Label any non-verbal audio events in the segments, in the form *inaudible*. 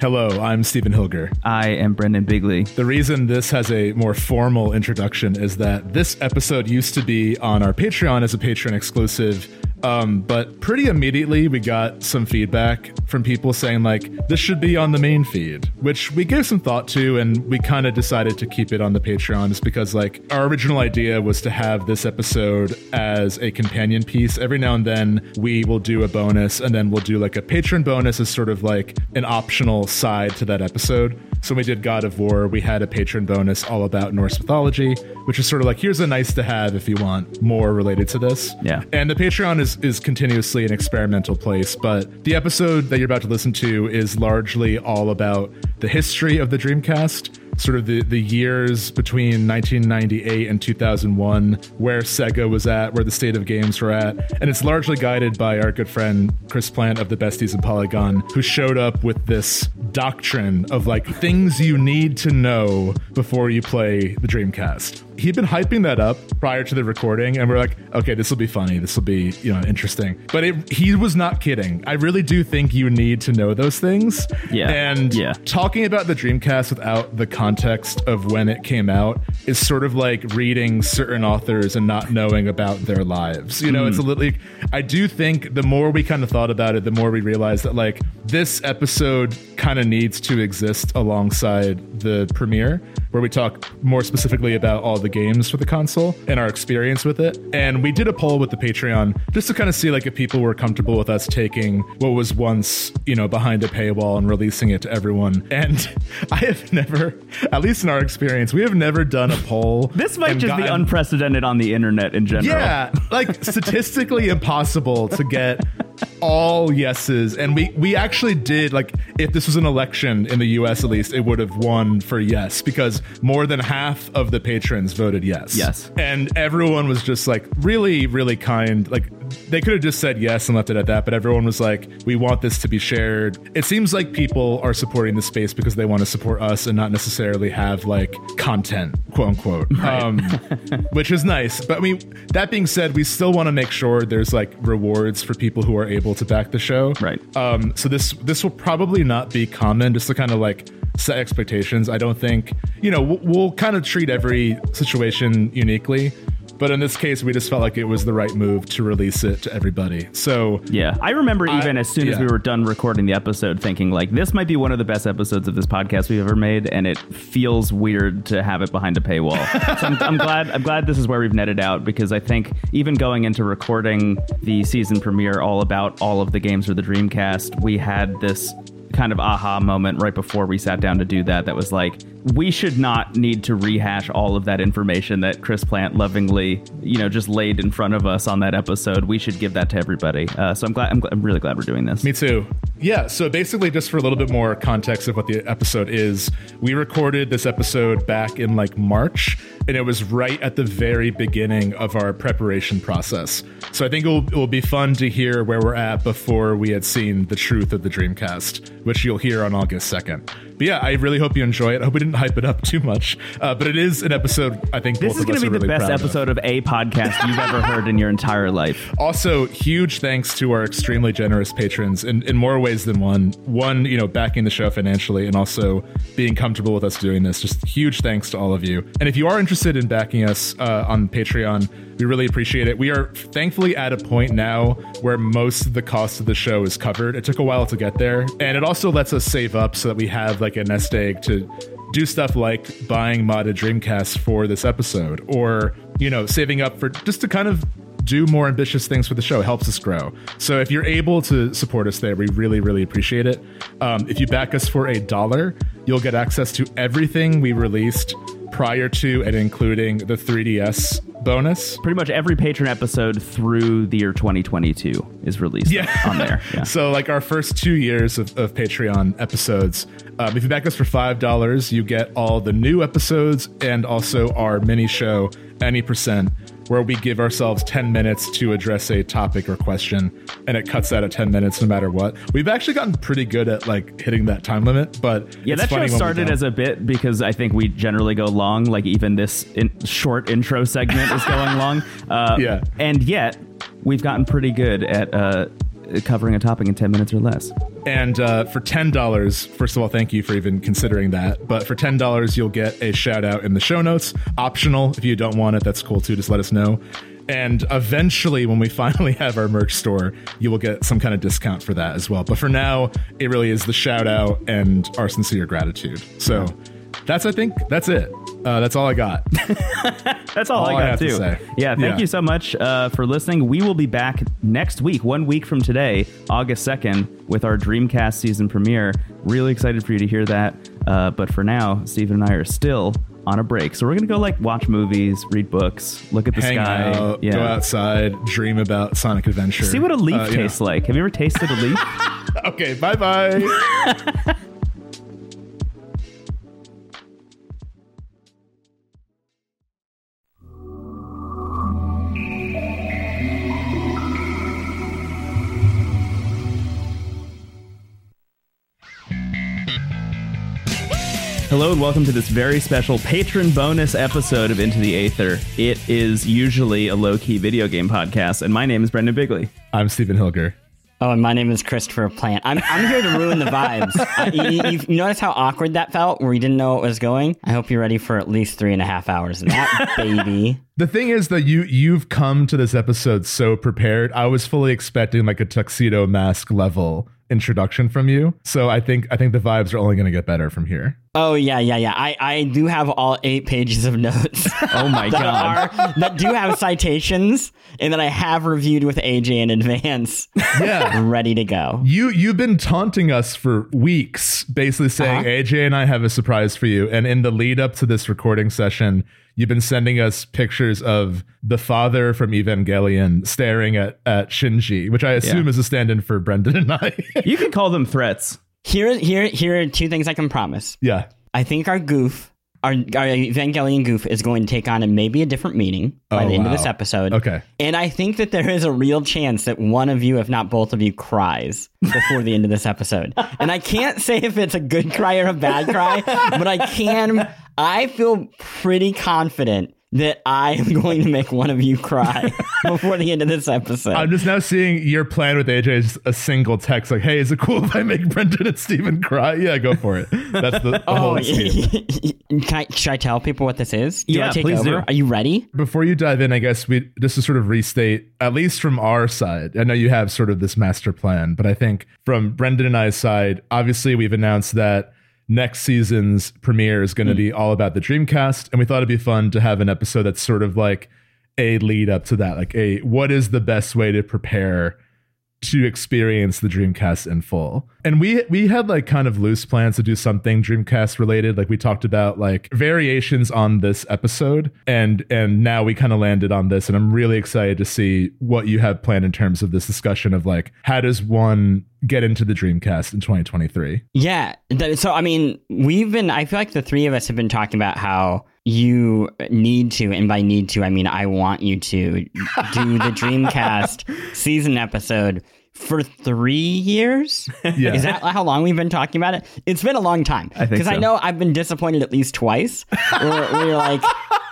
Hello, I'm Stephen Hilger. I am Brendon Bigley. The reason this has a more formal introduction is that this episode used to be on our Patreon as a Patreon exclusive um, but pretty immediately, we got some feedback from people saying, like, this should be on the main feed, which we gave some thought to, and we kind of decided to keep it on the Patreon just because, like, our original idea was to have this episode as a companion piece. Every now and then, we will do a bonus, and then we'll do like a patron bonus as sort of like an optional side to that episode. So when we did God of War, we had a patron bonus all about Norse mythology, which is sort of like here's a nice to have if you want more related to this. Yeah. And the Patreon is is continuously an experimental place, but the episode that you're about to listen to is largely all about the history of the Dreamcast sort of the, the years between 1998 and 2001, where Sega was at, where the state of games were at. And it's largely guided by our good friend Chris Plante of the Besties and Polygon, who showed up with this doctrine of like things you need to know before you play the Dreamcast he'd been hyping that up prior to the recording, and we're like, okay, this will be funny. This will be, you know, interesting. But it, he was not kidding. I really do think you need to know those things. Yeah. And yeah. talking about the Dreamcast without the context of when it came out is sort of like reading certain authors and not knowing about their lives. You know, mm. it's a little. Like, I do think the more we kind of thought about it, the more we realized that like this episode kind of needs to exist alongside the premiere, where we talk more specifically about all the games for the console and our experience with it. And we did a poll with the Patreon just to kind of see like if people were comfortable with us taking what was once, you know, behind a paywall and releasing it to everyone. And *laughs* I have never, at least in our experience, we have never done a poll. *laughs* this might just gotten, be unprecedented on the internet in general. Yeah, like *laughs* statistically impossible to get all yeses. And we we actually did like if this was an election in the US at least it would have won for yes because more than half of the patrons voted yes. Yes. And everyone was just like really really kind like they could have just said yes and left it at that but everyone was like we want this to be shared it seems like people are supporting the space because they want to support us and not necessarily have like content quote unquote right. um, *laughs* which is nice but i mean that being said we still want to make sure there's like rewards for people who are able to back the show. Right. Um, so this this will probably not be common. Just to kind of like set expectations. I don't think you know we'll, we'll kind of treat every situation uniquely. But in this case, we just felt like it was the right move to release it to everybody. So yeah, I remember even I, as soon yeah. as we were done recording the episode, thinking like this might be one of the best episodes of this podcast we've ever made, and it feels weird to have it behind a paywall. so I'm, I'm glad I'm glad this is where we've netted out because I think even going into recording the season premiere all about all of the games for the Dreamcast, we had this kind of aha moment right before we sat down to do that that was like we should not need to rehash all of that information that Chris Plante lovingly, you know, just laid in front of us on that episode. We should give that to everybody. Uh, so I'm glad. I'm, I'm, really glad we're doing this. Me too. Yeah. So basically, just for a little bit more context of what the episode is, we recorded this episode back in like March, and it was right at the very beginning of our preparation process. So I think it will, it will be fun to hear where we're at before we had seen the truth of the Dreamcast, which you'll hear on August second. But yeah, I really hope you enjoy it. I hope we didn't hype it up too much, uh, but it is an episode. I think this is going to be the really best episode of. of a podcast you've ever heard in your entire life. *laughs* Also, huge thanks to our extremely generous patrons in, in more ways than one. One, you know, backing the show financially, and also being comfortable with us doing this. Just huge thanks to all of you. And if you are interested in backing us uh, on Patreon, we really appreciate it. We are thankfully at a point now where most of the cost of the show is covered. It took a while to get there, and it also lets us save up so that we have like a nest egg to do stuff like buying modded Dreamcast for this episode, or you know, saving up for just to kind of do more ambitious things for the show. It helps us grow. So if you're able to support us there, we really, really appreciate it. Um, if you back us for a dollar, you'll get access to everything we released prior to and including the 3DS bonus. Pretty much every patron episode through the year 2022 is released yeah. on there. *laughs* Yeah. so, like our first two years of, of Patreon episodes, um, if you back us for $5, you get all the new episodes and also our mini show, Any Percent where we give ourselves 10 minutes to address a topic or question and it cuts out at 10 minutes no matter what. We've actually gotten pretty good at like hitting that time limit, but yeah, that show started as a bit because I think we generally go long, like even this in- short intro segment is going long. *laughs* Uh, yeah. And yet we've gotten pretty good at, uh, covering a topic in 10 minutes or less. And uh, for $10, first of all, thank you for even considering that. But for $10, you'll get a shout out in the show notes. Optional. If you don't want it, that's cool too. Just let us know. And eventually, when we *laughs* finally have our merch store, you will get some kind of discount for that as well. But for now, it really is the shout out and our sincere gratitude. So that's, I think, that's it. Uh, that's all I got. *laughs* that's all, all I got I too. To yeah, thank yeah. you so much uh, for listening. We will be back next week, one week from today, August second, with our Dreamcast season premiere. Really excited for you to hear that. Uh, but for now, Stephen and I are still on a break. So we're gonna go like watch movies, read books, look at the Hang sky, out, yeah. go outside, dream about Sonic Adventure. See what a leaf uh, tastes know. like. Have you ever tasted a leaf? *laughs* okay, bye bye. *laughs* Hello and welcome to this very special patron bonus episode of Into the Aether. It is usually a low key video game podcast, and my name is Brendon Bigley. I'm Stephen Hilger. Oh, and my name is Christopher Plante. I'm, I'm here to ruin the vibes. *laughs* uh, you, you notice how awkward that felt where you didn't know it was going? I hope you're ready for at least three and a half hours of that, *laughs* baby. The thing is that you you've come to this episode so prepared. I was fully expecting like a tuxedo mask level introduction from you. So I think I think the vibes are only going to get better from here. Oh yeah, yeah, yeah. I, I do have all eight pages of notes. oh my *laughs* that god, are, that do have citations and that I have reviewed with AJ in advance. *laughs* Yeah, ready to go. You you've been taunting us for weeks, basically saying uh-huh. AJ and I have a surprise for you. And in the lead up to this recording session, you've been sending us pictures of the father from Evangelion staring at, at Shinji, which I assume yeah. is a stand in for Brendon and I. *laughs* you can call them threats. Here, here, here are two things I can promise. Yeah. I think our goof, our, our Evangelion goof, is going to take on a, maybe a different meaning by oh, the end wow. of this episode. Okay. And I think that there is a real chance that one of you, if not both of you, cries before the end of this episode. *laughs* And I can't say if it's a good cry or a bad cry, but I can. I feel pretty confident that I am *laughs* going to make one of you cry *laughs* before the end of this episode. I'm just now seeing your plan with AJ is a single text like, "Hey, is it cool if I make *laughs* Brendon and Stephen cry?" Yeah, go for it. That's the, the oh, whole Can I, should I tell people what this is? Do yeah, please over? do. Are you ready? Before you dive in, I guess we just to sort of restate, at least from our side. I know you have sort of this master plan, but I think from Brendon and I's side, obviously we've announced that next season's premiere is going to mm. be all about the Dreamcast, and we thought it'd be fun to have an episode that's sort of like a lead up to that, like a what is the best way to prepare to experience the Dreamcast in full. And we we had like kind of loose plans to do something Dreamcast related. Like we talked about like variations on this episode and and now we kind of landed on this and I'm really excited to see what you have planned in terms of this discussion of like how does one get into the Dreamcast in 2023? Yeah. So I mean, we've been I feel like the three of us have been talking about how you need to, and by need to, I mean I want you to do the *laughs* Dreamcast season episode for three years. *laughs* Yeah. Is that how long we've been talking about it? It's been a long time. Because I, so. I, know I've been disappointed at least twice. you're like,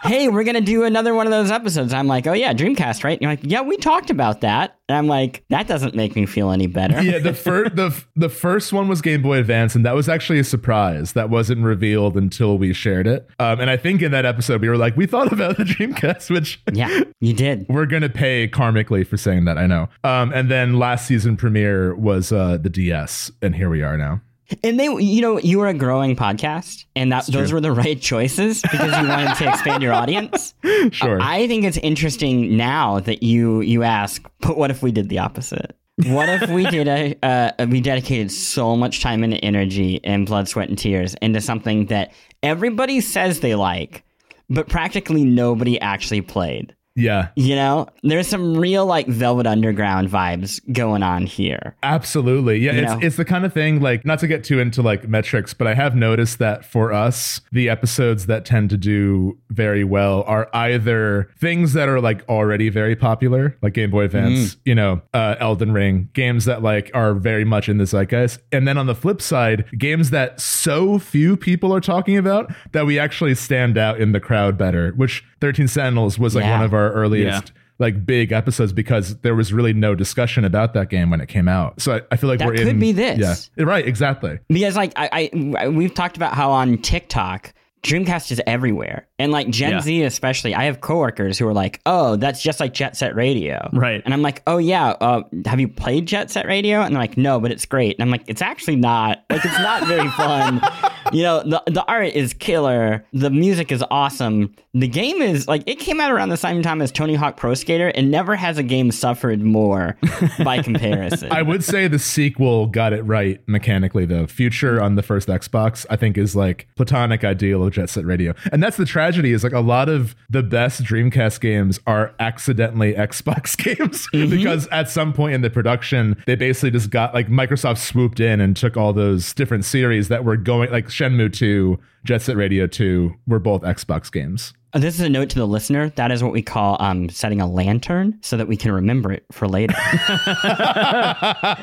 hey, we're gonna do another one of those episodes. I'm like, oh yeah, Dreamcast, right? And you're like, yeah, we talked about that. And I'm like, that doesn't make me feel any better. yeah, the first *laughs* the the first one was Game Boy Advance, and that was actually a surprise. That wasn't revealed until we shared it. Um, and I think in that episode we were like, we thought about the Dreamcast, which yeah, you did. *laughs* We're gonna pay karmically for saying that. I know. Um, and then last season premiere was uh, the DS, and here we are now. And they, you know, you were a growing podcast, and that those were the right choices because you wanted to expand your audience. *laughs* Sure. I think it's interesting now that you you ask, but what if we did the opposite? What if we did a *laughs* uh, we dedicated so much time and energy and blood, sweat, and tears into something that everybody says they like, but practically nobody actually played. Yeah. You know, there's some real like Velvet Underground vibes going on here. Absolutely. Yeah, you it's know? it's the kind of thing like not to get too into like metrics, but I have noticed that for us, the episodes that tend to do very well are either things that are like already very popular, like Game Boy Advance, mm. you know, uh, Elden Ring, games that like are very much in the zeitgeist. And then on the flip side, games that so few people are talking about that we actually stand out in the crowd better, which 13 Sentinels was like yeah. one of our earliest. Yeah like big episodes because there was really no discussion about that game when it came out. So I, I feel like that we're in. Could in. be this. Yeah, right. Exactly. Because like I, I, we've talked about how on TikTok Dreamcast is everywhere. And like Gen Yeah. Z especially, I have coworkers who are like, "Oh, that's just like Jet Set Radio." Right. And I'm like, "Oh yeah, uh, have you played Jet Set Radio?" And they're like, "No, but it's great." And I'm like, "It's actually not. Like it's not very fun." *laughs* you know, the the art is killer. The music is awesome. The game is like it came out around the same time as Tony Hawk Pro Skater and never has a game suffered more by *laughs* comparison. I would say the sequel got it right mechanically, though. Future on the first Xbox, I think, is like platonic ideal of Jet Set Radio, and that's the tragedy. Is like a lot of the best Dreamcast games are accidentally *laughs* Xbox games mm-hmm. because at some point in the production, they basically just got like Microsoft swooped in and took all those different series that were going like Shenmue Two, Jet Set Radio Two, were both Xbox games. This is a note to the listener. That is what we call um, setting a lantern so that we can remember it for later. *laughs*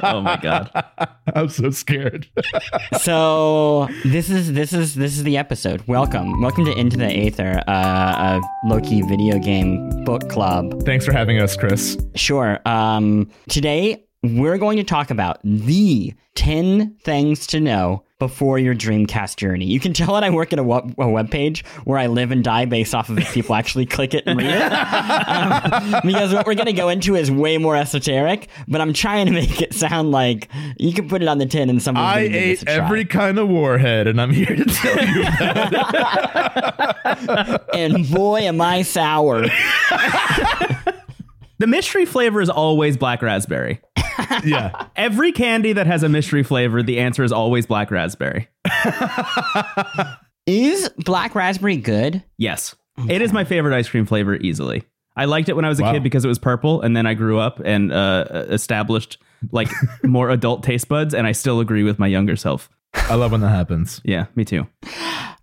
oh my god. *laughs* I'm so scared. *laughs* so this is this is this is the episode. Welcome, welcome to Into the Aether, uh, a Loki video game book club. Thanks for having us, Chris. Sure. Um, today we're going to talk about the ten things to know before your Dreamcast journey. You can tell that I work at a, web, a web page where I live and die based off of if people actually click it and read it. *laughs* Um, because what we're going to go into is way more esoteric, but I'm trying to make it sound like you can put it on the tin and someone's I gonna give this ate every kind of warhead, and I'm here to tell you *laughs* and boy, am I sour. *laughs* The mystery flavor is always black raspberry. *laughs* yeah. Every candy that has a mystery flavor, the answer is always black raspberry. *laughs* Is black raspberry good? Yes. It is my favorite ice cream flavor easily. I liked it when I was a Wow. kid because it was purple, and then I grew up and uh, established like *laughs* more adult taste buds, and I still agree with my younger self. I love when that happens. *laughs* Yeah, me too.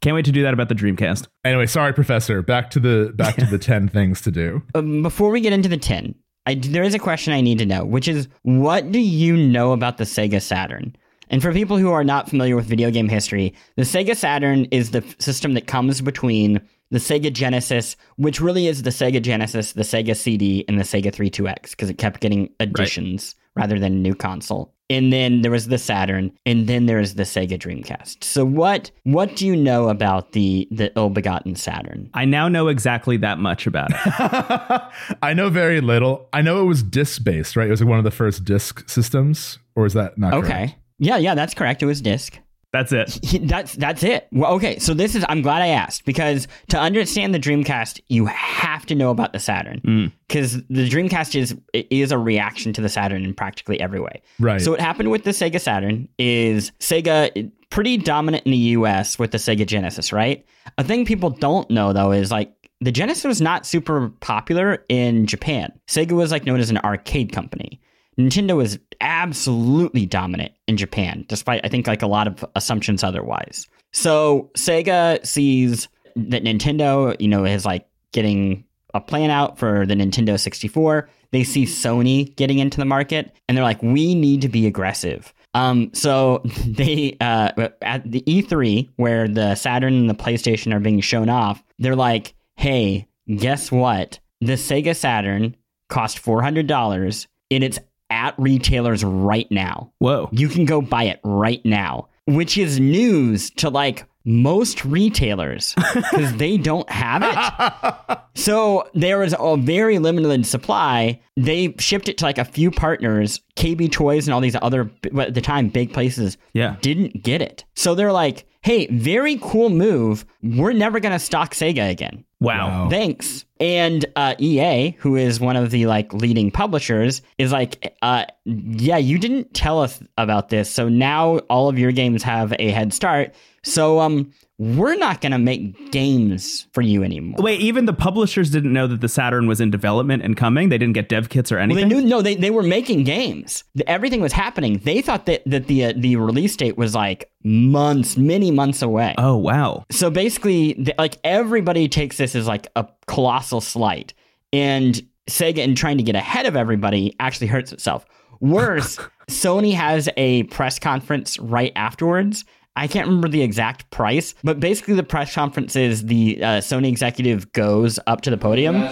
Can't wait to do that about the Dreamcast. Anyway, sorry, Professor. Back to the back to the *laughs* ten things to do. Um, before we get into the 10, I, there is a question I need to know, which is what do you know about the Sega Saturn? And for people who are not familiar with video game history, the Sega Saturn is the system that comes between the Sega Genesis, which really is the Sega Genesis, the Sega CD, and the Sega 32X, because it kept getting additions rather than a new console. And then there was the Saturn, and then there is the Sega Dreamcast. So what what do you know about the the ill-begotten Saturn? I now know exactly that much about it. *laughs* *laughs* I know very little. I know it was disc based, right? It was like one of the first disc systems, or is that not correct? Okay. correct? Yeah, yeah, that's correct. It was disc. That's it. He- That's that's it. Well, okay, so this is I'm glad I asked because to understand the Dreamcast, you have to know about the Saturn mm. because the Dreamcast is is a reaction to the Saturn in practically every way. Right. So what happened with the Sega Saturn is Sega pretty dominant in the US with the Sega Genesis, right? A thing people don't know though is like the Genesis was not super popular in Japan. Sega was like known as an arcade company. Nintendo was absolutely dominant in Japan, despite I think like a lot of assumptions otherwise. So Sega sees that Nintendo, you know, is like getting a plan out for the Nintendo 64. They see Sony getting into the market, and they're like, we need to be aggressive. Um, so *laughs* they uh, at the E3 where the Saturn and the PlayStation are being shown off, they're like, hey, guess what? The Sega Saturn cost four hundred dollars, and it's at retailers right now. Whoa. You can go buy it right now, which is news to like most retailers *laughs* because they don't have it. *laughs* So there was a very limited supply. They shipped it to like a few partners, KB Toys and all these other, at the time, big places Yeah. didn't get it. So they're like, hey, very cool move. We're never going to stock Sega again. Wow. Wow. Thanks. And uh, EA, who is one of the like leading publishers, is like, uh, yeah, you didn't tell us about this, so now all of your games have a head start. So um, we're not gonna make games for you anymore. Wait, even the publishers didn't know that the Saturn was in development and coming. They didn't get dev kits or Well, anything. they knew no, they, they were making games. Everything was happening. They thought that that the uh, the release date was like months, many months away. oh wow. so basically th- like everybody takes this as like a colossal slight and sega in trying to get ahead of everybody actually hurts itself worse *laughs* sony has a press conference right afterwards i can't remember the exact price but basically the press conference is the uh, sony executive goes up to the podium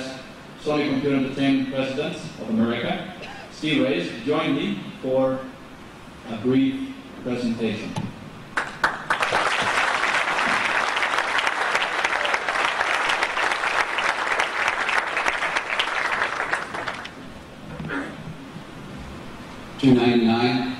Sony Computer Entertainment President of America, Steve Race, join me for a brief presentation. Two ninety nine.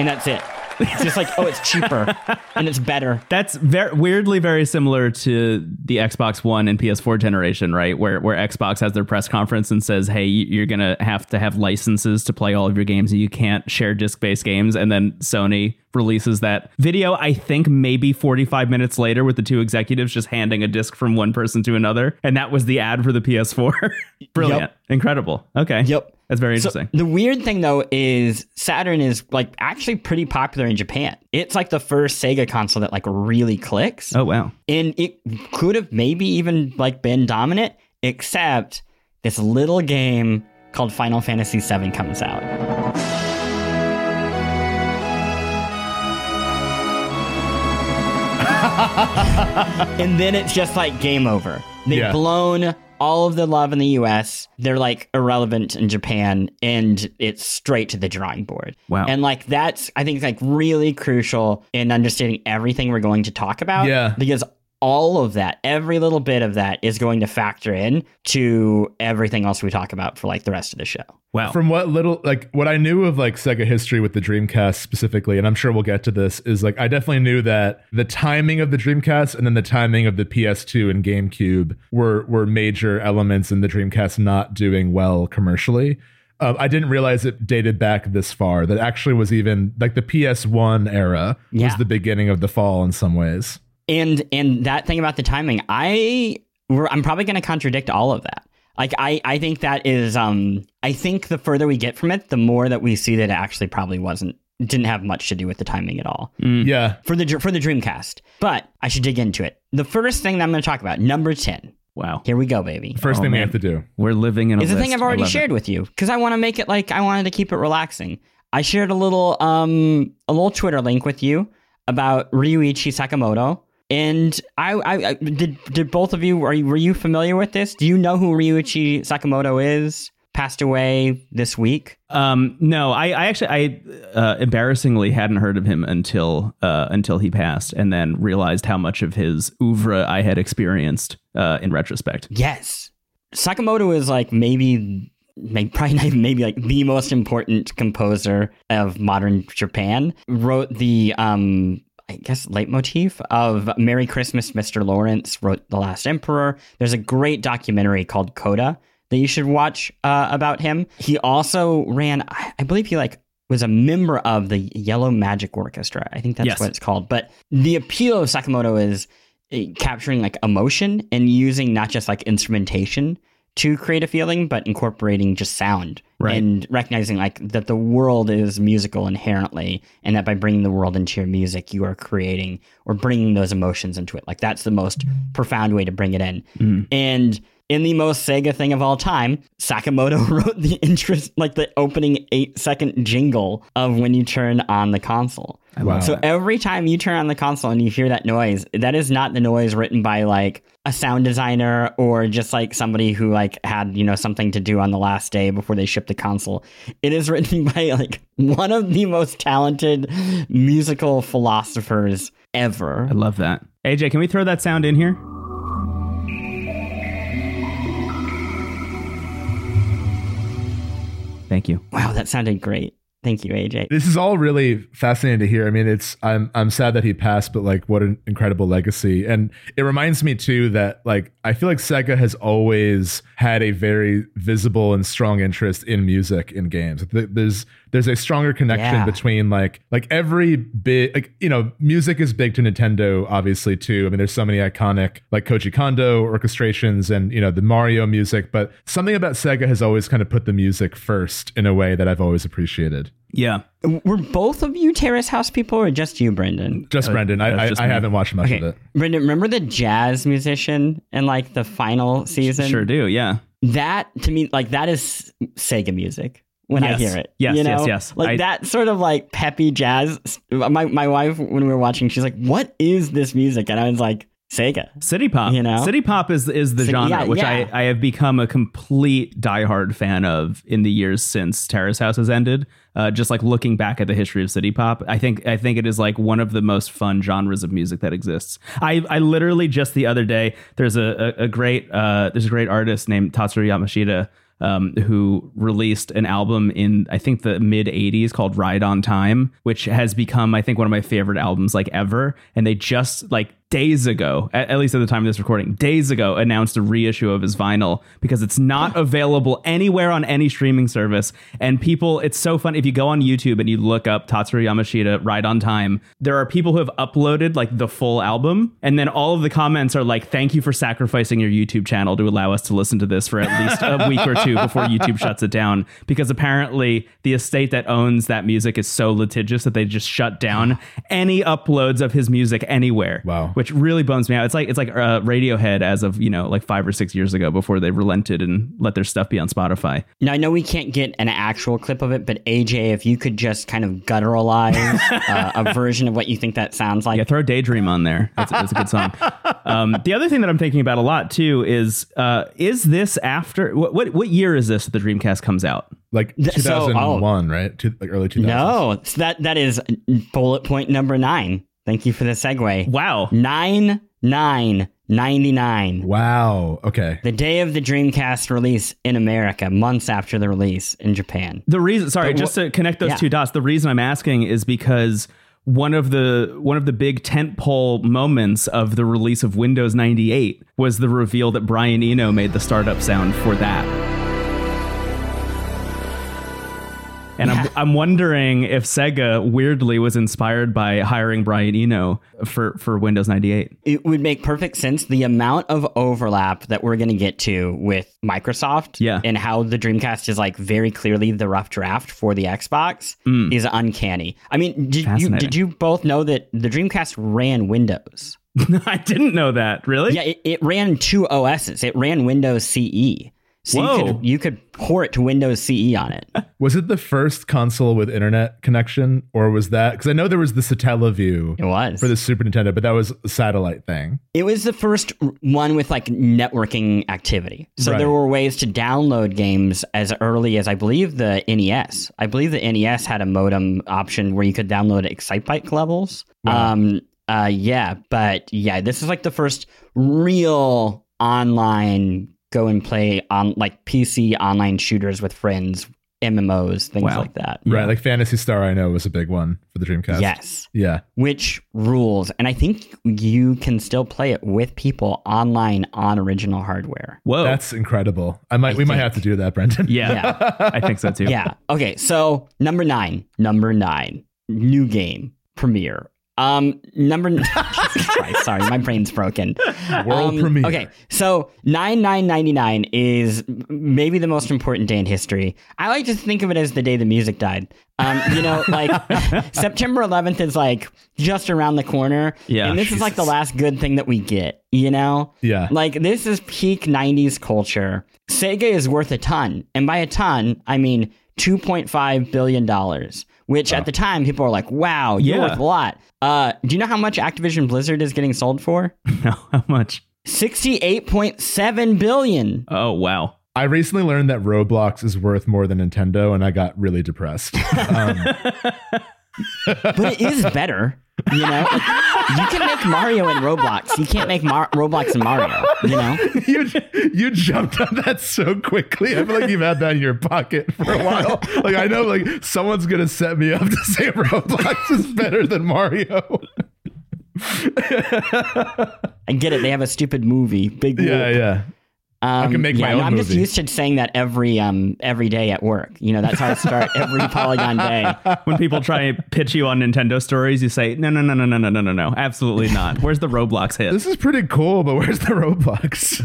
And that's it. It's just like, oh, it's cheaper *laughs* and it's better. That's very weirdly very similar to the Xbox One and PS4 generation, right? Where where Xbox has their press conference and says, "Hey, you're gonna have to have licenses to play all of your games, and you can't share disc-based games." And then Sony releases that video. I think maybe 45 minutes later, with the two executives just handing a disc from one person to another, and that was the ad for the PS4. *laughs* Brilliant, yep. incredible. Okay, yep. That's very interesting. So the weird thing though is Saturn is like actually pretty popular in Japan. It's like the first Sega console that like really clicks. Oh wow. And it could have maybe even like been dominant, except this little game called Final Fantasy VII comes out. *laughs* and then it's just like game over. They've yeah. blown all of the love in the US, they're like irrelevant in Japan and it's straight to the drawing board. Wow. And like that's I think like really crucial in understanding everything we're going to talk about. Yeah. Because all of that, every little bit of that is going to factor in to everything else we talk about for like the rest of the show. Wow. From what little like what I knew of like Sega history with the Dreamcast specifically, and I'm sure we'll get to this, is like I definitely knew that the timing of the Dreamcast and then the timing of the PS2 and GameCube were were major elements in the Dreamcast not doing well commercially. Uh, I didn't realize it dated back this far. That actually was even like the PS1 era yeah. was the beginning of the fall in some ways. And and that thing about the timing, I I'm probably going to contradict all of that. Like I I think that is um I think the further we get from it, the more that we see that it actually probably wasn't didn't have much to do with the timing at all. Mm. Yeah. For the for the Dreamcast. But I should dig into it. The first thing that I'm going to talk about, number 10. Wow. Here we go, baby. First oh, thing man. we have to do. We're living in a Is the thing I've already shared it. with you cuz I want to make it like I wanted to keep it relaxing. I shared a little um a little Twitter link with you about Ryuichi Sakamoto and I, I, I, did. Did both of you are you, were you familiar with this? Do you know who Ryuichi Sakamoto is? Passed away this week. Um, no, I, I actually, I uh, embarrassingly hadn't heard of him until uh, until he passed, and then realized how much of his oeuvre I had experienced uh, in retrospect. Yes, Sakamoto is like maybe maybe probably maybe like the most important composer of modern Japan. Wrote the um I guess leitmotif of Merry Christmas, Mr. Lawrence wrote The Last Emperor. There's a great documentary called Coda that you should watch uh, about him. He also ran, I believe he like was a member of the Yellow Magic Orchestra. I think that's yes. what it's called. But the appeal of Sakamoto is eh, capturing like emotion and using not just like instrumentation to create a feeling, but incorporating just sound right. and recognizing like that the world is musical inherently, and that by bringing the world into your music, you are creating or bringing those emotions into it. Like that's the most profound way to bring it in. Mm. And in the most Sega thing of all time, Sakamoto *laughs* wrote the interest, like the opening eight second jingle of when you turn on the console. Wow. So every time you turn on the console and you hear that noise, that is not the noise written by like a sound designer or just like somebody who like had, you know, something to do on the last day before they shipped the console. It is *laughs* written by like one of the most talented musical philosophers ever. I love that. AJ, can we throw that sound in here? Thank you. Wow, that sounded great. Thank you, AJ. This is all really fascinating to hear. I mean, it's I'm I'm sad that he passed, but like what an incredible legacy. And it reminds me too that like I feel like Sega has always had a very visible and strong interest in music in games. There's there's a stronger connection yeah. between like like every bit like you know music is big to Nintendo obviously too. I mean there's so many iconic like Koji Kondo orchestrations and you know the Mario music, but something about Sega has always kind of put the music first in a way that I've always appreciated. Yeah. Were both of you Terrace House people or just you, Brendon? Just uh, Brendon. I, I, I haven't watched much okay. of it. Brendon, remember the jazz musician in like the final season? Sure do, yeah. That to me, like that is Sega music when yes. I hear it. Yes, you know? yes, yes. Like I, that sort of like peppy jazz. My my wife when we were watching, she's like, "What is this music?" And I was like, Sega. City pop, You know? city pop is is the City- genre yeah, which yeah. I, I have become a complete diehard fan of in the years since Terrace House has ended. Uh, just like looking back at the history of city pop, I think I think it is like one of the most fun genres of music that exists. I I literally just the other day there's a a, a great uh, there's a great artist named Tatsuro Yamashita um, who released an album in I think the mid '80s called "Ride on Time," which has become I think one of my favorite albums like ever. And they just like days ago, at, least at the time of this recording, days ago announced a reissue of his vinyl because it's not oh. available anywhere on any streaming service. And people, it's so fun if you go on YouTube and you look up Tatsuro Yamashita "Ride on Time." There are people who have uploaded like the full album, and then all of the comments are like, "Thank you for sacrificing your YouTube channel to allow us to listen to this for at least a week or two before YouTube shuts it down." Because apparently the estate that owns that music is so litigious that they just shut down any uploads of his music anywhere. Wow. Which really bums me out. It's like it's like uh, Radiohead as of you know like five or six years ago before they relented and let their stuff be on Spotify. Now I know we can't get an actual clip of it, but AJ, if you could just kind of gutturalize *laughs* uh, a version of what you think that sounds like. Yeah, throw Daydream on there. That's, that's a good song. *laughs* Um, the other thing that I'm thinking about a lot too is uh, is this after what, what what year is this that the Dreamcast comes out? Like Th- so- 2001, right? Two, like early 2000s. No, so that that is bullet point number nine. Thank you for the segue. Wow. Nine nine ninety nine. Wow. Okay. The day of the Dreamcast release in America, months after the release in Japan. The reason, sorry, But just to connect those yeah. two dots. The reason I'm asking is because one of the one of the big tentpole moments of the release of Windows 98 was the reveal that Brian Eno made the startup sound for that. And I'm, I'm wondering if Sega weirdly was inspired by hiring Brian Eno for, for Windows 98. It would make perfect sense. The amount of overlap that we're going to get to with Microsoft Yeah. and how the Dreamcast is like very clearly the rough draft for the Xbox is uncanny. I mean, did you, Mm. Did you both know that the Dreamcast ran Windows? *laughs* I didn't know that. Really? Yeah, it, it ran two OSs. It ran Windows CE. So Whoa. you could you could port to Windows CE on it. *laughs* Was it the first console with internet connection, or was that because I know there was the Satellaview It was. for the Super Nintendo, but that was a satellite thing. It was the first one with like networking activity. So Right. there were ways to download games as early as I believe the NES. I believe the NES had a modem option where you could download Excitebike levels. Wow. Um uh yeah, but yeah, this is like the first real online go and play on like PC online shooters with friends, MMOs, things Wow. like that. Right, like Phantasy Star, I know was a big one for the Dreamcast. Yes. Yeah. which rules and i think you can still play it with people online on original hardware Whoa. That's incredible. I might we might have to do that, Brendon. yeah, yeah *laughs* I think so too. yeah okay so number nine number nine new game premiere um number *laughs* Jesus Christ, sorry my brain's broken. World Um, premiere. okay so 9999 is maybe the most important day in history. I like to think of it as the day the music died. Um you know like *laughs* september 11th is like just around the corner Yeah. and this is like the last good thing that we get you know? Yeah. like this is peak 90s culture. Sega is worth a ton and by a ton i mean 2.5 billion dollars which at the time people were like wow you're Yeah. worth a lot uh do you know how much activision blizzard is getting sold for *laughs* No, how much? 68.7 billion Oh wow. I recently learned that Roblox is worth more than Nintendo, and I got really depressed. *laughs* Um, but it is better you know you can make mario in roblox you can't make Mar- roblox in mario you know *laughs* you you jumped on that so quickly. I feel like you've had that in your pocket for a while. *laughs* Like I know, like someone's gonna set me up *laughs* to say Roblox is better than Mario. i get it they have a stupid movie big yeah, whoop. yeah. Um, can make yeah, my no, own I'm just used to saying that every um every day at work. You know, that's how I start *laughs* every Polygon day. when people try to pitch you on Nintendo stories, you say, no, no, no, no, no, no, no, no, no, absolutely not. Where's the Roblox hit? This is pretty cool, but where's the Roblox?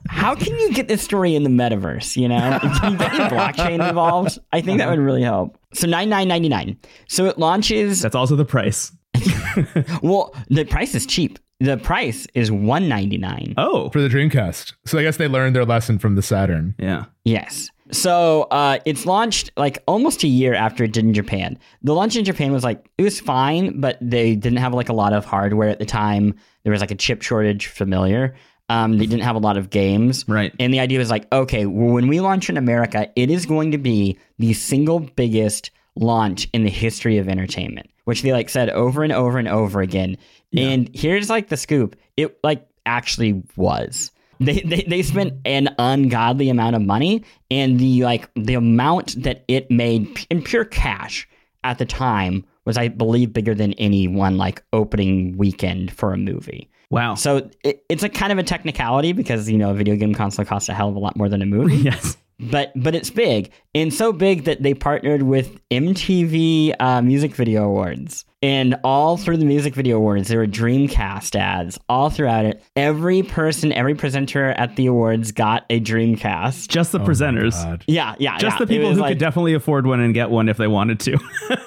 *laughs* How can you get this story in the metaverse? You know, can you get any blockchain involved? I think that would really help. So nine nine ninety nine. So it launches. That's also the price. *laughs* Well, the price is cheap. The price is one ninety nine. Oh, for the Dreamcast. So I guess they learned their lesson from the Saturn. yeah. Yes. So uh, it's launched like almost a year after it did in Japan. The launch in Japan was like it was fine, but they didn't have like a lot of hardware at the time. There was like a chip shortage, familiar. Um, they didn't have a lot of games, Right. And the idea was like, okay, well, when we launch in America, it is going to be the single biggest launch in the history of entertainment, which they like said over and over and over again. And here's like the scoop: it like actually was. They, they they spent an ungodly amount of money, and the like the amount that it made in pure cash at the time was, I believe, bigger than any one like opening weekend for a movie. Wow. So it, it's a kind of a technicality because you know a video game console costs a hell of a lot more than a movie. *laughs* yes. But but it's big and so big that they partnered with MTV uh, Music Video Awards. And all through the music video awards, there were Dreamcast ads all throughout it. Every person, every presenter at the awards got a Dreamcast. Just the oh presenters. Yeah, yeah, Just yeah. the people who like- could definitely afford one and get one if they wanted to.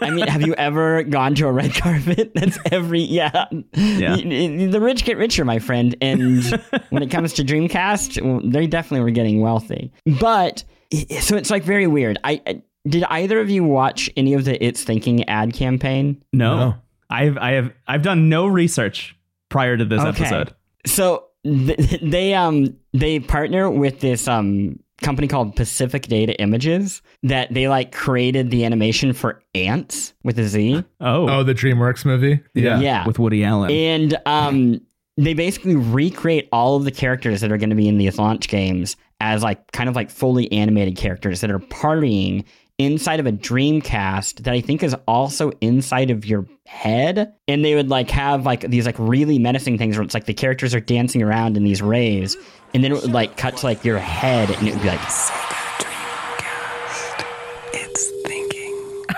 I mean, *laughs* have you ever gone to a red carpet? *laughs* That's every yeah. Yeah. Y- y- The rich get richer, my friend. And *laughs* when it comes to Dreamcast, they definitely were getting wealthy. But so it's like very weird. I, I did either of you watch any of the It's Thinking ad campaign? no. No. I've I have I've done no research prior to this Okay. episode. So th- *laughs* they um they partner with this um company called Pacific Data Images that they like created the animation for ants with a Z. Oh. Oh, the DreamWorks movie. Yeah. With Woody Allen. And um, they basically recreate all of the characters that are going to be in these launch games as like kind of like fully animated characters that are partying inside of a Dreamcast that I think is also inside of your head. And they would like have like these like really menacing things where it's like the characters are dancing around in these rays, and then it would like cut to like your head, and it would be like.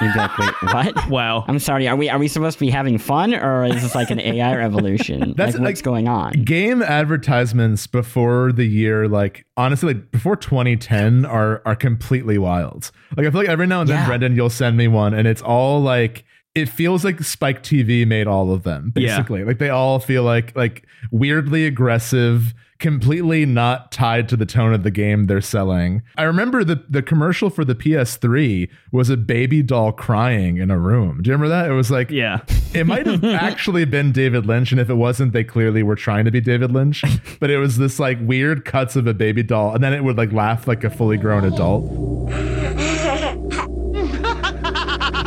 You'd be like, wait, what? *laughs* wow. I'm sorry. Are we are we supposed to be having fun, or is this like an AI *laughs* revolution? That's like, what's like- going on? Game advertisements before the year, like honestly, like before 2010, are are completely wild. Like I feel like every now and then, Yeah. Brendon, you'll send me one, and it's all like it feels like Spike TV made all of them. Yeah. Basically, like they all feel like like weirdly aggressive. Completely not tied to the tone of the game they're selling. I remember the the commercial for the PS3 was a baby doll crying in a room. Do you remember that? It was like yeah. it might have *laughs* actually been David Lynch, and if it wasn't, they clearly were trying to be David Lynch. *laughs* But it was this like weird cuts of a baby doll, and then it would like laugh like a fully grown adult.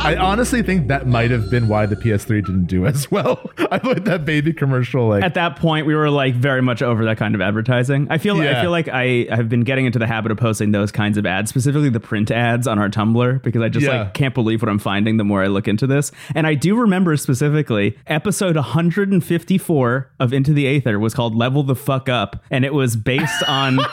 I honestly think that might have been why the PS3 didn't do as well. *laughs* I thought that baby commercial like At that point, we were like very much over that kind of advertising. I feel I feel like I have been getting into the habit of posting those kinds of ads, specifically the print ads on our Tumblr, because I just Yeah. like can't believe what I'm finding the more I look into this. And I do remember specifically episode 154 of Into the Aether was called "Level the Fuck Up," and it was based on. *laughs*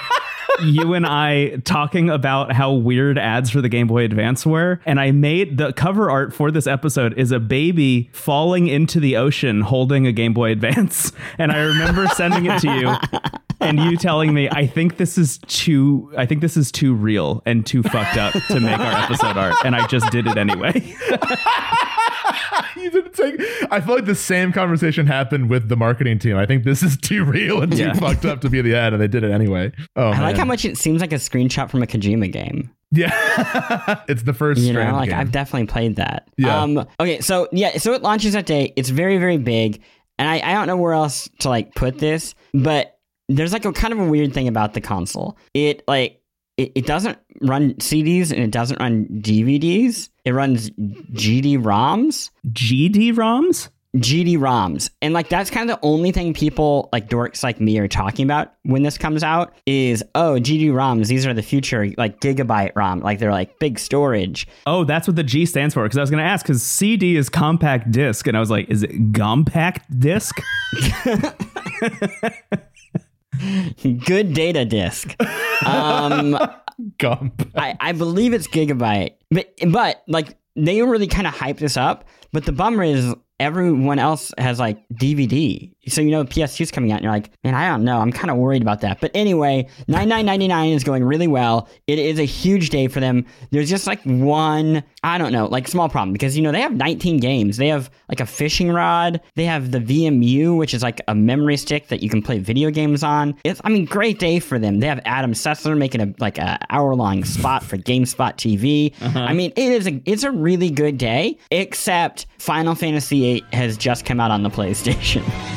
you and I talking about how weird ads for the Game Boy Advance were. And I made the cover art for this episode is a baby falling into the ocean holding a Game Boy Advance. *laughs* And I remember sending it to you and you telling me, I think this is too I think this is too real and too fucked up to make our episode art. And I just did it anyway. *laughs* *laughs* you didn't take. I feel like the same conversation happened with the marketing team. I think this is too real and too Yeah. fucked up to be the ad, and they did it anyway. Oh, I like how much it seems like a screenshot from a Kojima game. Yeah, *laughs* it's the first. You know, like game. I've definitely played that. Yeah. Um. Okay. So yeah. So it launches that day. It's very very big, and I I don't know where else to like put this, but there's like a kind of a weird thing about the console. It like it, it doesn't run CDs and it doesn't run DVDs. It runs GD ROMs. GD ROMs? GD ROMs. And like that's kind of the only thing people like dorks like me are talking about when this comes out is oh GD ROMs, these are the future like gigabyte ROM. Like they're like big storage. Oh, that's what the G stands for. Because I was to ask, because CD is compact disc, and I was like, is it compact disc? *laughs* *laughs* Good data disk. Um *laughs* Gump. I, I believe it's gigabyte. But but like they really kind of hype this up. But the bummer is everyone else has like DVD. So you know PS2 is coming out, and you're like, man, I don't know. I'm kind of worried about that. But anyway, 99.99 is going really well. It is a huge day for them. There's just like one, I don't know, like small problem because you know they have 19 games. They have like a fishing rod. They have the VMU, which is like a memory stick that you can play video games on. It's, I mean, great day for them. They have Adam Sessler making a like an hour long spot for GameSpot TV. Uh-huh. I mean, it is a it's a really good day. Except Final Fantasy VIII has just come out on the PlayStation. *laughs*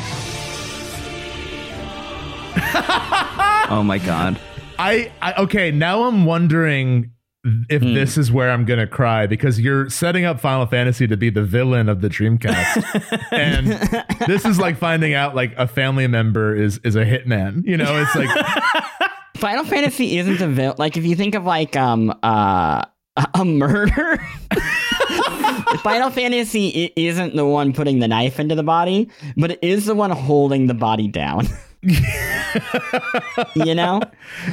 *laughs* oh my god. I, I okay, now I'm wondering if mm. this is where I'm gonna cry because you're setting up Final Fantasy to be the villain of the Dreamcast, *laughs* and this is like finding out like a family member is is a hitman. You know, it's like *laughs* Final Fantasy isn't the villain. Like if you think of like um uh a murder. Final Fantasy isn't the one putting the knife into the body, but it is the one holding the body down. *laughs* you know?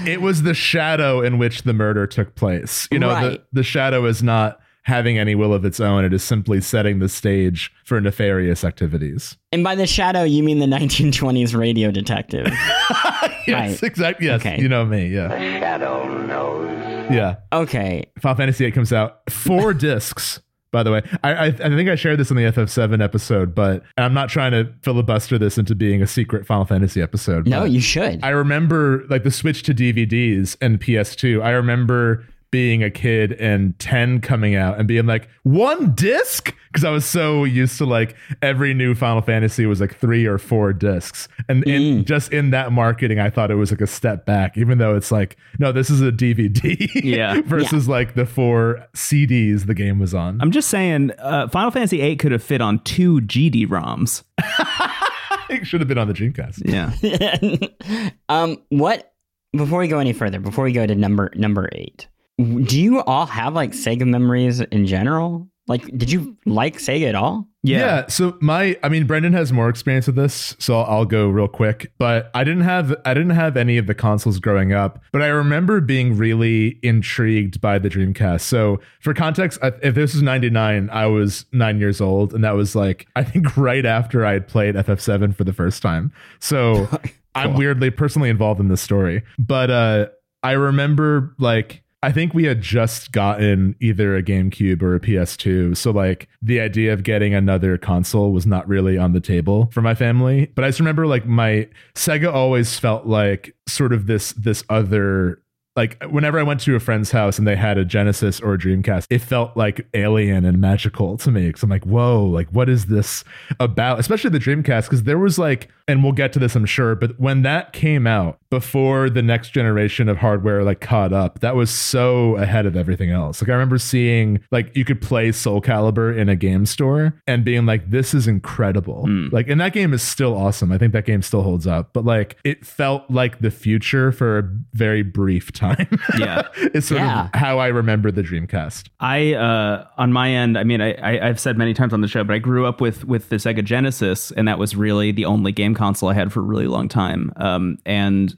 It was the shadow in which the murder took place. You know, right. the, the shadow is not having any will of its own. It is simply setting the stage for nefarious activities. And by the shadow, you mean the 1920s radio detective. *laughs* yes, right. exactly. Yes, okay. you know me. Yeah. The shadow knows. Yeah. Okay. Final Fantasy VIII comes out four *laughs* discs by the way. I, I, I think I shared this in the FF7 episode, but I'm not trying to filibuster this into being a secret Final Fantasy episode. No, you should. I remember like the switch to DVDs and PS2. I remember being a kid and 10 coming out and being like one disc? Because i was so used to like every new final fantasy was like three or four discs. And mm. in just in that marketing i thought it was like a step back even though it's like no this is a dvd *laughs* yeah. Versus yeah. like the four cds the game was on. I'm just saying uh, final fantasy 8 could have fit on two gd roms. *laughs* It should have been on the dreamcast. Yeah. *laughs* Um what before we go any further before we go to number number eight do you all have like Sega memories in general? Like, did you like Sega at all? Yeah. yeah. So my, I mean, Brendon has more experience with this, so I'll, I'll, go real quick. But I didn't have, I didn't have any of the consoles growing up. But I remember being really intrigued by the Dreamcast. So for context, if this was '99, I was nine years old, and that was like, I think *laughs* right after I had played FF7 for the first time. So cool. *laughs* I'm weirdly personally involved in this story. But uh, I remember like I think we had just gotten either a GameCube or a PS2. So, like, the idea of getting another console was not really on the table for my family. But I just remember, like, my Sega always felt like sort of this, this other like whenever I went to a friend's house and they had a Genesis or a Dreamcast, it felt like alien and magical to me. Cause I'm like, whoa, like what is this about? Especially the Dreamcast, because there was like, and we'll get to this, I'm sure, but when that came out before the next generation of hardware like caught up, that was so ahead of everything else. Like I remember seeing like you could play Soul Calibur in a game store and being like, this is incredible. Mm. Like, and that game is still awesome. I think that game still holds up, but like it felt like the future for a very brief time time. Yeah, *laughs* it's sort yeah. of how I remember the Dreamcast. I, uh, on my end, I mean, I, I, have said many times on the show, but I grew up with with the Sega Genesis, and that was really the only game console I had for a really long time. Um, and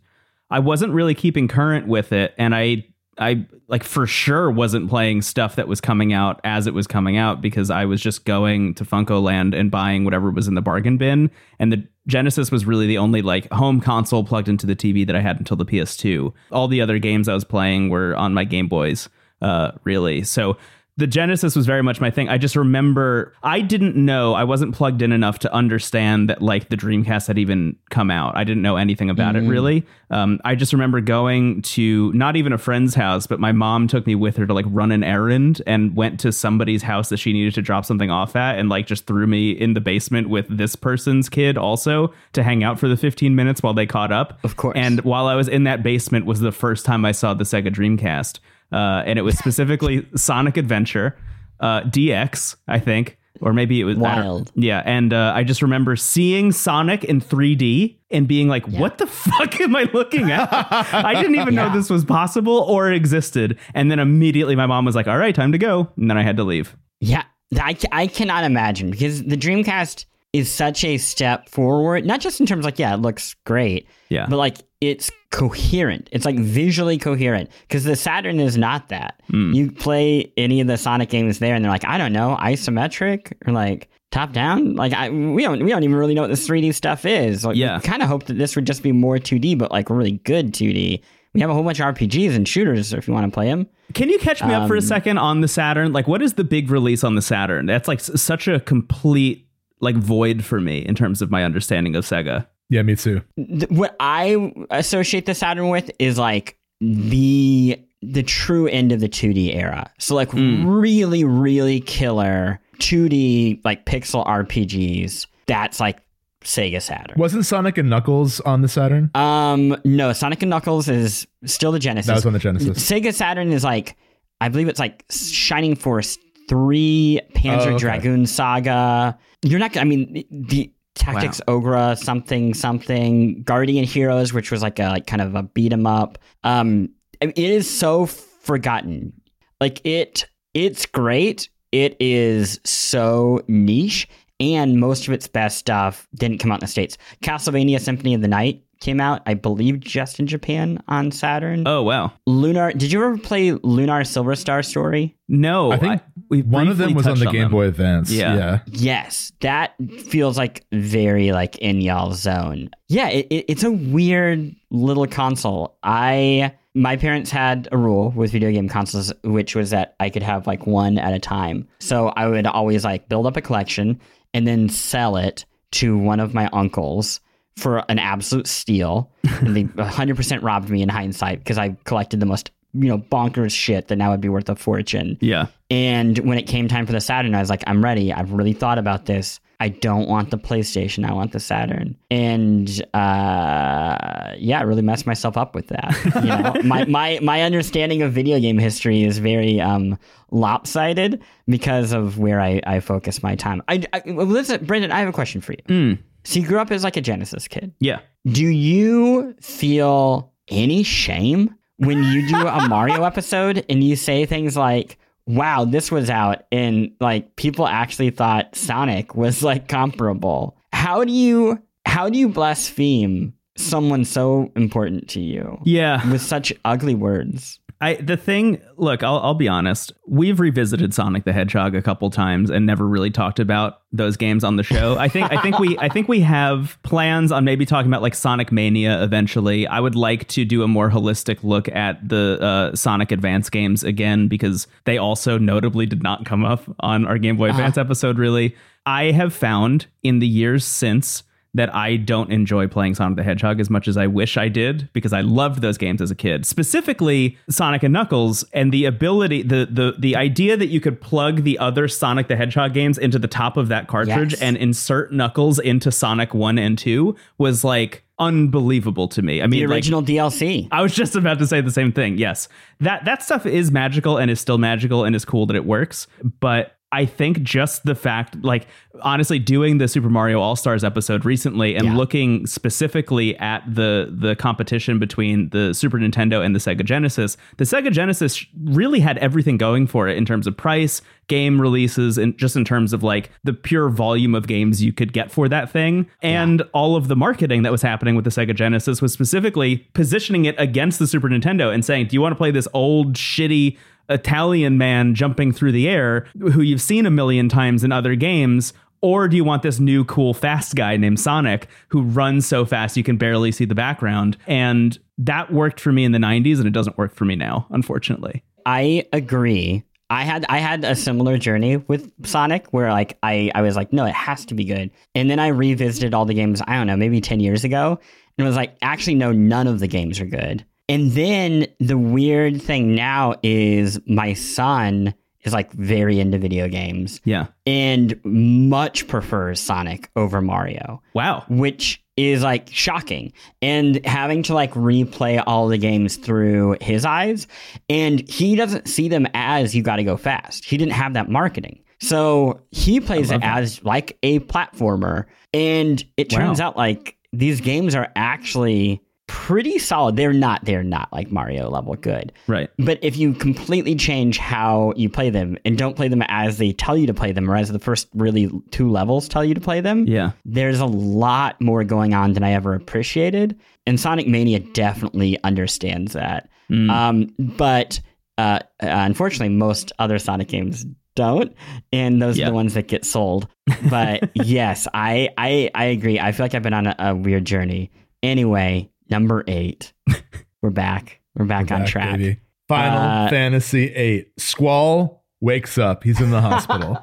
I wasn't really keeping current with it, and I I like for sure wasn't playing stuff that was coming out as it was coming out because I was just going to FuncoLand and buying whatever was in the bargain bin. And the Genesis was really the only like home console plugged into the TV that I had until the PS2. All the other games I was playing were on my Game Boys, uh, really. So the Genesis was very much my thing. I just remember I didn't know I wasn't plugged in enough to understand that like the Dreamcast had even come out. I didn't know anything about mm-hmm. it really. Um, I just remember going to not even a friend's house, but my mom took me with her to like run an errand and went to somebody's house that she needed to drop something off at, and like just threw me in the basement with this person's kid also to hang out for the 15 minutes while they caught up. Of course. And while I was in that basement was the first time I saw the Sega Dreamcast uh, and it was specifically *laughs* Sonic Adventure uh, DX, I think, or maybe it was wild. Yeah, and uh, I just remember seeing Sonic in 3D and being like, yeah. "What the fuck am I looking at?" I didn't even *laughs* yeah. know this was possible or existed. And then immediately my mom was like, "All right, time to go," and then I had to leave. Yeah, I, I cannot imagine because the Dreamcast is such a step forward, not just in terms like, yeah, it looks great, Yeah. but like it's coherent. It's like visually coherent because the Saturn is not that. Mm. You play any of the Sonic games there, and they're like, I don't know, isometric or like top down. Like I, we don't we don't even really know what this 3D stuff is. Like, Yeah. kind of hope that this would just be more 2D, but like really good 2D. We have a whole bunch of RPGs and shooters if you want to play them. Can you catch me up for a Um, second on the Saturn? Like, what is the big release on the Saturn? That's like such a complete like void for me in terms of my understanding of Sega. Yeah, me too. what I associate the Saturn with is like the the true end of the 2D era. So like really really killer 2D like pixel RPGs. That's like Sega Saturn. Wasn't Sonic and Knuckles on the Saturn? Um no, Sonic and Knuckles is still the Genesis. That was on the Genesis. Sega Saturn is like I believe it's like Shining Force 3, Panzer Oh, okay. Dragoon Saga. You're not I mean the Tactics Ogre something something Guardian Heroes which was like a like kind of a beat 'em up. Um it is so forgotten. Like it it's great. It is so niche and most of its best stuff didn't come out in the states. Castlevania Symphony of the Night came out I believe just in Japan on Saturn. Oh wow, Lunar. Did you ever play Lunar Silver Star Story? no, I think we One of them was on touched the Game them. Boy Advance. Yeah. Yeah. Yes, that feels like very like in y'all zone. Yeah, it, it, it's a weird little console. I my parents had a rule with video game consoles, which was that I could have like one at a time. So I would always like build up a collection and then sell it to one of my uncles for an absolute steal. and they *laughs* 100% robbed me in hindsight because I collected the most you know bonkers shit that now would be worth a fortune. Yeah, And when it came time for the Saturn, I was like, I'm ready. I've really thought about this. I don't want the PlayStation. I want the Saturn. And uh, yeah, I really messed myself up with that. You know, *laughs* my, my my understanding of video game history is very um, lopsided because of where I, I focus my time. I, I listen, Brendon, I have a question for you. Mm. So you grew up as like a Genesis kid. yeah. Do you feel any shame when you do a Mario *laughs* episode and you say things like, wow, this was out and like people actually thought Sonic was like comparable? How do you how do you blaspheme someone so important to you Yeah. with such ugly words? I the thing, look, I'll, I'll be honest. We've revisited Sonic the Hedgehog a couple times and never really talked about those games on the show. I think I think we I think we have plans on maybe talking about like Sonic Mania eventually. I would like to do a more holistic look at the uh, Sonic Advance games again because they also notably did not come up on our Game Boy Advance episode. Really, I have found in the years since that I don't enjoy playing Sonic the Hedgehog as much as I wish I did because I loved those games as a kid. Specifically Sonic and Knuckles and the ability the the the idea that you could plug the other Sonic the Hedgehog games into the top of that cartridge Yes. and insert Knuckles into Sonic 1 and 2 was like unbelievable to me. I The mean like, original DLC. I was just about to say the same thing. Yes. That that stuff is magical and is still magical and is cool that it works, but I think just the fact like honestly doing the Super Mario All-Stars episode recently and Yeah. looking specifically at the the competition between the Super Nintendo and the Sega Genesis, the Sega Genesis really had everything going for it in terms of price, game releases and just in terms of like the pure volume of games you could get for that thing and all of the marketing that was happening with the Sega Genesis was specifically positioning it against the Super Nintendo and saying, "Do you want to play this old shitty Italian man jumping through the air who you've seen a million times in other games?" Or do you want this new cool fast guy named Sonic who runs so fast you can barely see the background? And that worked for me in the 90s and it doesn't work for me now, unfortunately. I agree. I had I had a similar journey with Sonic where like I, I was like, no, it has to be good. And then I revisited all the games, I don't know, maybe 10 years ago, and was like, actually, no, none of the games are good. And then the weird thing now is my son is like very into video games Yeah. and much prefers Sonic over Mario Wow. which is like shocking and having to like replay all the games through his eyes and he doesn't see them as you got to go fast he didn't have that marketing so he plays it that. as like a platformer and it turns Wow. out like these games are actually pretty solid. They're not they're not like Mario level good. Right. But if you completely change how you play them and don't play them as they tell you to play them or as the first really two levels tell you to play them, Yeah. there's a lot more going on than I ever appreciated. And Sonic Mania definitely understands that. Mm. Um, but uh, unfortunately, most other Sonic games don't, and those Yeah. are the ones that get sold. But *laughs* yes, I, I I agree. I feel like I've been on a, a weird journey. Anyway, number eight, *laughs* we're back. We're back on Back, track. baby. Final Uh, Fantasy eight. Squall wakes up. He's in the *laughs* hospital.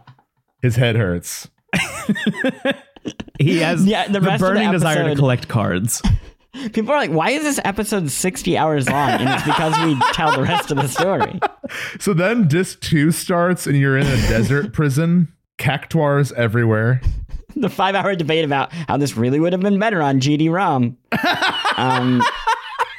His head hurts. *laughs* He has Yeah, the the, rest of the burning desire to collect cards. People are like, "Why is this episode sixty hours long?" And it's because we tell the rest of the story. So then disc two starts and you're in a desert prison. Cactuars everywhere. The five hour debate about how this really would have been better on GD ROM. Um,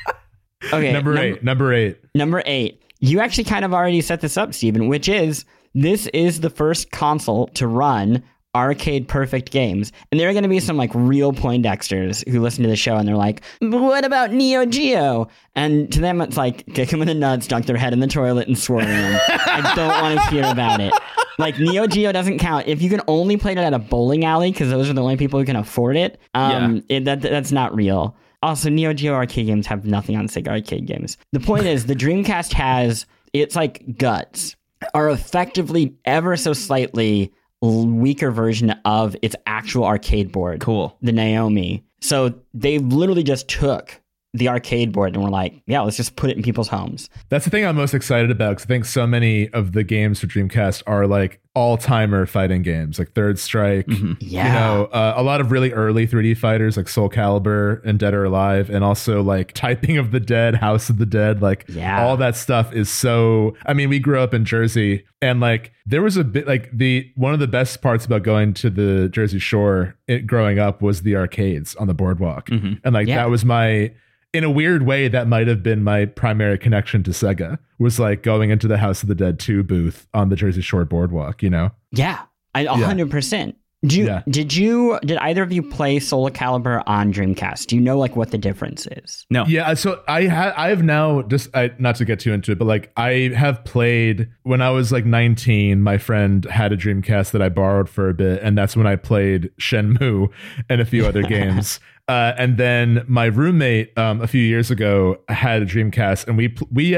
*laughs* okay. Number num- eight. Number eight. Number eight. You actually kind of already set this up, Stephen, which is this is the first console to run arcade perfect games. And there are going to be some like real Poindexters who listen to the show and they're like, what about Neo Geo? And to them, it's like, kick them in the nuts, dunk their head in the toilet and swirl them. I don't want to hear about it. Like Neo Geo doesn't count. If you can only play it at a bowling alley, because those are the only people who can afford it, um, it that, that's not real. Also, Neo Geo arcade games have nothing on Sega arcade games. The point is, the *laughs* Dreamcast has its like guts are effectively ever so slightly weaker version of its actual arcade board, Cool. the Naomi. So they literally just took the arcade board and we're like, yeah, let's just put it in people's homes. That's the thing I'm most excited about because I think so many of the games for Dreamcast are like all timer fighting games, like Third Strike. Yeah. You know, uh, a lot of really early 3D fighters like Soul Calibur and Dead or Alive, and also like Typing of the Dead, House of the Dead. Like, Yeah. all that stuff is so. I mean, we grew up in Jersey, and like there was a bit like the one of the best parts about going to the Jersey Shore it, growing up was the arcades on the boardwalk, and like Yeah. that was my. In a weird way, that might have been my primary connection to Sega. Was like going into the House of the Dead 2 booth on the Jersey Shore boardwalk, you know? Yeah, I- a hundred percent. Did you Yeah. did you did either of you play Soul Calibur on Dreamcast? Do you know like what the difference is? No. Yeah, uh, so I ha- I have now just I, not to get too into it, but like I have played when I was like 19. My friend had a Dreamcast that I borrowed for a bit, and that's when I played Shenmue and a few other *laughs* games. Uh, and then my roommate um, a few years ago had a Dreamcast, and we we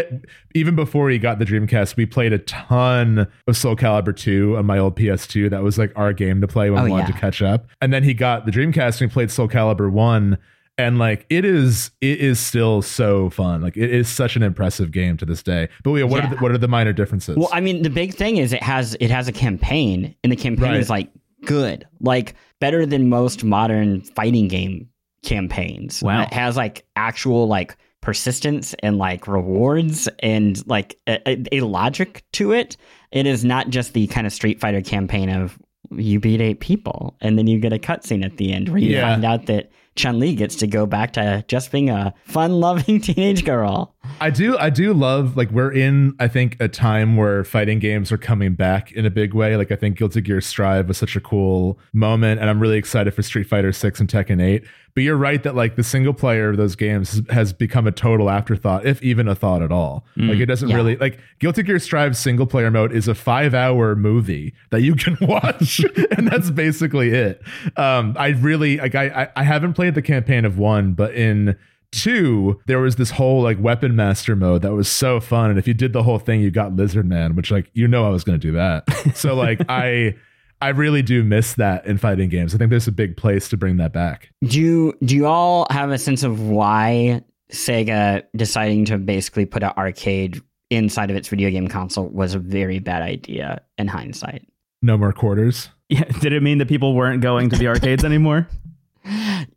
even before he got the Dreamcast, we played a ton of Soul Calibur 2 on my old PS2. That was like our game to play when Oh, we wanted yeah. to catch up. And then he got the Dreamcast and we played Soul Calibur 1 and like it is it is still so fun. Like it is such an impressive game to this day. But yeah, what Yeah. are the, what are the minor differences? Well, I mean, the big thing is it has it has a campaign, and the campaign Right. is like good, like better than most modern fighting game campaigns. Wow. it has like actual like persistence and like rewards and like a, a- logic to it. It is not just the kind of Street Fighter campaign of you beat eight people and then you get a cutscene at the end where you Yeah. find out that Chun Li gets to go back to just being a fun-loving *laughs* teenage girl. I do I do love like we're in I think a time where fighting games are coming back in a big way. Like I think Guilty Gear Strive was such a cool moment and I'm really excited for Street Fighter 6 and Tekken 8. But you're right that like the single player of those games has- has become a total afterthought if even a thought at all. Like it doesn't Yeah. really like Guilty Gear Strive single player mode is a 5-hour movie that you can *laughs* watch *laughs* and that's basically it. Um I really like I I, I haven't played the campaign of 1 but in Two, there was this whole like weapon master mode that was so fun. And if you did the whole thing, you got Lizard Man, which like you know I was gonna do that. So like *laughs* I I really do miss that in fighting games. I think there's a big place to bring that back. Do you, do you all have a sense of why Sega deciding to basically put an arcade inside of its video game console was a very bad idea in hindsight? No more quarters. Yeah. *laughs* Did it mean that people weren't going to the arcades anymore? *laughs*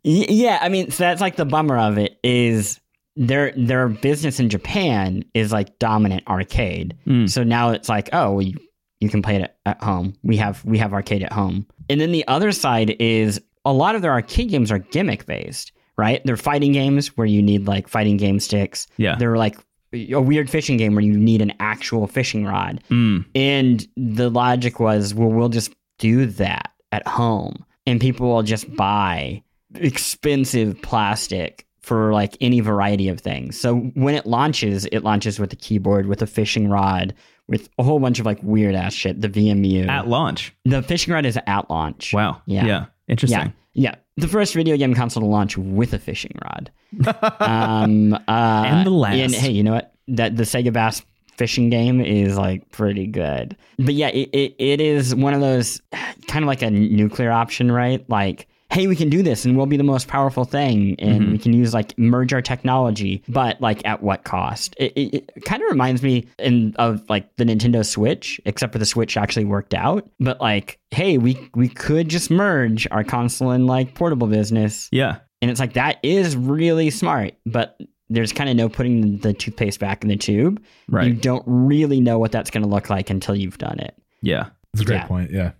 Yeah, I mean, so that's like the bummer of it is their their business in Japan is like dominant arcade. Mm. So now it's like, oh, well, you, can play it at, at home. We have we have arcade at home. And then the other side is a lot of their arcade games are gimmick based, right? They're fighting games where you need like fighting game sticks. Yeah. They're like a weird fishing game where you need an actual fishing rod. Mm. And the logic was, well, we'll just do that at home, and people will just buy expensive plastic for like any variety of things. So when it launches, it launches with a keyboard, with a fishing rod, with a whole bunch of like weird ass shit. The VMU at launch. The fishing rod is at launch. Wow. Yeah. Yeah. Interesting. Yeah. Yeah. The first video game console to launch with a fishing rod. *laughs* um, uh, and the last. And hey, you know what? That the Sega Bass fishing game is like pretty good. But yeah, it, it, it is one of those *sighs* kind of like a nuclear option, right? Like hey, we can do this and we'll be the most powerful thing and mm-hmm. we can use like merge our technology, but like at what cost? It, it, it kind of reminds me in, of like the Nintendo Switch, except for the Switch actually worked out. But like, hey, we we could just merge our console and like portable business. Yeah. And it's like that is really smart, but there's kind of no putting the toothpaste back in the tube. Right. You don't really know what that's going to look like until you've done it. Yeah. That's a great yeah. point. Yeah.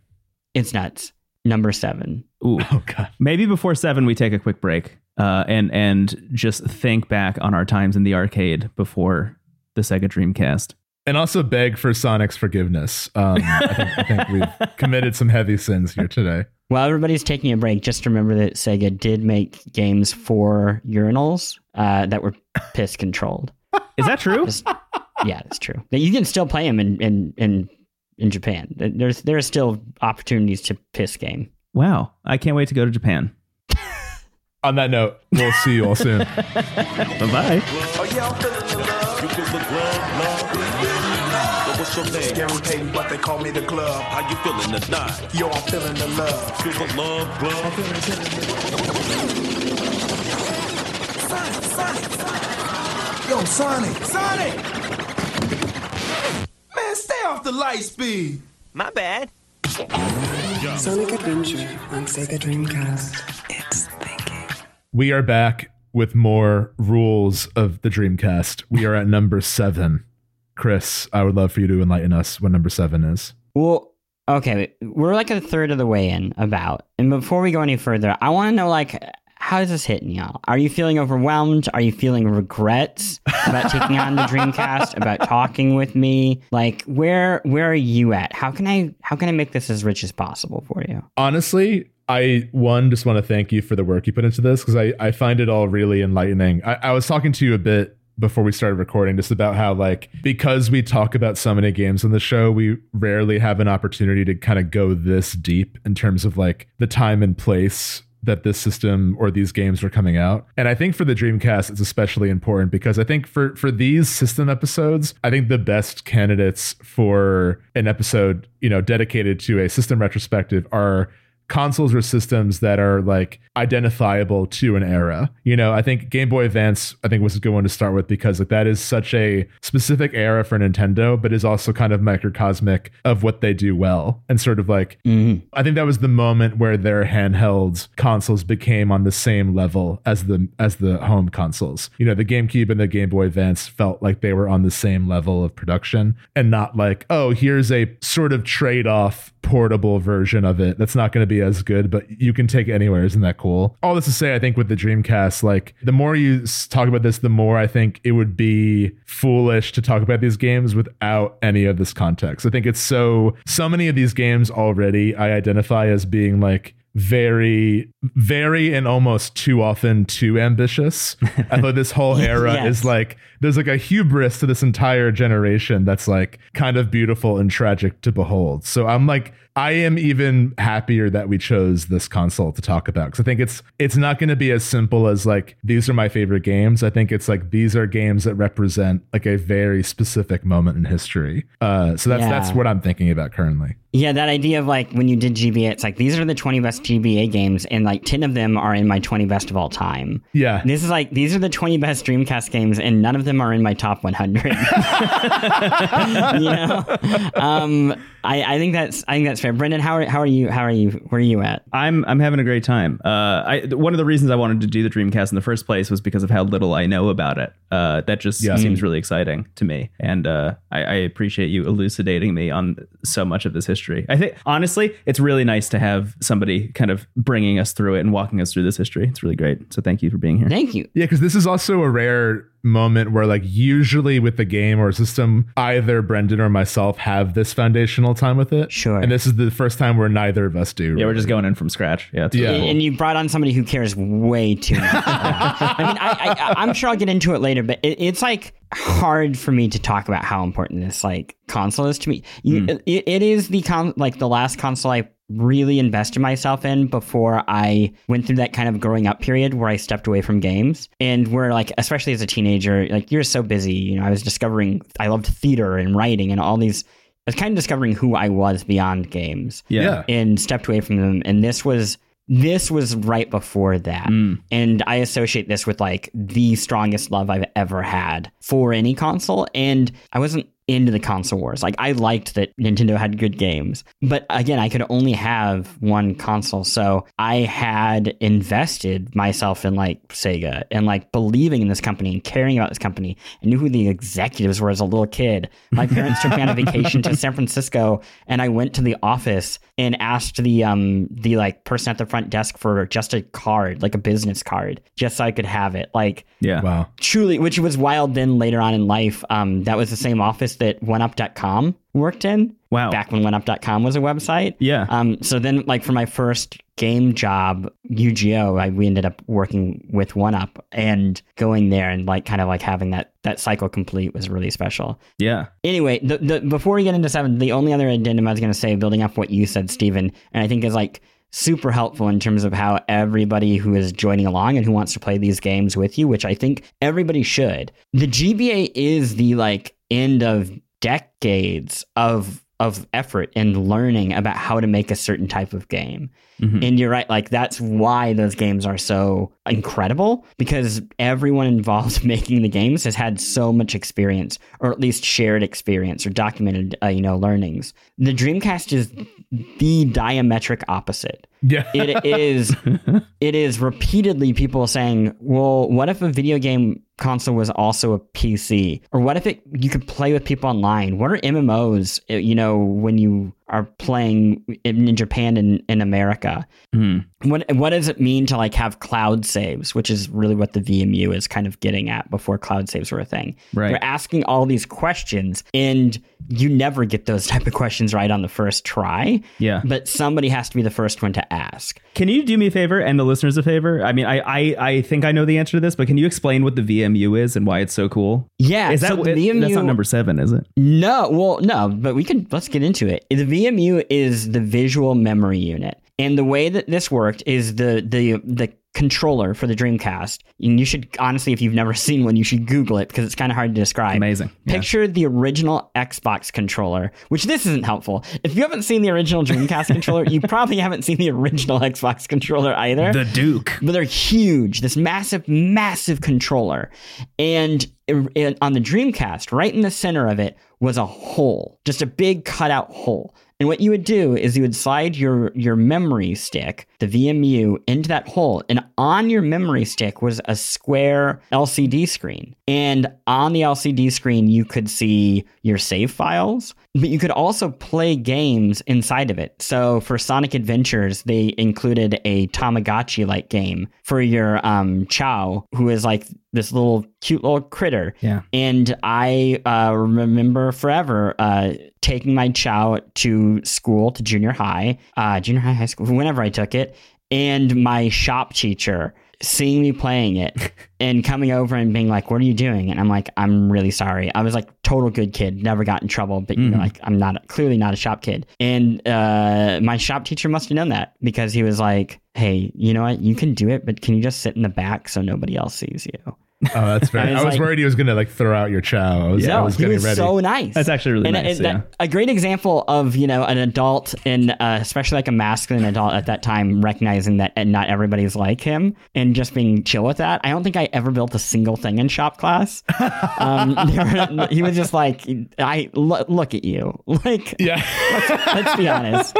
It's nuts number seven. Ooh. *laughs* Oh god. Maybe before seven we take a quick break uh, and and just think back on our times in the arcade before the Sega Dreamcast. And also beg for Sonic's forgiveness. Um, I, think, I think we've *laughs* committed some heavy sins here today. While everybody's taking a break, just remember that Sega did make games for urinals uh, that were piss controlled. *laughs* Is that true? Just, yeah, it's true. You can still play them in, in, in in Japan. There's there are still opportunities to piss game. Wow, I can't wait to go to Japan. On that note, we'll see you all soon. bye bye. What's your name? Scary Payton, but they call me the club. How you feeling tonight? Yo, I'm feeling the love. Feel the love, glove. I'm feeling, feeling Sonic, Sonic, Sonic. Yo, Sonic, Sonic. Man, stay off the light speed. My bad. Sonic Adventure on Sega Dreamcast. It's thinking. We are back with more rules of the Dreamcast. We are at number seven. Chris, I would love for you to enlighten us what number seven is. Well, okay, we're like a third of the way in, about. And before we go any further, I want to know, like, how is this hitting y'all? Are you feeling overwhelmed? Are you feeling regrets about taking on the Dreamcast? About talking with me? Like where where are you at? How can I how can I make this as rich as possible for you? Honestly, I one just want to thank you for the work you put into this because I, I find it all really enlightening. I, I was talking to you a bit before we started recording just about how like because we talk about so many games on the show we rarely have an opportunity to kind of go this deep in terms of like the time and place that this system or these games were coming out. And I think for the Dreamcast, it's especially important because I think for for these system episodes, I think the best candidates for an episode, you know, dedicated to a system retrospective are consoles or systems that are like identifiable to an era. You know, I think Game Boy Advance, I think was a good one to start with because like that is such a specific era for Nintendo, but is also kind of microcosmic of what they do well. And sort of like, mm-hmm. I think that was the moment where their handheld consoles became on the same level as the as the home consoles. You know, the GameCube and the Game Boy Advance felt like they were on the same level of production and not like, oh, here's a sort of trade-off portable version of it that's not going to be as good, but you can take anywhere. Isn't that cool? All this to say, I think with the Dreamcast, like the more you talk about this, the more I think it would be foolish to talk about these games without any of this context. I think it's so, so many of these games already I identify as being like very, very, and almost too often too ambitious. I thought this whole *laughs* era yes. is like there's like a hubris to this entire generation that's like kind of beautiful and tragic to behold. So I'm like I am even happier that we chose this console to talk about because I think it's it's not going to be as simple as like these are my favorite games. I think it's like these are games that represent like a very specific moment in history. Uh, so that's yeah. that's what I'm thinking about currently. Yeah, that idea of like when you did GBA, it's like these are the 20 best GBA games, and like 10 of them are in my 20 best of all time. Yeah, this is like these are the 20 best Dreamcast games, and none of them are in my top 100. *laughs* you know, um, I, I think that's I think that's fair. Brendon, how are how are you? How are you? Where are you at? I'm I'm having a great time. Uh, I one of the reasons I wanted to do the Dreamcast in the first place was because of how little I know about it. Uh, that just Yeah. seems really exciting to me, and uh, I, I appreciate you elucidating me on so much of this history. I think honestly, it's really nice to have somebody kind of bringing us through it and walking us through this history. It's really great. So thank you for being here. Thank you. Yeah, because this is also a rare moment where, like, usually with the game or system, either Brendon or myself have this foundational time with it. Sure. And this is the first time where neither of us do. Yeah, we're just going in from scratch. Yeah, it's really Yeah. cool. And you brought on somebody who cares way too much. *laughs* I mean, I, I, I'm sure I'll get into it later, but it, it's like hard for me to talk about how important this like console is to me. You, hmm. it, it is the con like the last console I really invested myself in before I went through that kind of growing up period where I stepped away from games and where like especially as a teenager like you're so busy you know I was discovering I loved theater and writing and all these I was kind of discovering who I was beyond games yeah. Yeah. and stepped away from them. And this was this was right before that. Mm. And I associate this with like the strongest love I've ever had for any console. And I wasn't into the console wars. Like I liked that Nintendo had good games. But again, I could only have one console. So I had invested myself in like Sega and like believing in this company and caring about this company and knew who the executives were as a little kid. My parents took me on a vacation to San Francisco and I went to the office and asked the um the like person at the front desk for just a card, like a business card, just so I could have it. Like yeah. Wow. truly which was wild then later on in life. Um that was the same office that OneUp.com worked in. Wow. Back when OneUp.com was a website. Yeah. Um, so then, like for my first game job, UGO, I, we ended up working with OneUp and going there and like kind of like having that that cycle complete was really special. Yeah. Anyway, the, the before we get into seven, the only other addendum I was going to say, building off what you said, Stephen, and I think is like super helpful in terms of how everybody who is joining along and who wants to play these games with you, which I think everybody should. The GBA is the like end of decades of of effort and learning about how to make a certain type of game. Mhm. And you're right, like that's why those games are so incredible because everyone involved *laughs* making the games has had so much experience, or at least shared experience or documented, uh, you know, learnings. The Dreamcast is the diametric opposite. Yeah. It is, *laughs* it is repeatedly people saying, "Well, what if a video game console was also a PC, or what if it you could play with people online? What are MMOs? uh, You know, when you are playing in, Japan and in America." Mhm. what what does it mean to like have cloud saves, which is really what the VMU is kind of getting at before cloud saves were a thing. Right. They're asking all these questions and you never get those *laughs* type of questions right on the first try. Yeah. But somebody has to be the first one to ask. Can you do me a favor and the listeners a favor? I mean, I, I I think I know the answer to this, but can you explain what the VMU is and why it's so cool? Yeah. Is that so the VMU, that's not number seven, is it? No, well, no, but we can let's get into it. The VMU is the visual memory unit. And the way that this worked is the the the controller for the Dreamcast. And you should honestly, if you've never *laughs* seen one, you should Google it because it's kind of hard to describe. Amazing. Yeah. Picture the original Xbox controller, which this isn't helpful. If you haven't seen the original Dreamcast *laughs* controller, you probably haven't seen the original *laughs* Xbox controller either The Duke. but they're huge. This massive, massive controller, and on the Dreamcast, right in the center of it was a hole, just a big cutout hole. And what you would do is you would slide your your memory stick, the VMU, into that hole, and on your memory stick was a square LCD screen. And on the LCD screen, you could see your save files, but you could also play games inside of it. So for Sonic Adventures, they included a Tamagotchi like game for your um, Chao, who is like this little cute little critter. Yeah. And I uh, remember forever uh, taking my Chao to school, to junior high, uh, junior high, high school, whenever I took it, and my shop teacher seeing me playing it *laughs* and coming over and being like, "What are you doing?" And I'm like, "I'm really sorry." I was like, total good kid, never got in trouble, but you know, like I'm not clearly not a shop kid. And uh, my shop teacher must have known that because he was like, "Hey, you know what? You can do it, but can you just sit in the back so nobody else sees you?" *laughs* Oh, that's fair. I I was was, like- worried he was gonna like throw out your Chao. I was, I no, was he getting was ready. so nice. That's actually really and, nice, and yeah. that- a great example of you know an adult and uh, especially like a masculine adult at that time recognizing that and not everybody's like him and just being chill with that. I don't think I ever built a single thing in shop class. *laughs* um, were- he was just like, I look at you, *laughs* like yeah. let's be honest.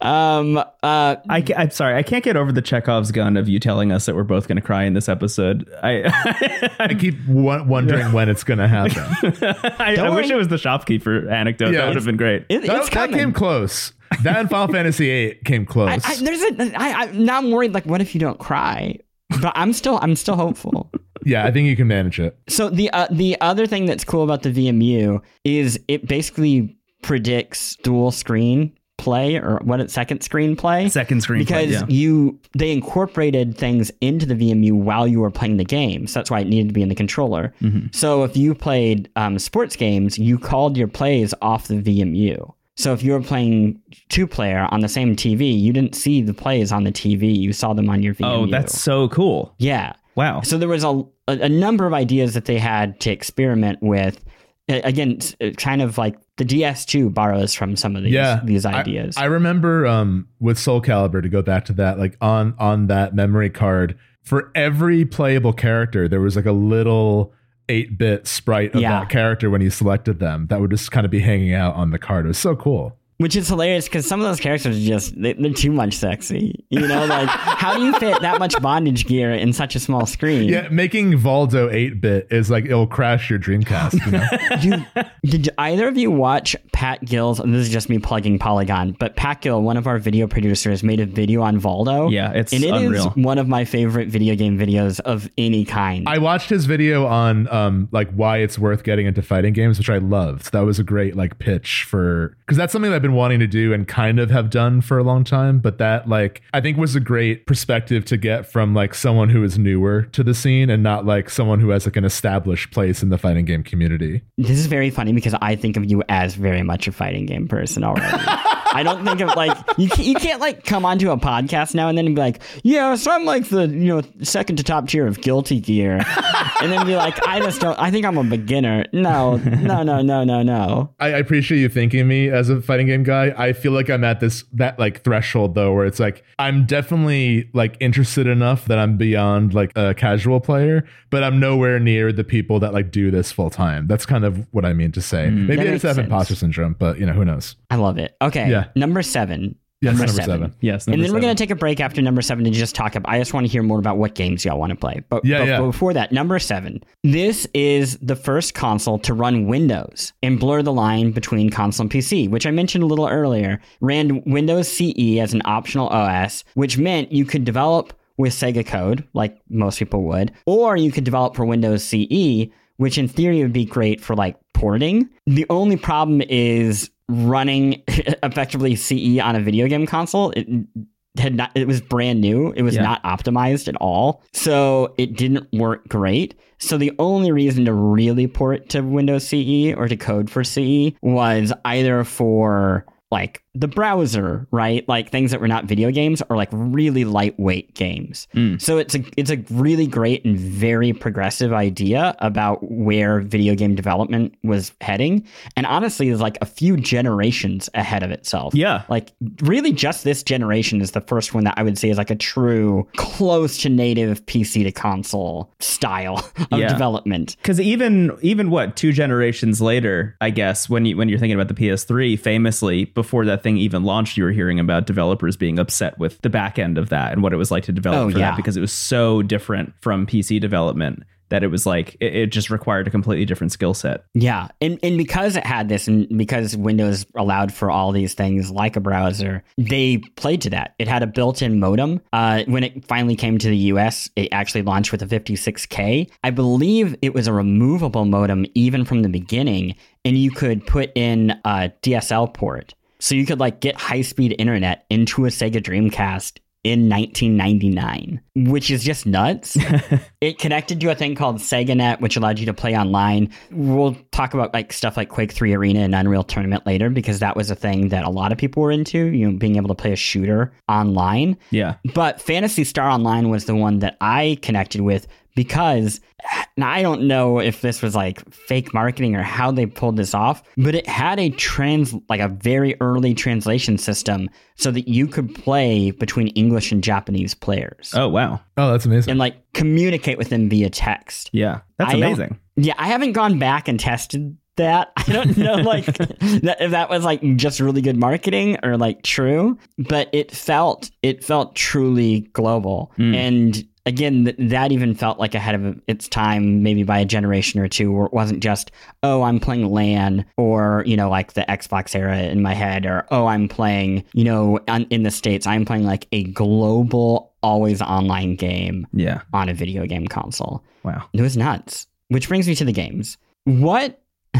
Um, uh, I, I'm sorry, I can't get over the Chekhov's gun of you telling us that we're both going to cry in this episode. I *laughs* I keep w- wondering when it's going to happen. *laughs* I, I wish worry. it was the shopkeeper anecdote. Yeah, that would have been great. It- that, it's that coming. came close. That and Final *laughs* Fantasy VIII came close. I, I, there's a. I, I, now I'm worried. Like, what if you don't cry? But I'm still. I'm still hopeful. yeah, I think you can manage it. So the uh, the other thing that's cool about the VMU is it basically predicts dual screen play or what second screen play. Second screen play, because yeah. you they incorporated things into the VMU while you were playing the game. So that's why it needed to be in the controller. Mm-hmm. So if you played um, sports games, you called your plays off the VMU. So if you were playing two player on the same TV, you didn't see the plays on the TV. You saw them on your VMU. Oh, that's so cool. yeah. Wow. So there was a, a, a number of ideas that they had to experiment with. Again, uh, kind of like the DS2 borrows from some of these yeah these I- ideas. I, remember um with Soul Calibur to go back to that like on on that memory card for every playable character there was like a little 8-bit sprite of Yeah. that character when you selected them that would just kind of be hanging out on the card it was so cool Which is hilarious because some of those characters are just they, they're too much sexy. You know, like how do you fit that much bondage gear in such a small screen? yeah making Voldo 8-bit is like it'll crash your Dreamcast you know *laughs* You, did either of you watch Pat Gill's? And this is just me plugging Polygon, but Pat Gill, one of our video producers, made a video on Voldo. Yeah, it's and it is unreal. one of my favorite video game videos of any kind. I watched his video on um like why it's worth getting into fighting games, which I loved. That was a great like pitch for because that's something that I've been wanting to do and kind of have done for a long time. But that like I think was a great perspective to get from like someone who is newer to the scene and not like someone who has like an established place in the fighting game community. This is very funny because I think of you as very much a fighting game person already. *laughs* I don't think of like you. Can't, you can't like come onto a podcast now and then and be like, yeah, so I'm like the you know second to top tier of Guilty Gear, and then be like, I just don't. I think I'm a beginner. No, no, no, no, no, no. I, I appreciate you thinking of me as a fighting game guy. I feel like I'm at this that like threshold though, where it's like I'm definitely like interested enough that I'm beyond like a casual player, but I'm nowhere near the people that like do this full time. That's kind of what I mean to say. Mm. Maybe That I just have sense. imposter syndrome, but you know who knows? I love it. Okay, Yeah. number seven. Yes, number seven. Yes. and number then we're going to take a break after number seven to just talk about. I just want to hear more about what games y'all want to play. But, Yeah, but yeah. before that, number seven. This is the first console to run Windows and blur the line between console and PC, which I mentioned a little earlier. Ran Windows CE as an optional OS, which meant you could develop with Sega code, like most people would, or you could develop for Windows CE, which in theory would be great for like porting. The only problem is running *laughs* effectively CE on a video game console. It had not it was brand new. It was Yeah. not optimized at all. So it didn't work great. So the only reason to really port to Windows CE or to code for CE was either for like the browser, right? Like things that were not video games are like really lightweight games. Hmm. So it's a it's a really great and very progressive idea about where video game development was heading. And honestly is like a few generations ahead of itself. Yeah. Like really just this generation is the first one that I would say is like a true close to native PC to console style *laughs* of Yeah. development. Because even even what two generations later, I guess when you when you're thinking about the PS3, famously before that thing even launched, you were hearing about developers being upset with the back end of that and what it was like to develop Oh, for yeah. that because it was so different from PC development that it was like it, it just required a completely different skill set. Yeah, and and because it had this, and because Windows allowed for all these things like a browser, they played to that. It had a built-in modem. Uh, when it finally came to the U.S., it actually launched with a 56k. I believe it was a removable modem even from the beginning, and you could put in a DSL port, so you could like get high-speed internet into a Sega Dreamcast. In 1999, which is just nuts. *laughs* it connected to a thing called SegaNet, which allowed you to play online. We'll talk about like stuff like Quake 3 Arena and Unreal Tournament later because that was a thing that a lot of people were into, you know, being able to play a shooter online. Yeah. But Phantasy Star Online was the one that I connected with because now I don't know if this was like fake marketing or how they pulled this off, but it had a trans like a very early translation system so that you could play between English and Japanese players Oh wow. Oh, that's amazing. and like communicate with them via text. Yeah. That's I amazing. Yeah, I haven't gone back and tested that. *laughs* I don't know, like *laughs* that, if that was like just really good marketing or like true, but it felt it felt truly global, mm. and again, th- that even felt like ahead of its time, maybe by a generation or two, where it wasn't just oh I'm playing LAN or you know like the Xbox era in my head, or oh I'm playing you know on, in the states I'm playing like a global always online game Yeah. on a video game console. Wow. It was nuts. Which brings me to the games. What *laughs*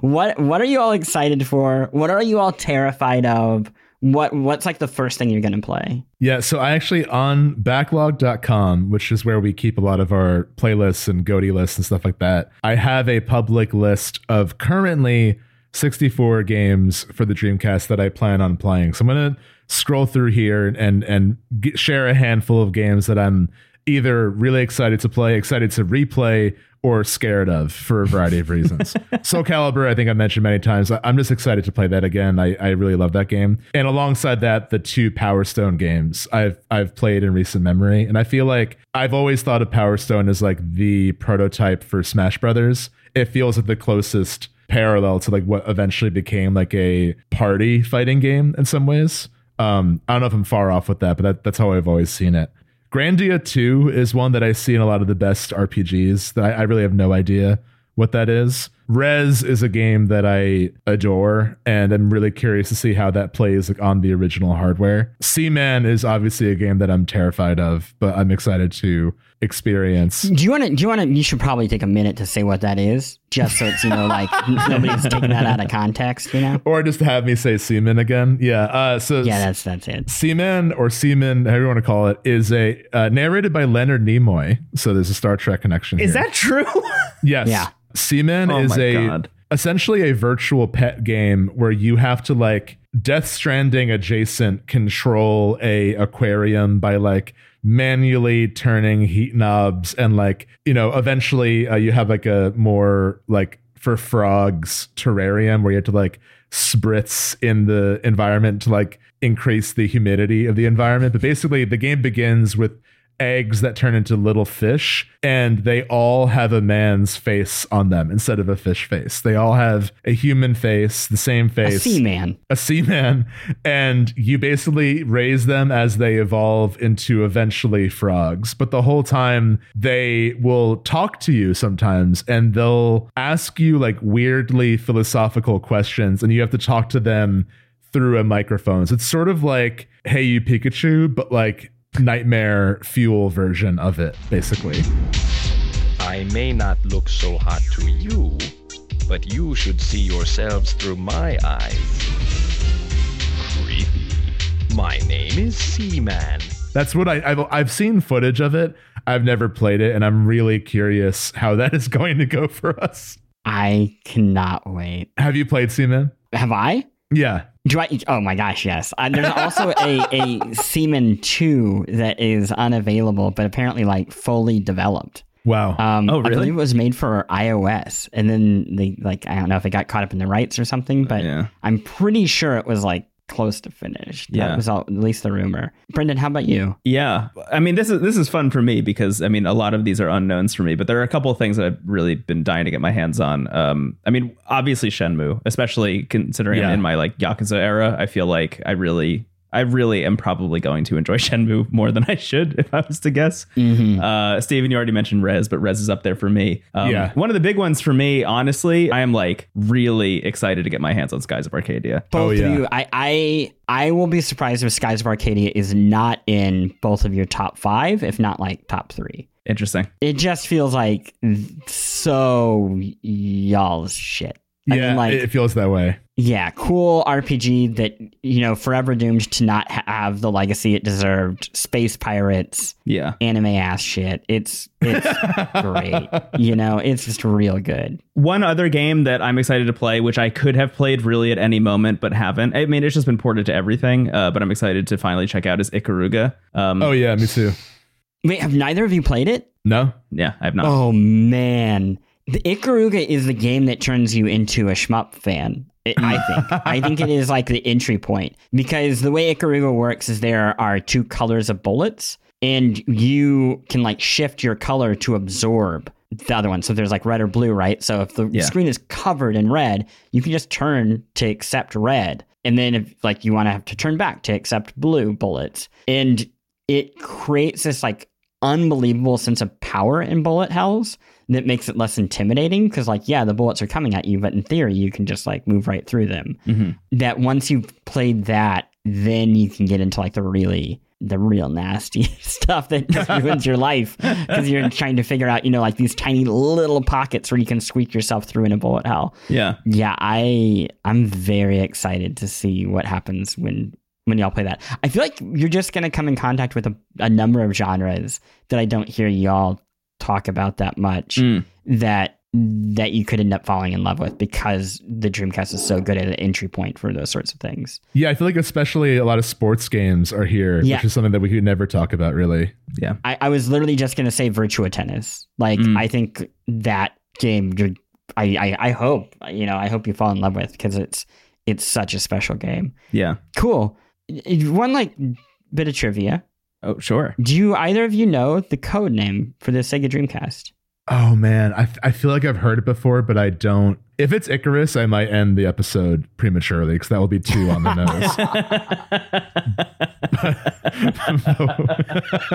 what what are you all excited for? What are you all terrified of? What what's like the first thing you're going to play? Yeah, so I actually on backloggd.com, which is where we keep a lot of our playlists and Goaty lists and stuff like that. I have a public list of currently 64 games for the Dreamcast that I plan on playing. So I'm going to scroll through here and and get, share a handful of games that I'm either really excited to play, excited to replay, or scared of for a variety of reasons. *laughs* Soul Calibur, I think I mentioned many times. I'm just excited to play that again. I, I really love that game. And alongside that, the two Power Stone games I've I've played in recent memory. And I feel like I've always thought of Power Stone as like the prototype for Smash Brothers. It feels like the closest parallel to like what eventually became like a party fighting game in some ways. Um, I don't know if I'm far off with that, but that, that's how I've always seen it. Grandia 2 is one that I see in a lot of the best RPGs that I, I really have no idea what that is. Rez is a game that I adore, and I'm really curious to see how that plays on the original hardware. Seaman is obviously a game that I'm terrified of, but I'm excited to experience. Do you want to? Do you want to? You should probably take a minute to say what that is, just so it's you know like *laughs* nobody's taking that out of context. You know? Or just have me say Seaman again. Yeah. Uh, so Yeah, that's that's it. Seaman or Seaman, however you want to call it, is a uh, narrated by Leonard Nimoy. So there's a Star Trek connection. Is here. that true? *laughs* Yes. Yeah. Seaman Oh is a God. essentially a virtual pet game where you have to like Death Stranding adjacent control a aquarium by like manually turning heat knobs and like you know eventually uh, you have like a more like for frogs terrarium where you have to like spritz in the environment to like increase the humidity of the environment but basically the game begins with eggs that turn into little fish and they all have a man's face on them instead of a fish face they all have a human face the same face A sea man. a seaman, and you basically raise them as they evolve into eventually frogs. But the whole time they will talk to you sometimes and they'll ask you like weirdly philosophical questions, and you have to talk to them through a microphone. So it's sort of like Hey You Pikachu, but like nightmare fuel version of it, basically. I may not look so hot to you, but you should see yourselves through my eyes. Creepy. My name is Seaman. That's what I, I've I've seen footage of it. I've never played it, and I'm really curious how that is going to go for us. I cannot wait. Have you played Seaman? Have I? Yeah. Do I? Oh my gosh, yes. Uh, there's also a a Seaman two that is unavailable, but apparently like fully developed. Wow. Um, Oh, I really? believe it was made for iOS, and then they like I don't know if it got caught up in the rights or something, but Yeah. I'm pretty sure it was like close to finished. Yeah. that was all, at least the rumor. Brendon, how about you? Yeah, I mean this is this is fun for me because I mean a lot of these are unknowns for me, but there are a couple of things that I've really been dying to get my hands on. Um, I mean obviously Shenmue, especially considering I'm Yeah. in my like Yakuza era. I feel like I really, I really am probably going to enjoy *laughs* Shenmue more than I should if I was to guess. Uh, Stephen, you already mentioned Rez, but Rez is up there for me. Um, Yeah. one of the big ones for me, honestly, I am like really excited to get my hands on Skies of Arcadia. Both Oh, yeah. of you, I, I I will be surprised if Skies of Arcadia is not in both of your top five, if not like top three. Interesting. It just feels like so y'all's shit. I yeah, mean, like, it feels that way. Yeah, cool RPG that you know forever doomed to not have the legacy it deserved. Space pirates, Yeah. anime ass shit. It's it's great. *laughs* You know, it's just real good. One other game that I'm excited to play, which I could have played really at any moment but haven't. I mean, it's just been ported to everything, uh, but I'm excited to finally check out is Ikaruga. Um, Oh yeah, me too. Wait, have neither of you played it? No. yeah, I have not. Oh man, the Ikaruga is the game that turns you into a shmup fan. It, I think. *laughs* I think it is like the entry point because the way Ikaruga works is there are two colors of bullets, and you can like shift your color to absorb the other one. So there's like red or blue, right? So if the Yeah. screen is covered in red, you can just turn to accept red. And then if like you want to have to turn back to accept blue bullets. And it creates this like unbelievable sense of power in bullet hells that makes it less intimidating because like yeah the bullets are coming at you but in theory you can just like move right through them Mhm. that once you've played that then you can get into like the really the real nasty *laughs* stuff that just ruins your life because you're trying to figure out you know like these tiny little pockets where you can squeak yourself through in a bullet hell Yeah. yeah i i'm very excited to see what happens when when y'all play that i feel like you're just going to come in contact with a, a number of genres that i don't hear y'all talk about that much Mm. that that you could end up falling in love with because the dreamcast is so good at an entry point for those sorts of things Yeah, I feel like especially a lot of sports games are here, Yeah. which is something that we could never talk about really. Yeah. I, I was literally just going to say Virtua Tennis. Like, Mm. I think that game, I, I, I hope, you know, I hope you fall in love with because it's, it's such a special game. Yeah. Cool. One like bit of trivia. Oh, sure. Do you either of you know the code name for the Sega Dreamcast? Oh man, I, I feel like I've heard it before, but I don't. If it's Icarus, I might end the episode prematurely because that will be two on the *laughs* nose.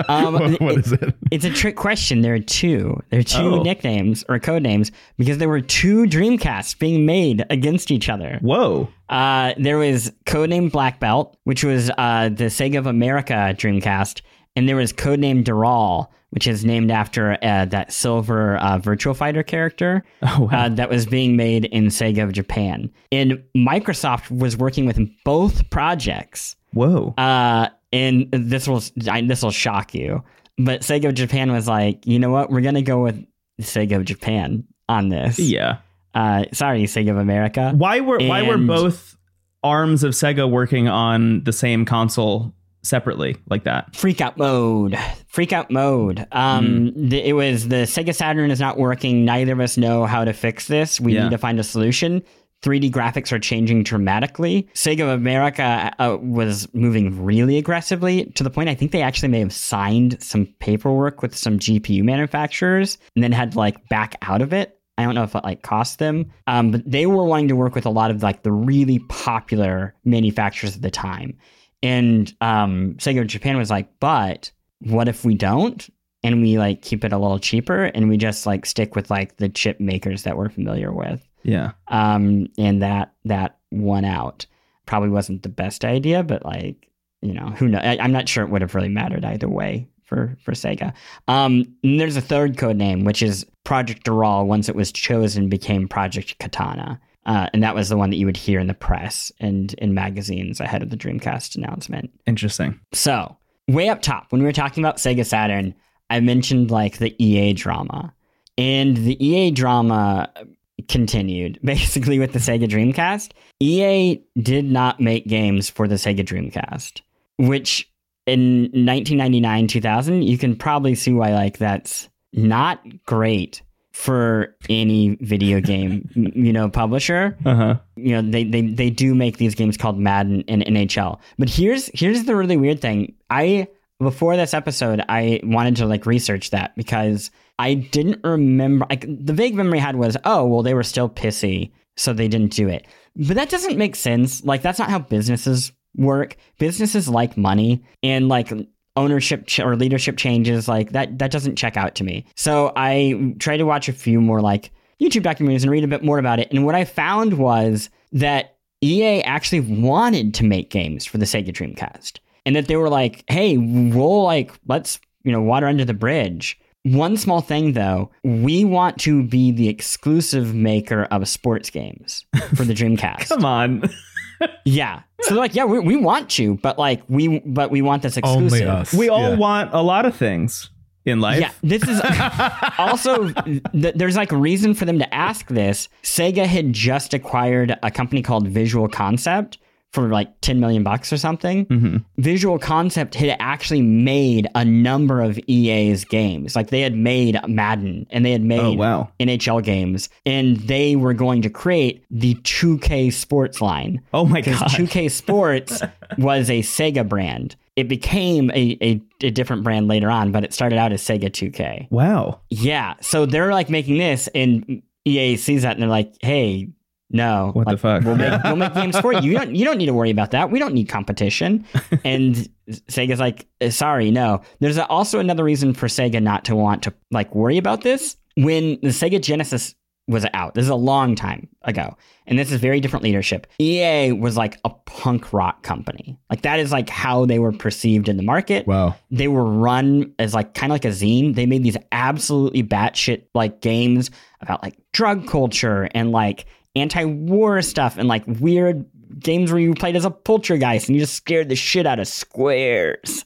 *laughs* *laughs* Um, what, what is it? It's a trick question. There are two. There are two Oh. nicknames or code names because there were two Dreamcasts being made against each other. Whoa. Uh, there was codename Black Belt, which was uh, the Sega of America Dreamcast, and there was codename Dural, which is named after uh, that silver uh, Virtua Fighter character *laughs* Oh, wow. uh, that was being made in Sega of Japan. And Microsoft was working with both projects. Whoa. Uh, and this will I, this will shock you, but Sega of Japan was like, you know what, we're gonna go with Sega of Japan on this. yeah. Uh, sorry, Sega of America. Why were why were both arms of Sega working on the same console separately like that? Freak out mode. Freak out mode. Um, Hmm. th- it was the Sega Saturn is not working. Neither of us know how to fix this. We Yeah. need to find a solution. 3D graphics are changing dramatically. Sega of America uh, was moving really aggressively to the point I think they actually may have signed some paperwork with some GPU manufacturers and then had to like back out of it. I don't know if it like cost them, um, but they were wanting to work with a lot of like the really popular manufacturers at the time. And um, Sega Japan was like, but what if we don't? And we like keep it a little cheaper and we just like stick with like the chip makers that we're familiar with. Yeah. Um, and that that won out. Probably wasn't the best idea, but like, you know, who knows? I, I'm not sure it would have really mattered either way for for Sega. Um, and there's a third code name, which is Project Dural. Once it was chosen, became Project Katana. Uh, and that was the one that you would hear in the press and in magazines ahead of the Dreamcast announcement. Interesting. So, way up top, when we were talking about Sega Saturn, I mentioned like the EA drama. And the EA drama continued *laughs* basically with the Sega Dreamcast. EA did not make games for the Sega Dreamcast, which in 1999 2000, you can probably see why like that's not great for any video game, *laughs* you know, publisher Uh huh. you know they, they they do make these games called Madden and NHL. But here's here's the really weird thing. I before this episode, I wanted to like research that because I didn't remember. Like the vague memory I had was, oh well, they were still pissy, so they didn't do it. But that doesn't make sense. Like that's not how businesses work. Businesses like money and like ownership ch- or leadership changes like that that doesn't check out to me. So i tried to watch a few more like youtube documentaries and read a bit more about it. And what i found was that ea actually wanted to make games for the sega dreamcast and that they were like hey we'll like let's you know water under the bridge. One small thing though we want to be the exclusive maker of sports games for the *laughs* dreamcast. Come on. Yeah so they're like yeah we, we want you but like we but we want this exclusive Only us. We all Yeah. want a lot of things in life. Yeah, this is *laughs* also th- there's like a reason for them to ask this. Sega had just acquired a company called Visual Concept for like 10 million bucks or something. Mm-hmm. Visual Concept had actually made a number of EA's games. Like they had made Madden and they had made Oh, wow. NHL games and they were going to create the 2K Sports line Oh my god. 2K Sports *laughs* was a Sega brand. It became a, a, a different brand later on, but it started out as Sega 2K. Wow. Yeah. So they're like making this, and EA sees that and they're like, hey, no. What the fuck? We'll make, we'll make games for you. You don't, you don't need to worry about that. We don't need competition. *laughs* and Sega's like, "Uh, sorry, no. There's also another reason for Sega not to want to like worry about this. When the Sega Genesis was out, this is a long time ago, and this is very different leadership. EA was like a punk rock company. Like that is like how they were perceived in the market Wow. they were run as like kind of like a zine. They made these absolutely batshit like games about like drug culture and like anti-war stuff and like weird games where you played as a poltergeist and you just scared the shit out of squares.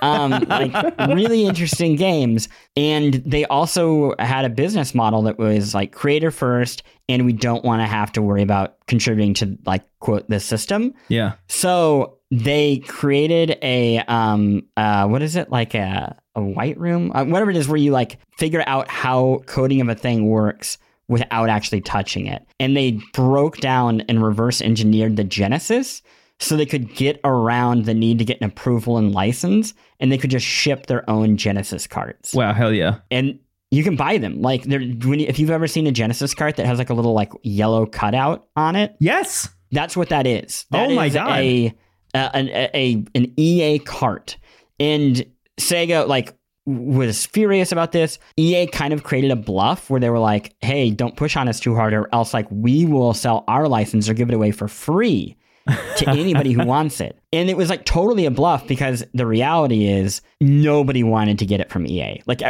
Um, *laughs* like really interesting games. And they also had a business model that was like creator first, and we don't want to have to worry about contributing to like quote the system. Yeah. So they created a um uh what is it like a a white room uh, whatever it is where you like figure out how coding of a thing works without actually touching it and they broke down and reverse engineered the genesis so they could get around the need to get an approval and license and they could just ship their own genesis carts Wow. Hell yeah. and you can buy them like they're when you, if you've ever seen a genesis cart that has like a little like yellow cutout on it Yes. that's what that is. Oh that Oh my is God. A, a, an, a an EA cart, and Sega like was furious about this. EA kind of created a bluff where they were like, "Hey, don't push on us too hard, or else like we will sell our license or give it away for free." to *laughs* anybody who wants it. And it was like totally a bluff because the reality is nobody wanted to get it from EA. Like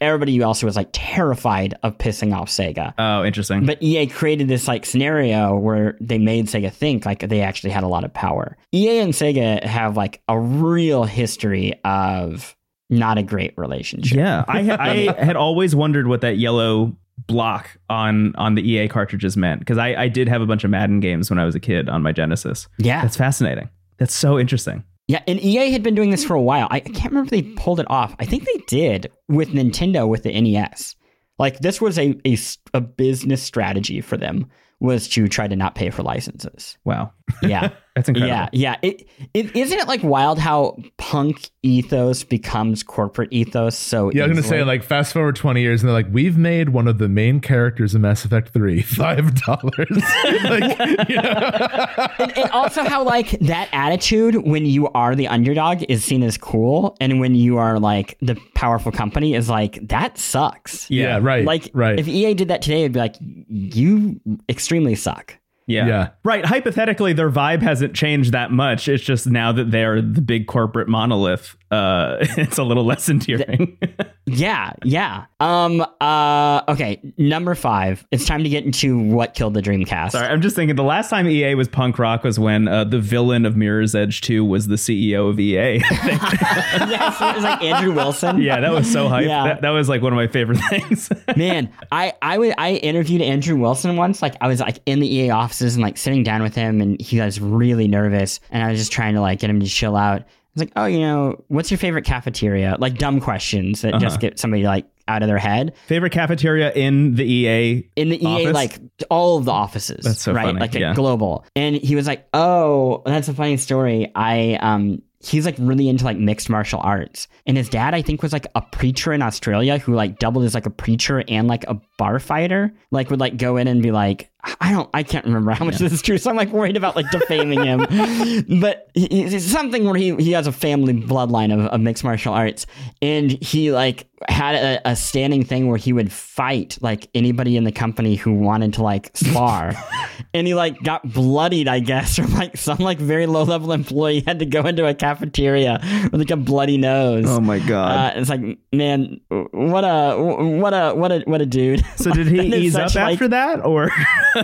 everybody else was like terrified of pissing off Sega. Oh, interesting. But EA created this like scenario where they made Sega think like they actually had a lot of power. EA and Sega have like a real history of not a great relationship. yeah. I I *laughs* had always wondered what that yellow block on on the EA cartridges meant because I I did have a bunch of Madden games when I was a kid on my Genesis. Yeah. That's fascinating. That's so interesting. Yeah, and EA had been doing this for a while. I I can't remember if they pulled it off. I think they did with Nintendo with the NES. Like this was a, a, a business strategy for them was to try to not pay for licenses. Wow. Yeah. *laughs* That's incredible. Yeah, yeah. It, it isn't it like wild how punk ethos becomes corporate ethos so Yeah, I was gonna say like fast forward twenty years and they're like, we've made one of the main characters in Mass Effect Three *laughs* five dollars. *laughs* like, you *laughs* and, and also how like that attitude when you are the underdog is seen as cool and when you are like the powerful company is like that sucks yeah, right, like right. if ea did that today it'd be like you extremely suck Yeah. Yeah. Right. Hypothetically, their vibe hasn't changed that much. It's just now that they're the big corporate monolith, uh, *laughs* it's a little less endearing. Yeah yeah um uh okay number five it's time to get into what killed the dreamcast Sorry, I'm just thinking the last time EA was punk rock was when uh, the villain of Mirror's Edge 2 was the CEO of EA. *laughs* *laughs* yes it was like andrew wilson yeah, that was so hype. Yeah. That, that was like one of my favorite *laughs* things. Man, I I would I interviewed Andrew Wilson once. Like I was like in the EA offices and like sitting down with him, and he was really nervous, and I was just trying to like get him to chill out. I was like, oh, you know, what's your favorite cafeteria? Like dumb questions that Uh-huh. just get somebody like out of their head. favorite cafeteria in the EA? In the EA, Office? like all of the offices. That's so right, funny, like a yeah. global. And he was like, oh, that's a funny story. I um. He's like really into like mixed martial arts. And his dad, I think, was like a preacher in Australia who like doubled as like a preacher and like a bar fighter. Like would like go in and be like, I don't, I can't remember how much this is true. So I'm like worried about like defaming him. *laughs* but it's something where he, he has a family bloodline of, of mixed martial arts. And he like had a, a standing thing where he would fight like anybody in the company who wanted to like spar. *laughs* and he like got bloodied, I guess, from like some like very low level employee had to go into a cafeteria with like a bloody nose. Oh my god. Uh, it's like, man, what a, what a, what a, what a dude. so did he *laughs* ease up such, like- after that, or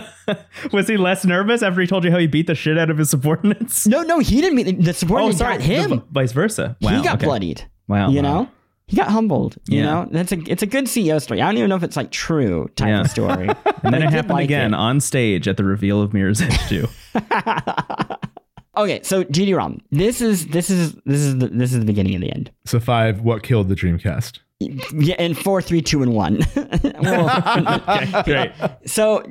*laughs* was he less nervous after he told you how he beat the shit out of his subordinates? No, no, he didn't mean the subordinates Oh, subordinate sorry, got him. the v- vice versa. Wow, he got okay. bloodied. Wow, you wow. know, he got humbled. You Yeah. know, that's a it's a good CEO story. I don't even know if it's like true type Yeah. of story. *laughs* And then it happened again on stage at the reveal of Mirror's Edge 2. *laughs* Okay, so GD ROM. This is this is this is the, this is the beginning of the end. So five, what killed the Dreamcast? Yeah, in four, three, two, and one. *laughs* well, *laughs* Great. so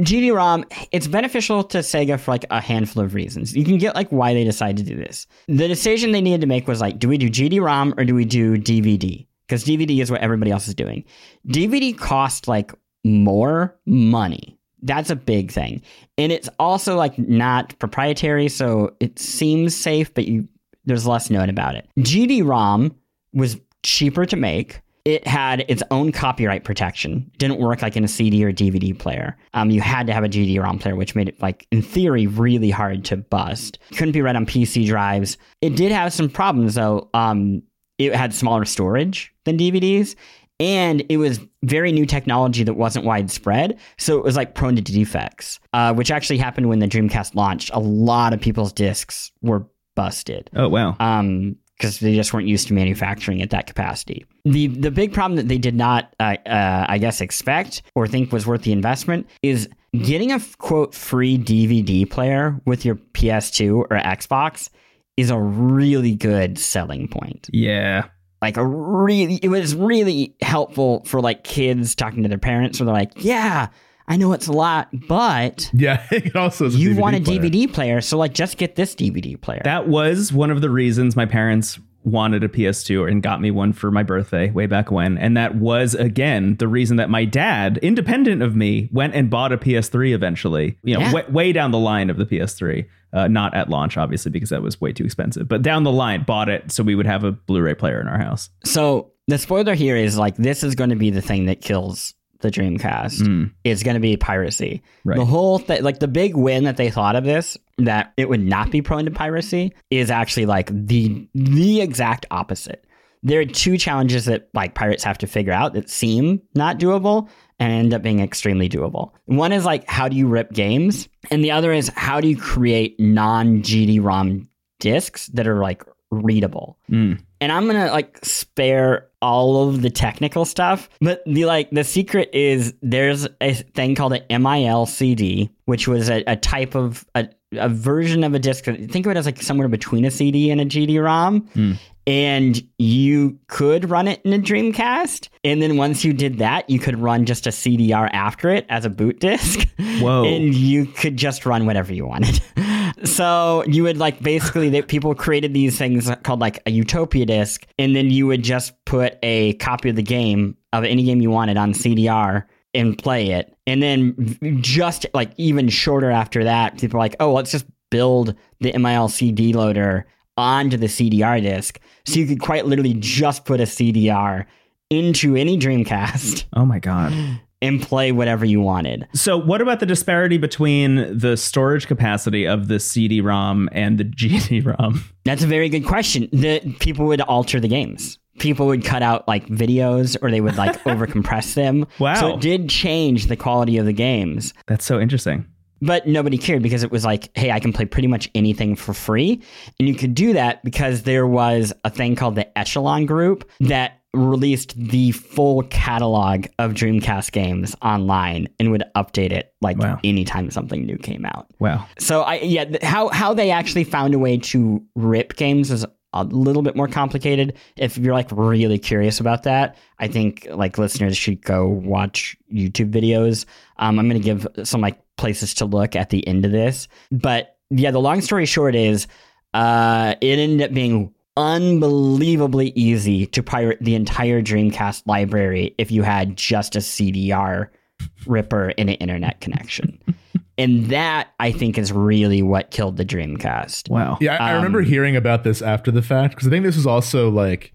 GD-ROM, it's beneficial to Sega for like a handful of reasons. You can get like why they decided to do this. The decision they needed to make was like, do we do GD-ROM or do we do DVD? Because DVD is what everybody else is doing. DVD cost like more money. That's a big thing. And it's also like not proprietary, so it seems safe, but you there's less known about it. GD-ROM was cheaper to make. It had its own copyright protection. Didn't work like in a CD or DVD player. Um, you had to have a GD-ROM player, which made it like in theory really hard to bust. Couldn't be read on PC drives. It did have some problems though. Um, it had smaller storage than DVDs, and it was very new technology that wasn't widespread, so it was like prone to defects, uh, which actually happened when the Dreamcast launched. A lot of people's discs were busted Oh wow. um because they just weren't used to manufacturing at that capacity. The the big problem that they did not, uh, uh, I guess, expect or think was worth the investment is getting a quote free DVD player with your PS2 or Xbox is a really good selling point. Yeah. Like a really, it was really helpful for like kids talking to their parents, where they're like, "Yeah, I know it's a lot, but." Yeah, *laughs* it also You DVD want a player. DVD player, so like just get this DVD player. That was one of the reasons my parents wanted a PS2 and got me one for my birthday way back when. And that was, again, the reason that my dad, independent of me, went and bought a PS3 eventually, you know, Yeah. way, way down the line of the PS3. Uh, not at launch, obviously, because that was way too expensive, but down the line, bought it so we would have a Blu ray player in our house. So the spoiler here is like this is going to be the thing that kills the Dreamcast. Mm. It's going to be piracy. Right. The whole thing, like the big win that they thought of this, that it would not be prone to piracy, is actually like the the exact opposite. There are two challenges that like pirates have to figure out that seem not doable and end up being extremely doable. One is like how do you rip games, and the other is how do you create non GD-ROM discs that are like readable mm. And I'm gonna like spare all of the technical stuff, but the like the secret is there's a thing called an MIL-CD, which was a, a type of a, a version of a disc. Think of it as like somewhere between a CD and a GD-ROM, hmm. And you could run it in a Dreamcast, and then once you did that, you could run just a CDR after it as a boot disc. *laughs* Whoa. and you could just run whatever you wanted. *laughs* so you would like basically that people created these things called like a utopia disk, and then you would just put a copy of the game of any game you wanted on CDR and play it. And then just like even shorter after that, people are like, oh, let's just build the MIL CD loader onto the CDR disk. So you could quite literally just put a CDR into any Dreamcast Oh my God. and play whatever you wanted. So, what about the disparity between the storage capacity of the CD ROM and the GD ROM? That's a very good question. The people would alter the games. People would cut out like videos or they would like *laughs* overcompress them. Wow. So it did change the quality of the games. That's so interesting. But nobody cared because it was like, hey, I can play pretty much anything for free. And you could do that because there was a thing called the Echelon Group that released the full catalog of Dreamcast games online and would update it like Wow. anytime something new came out. Wow. So I yeah, how how they actually found a way to rip games is a little bit more complicated. If you're like really curious about that, I think like listeners should go watch YouTube videos. Um, I'm gonna give some like places to look at the end of this, but yeah, the long story short is, uh, it ended up being unbelievably easy to pirate the entire Dreamcast library if you had just a CDR ripper and an internet connection. *laughs* and that I think is really what killed the Dreamcast. Wow. Yeah, I, I remember Um, hearing about this after the fact because I think this was also like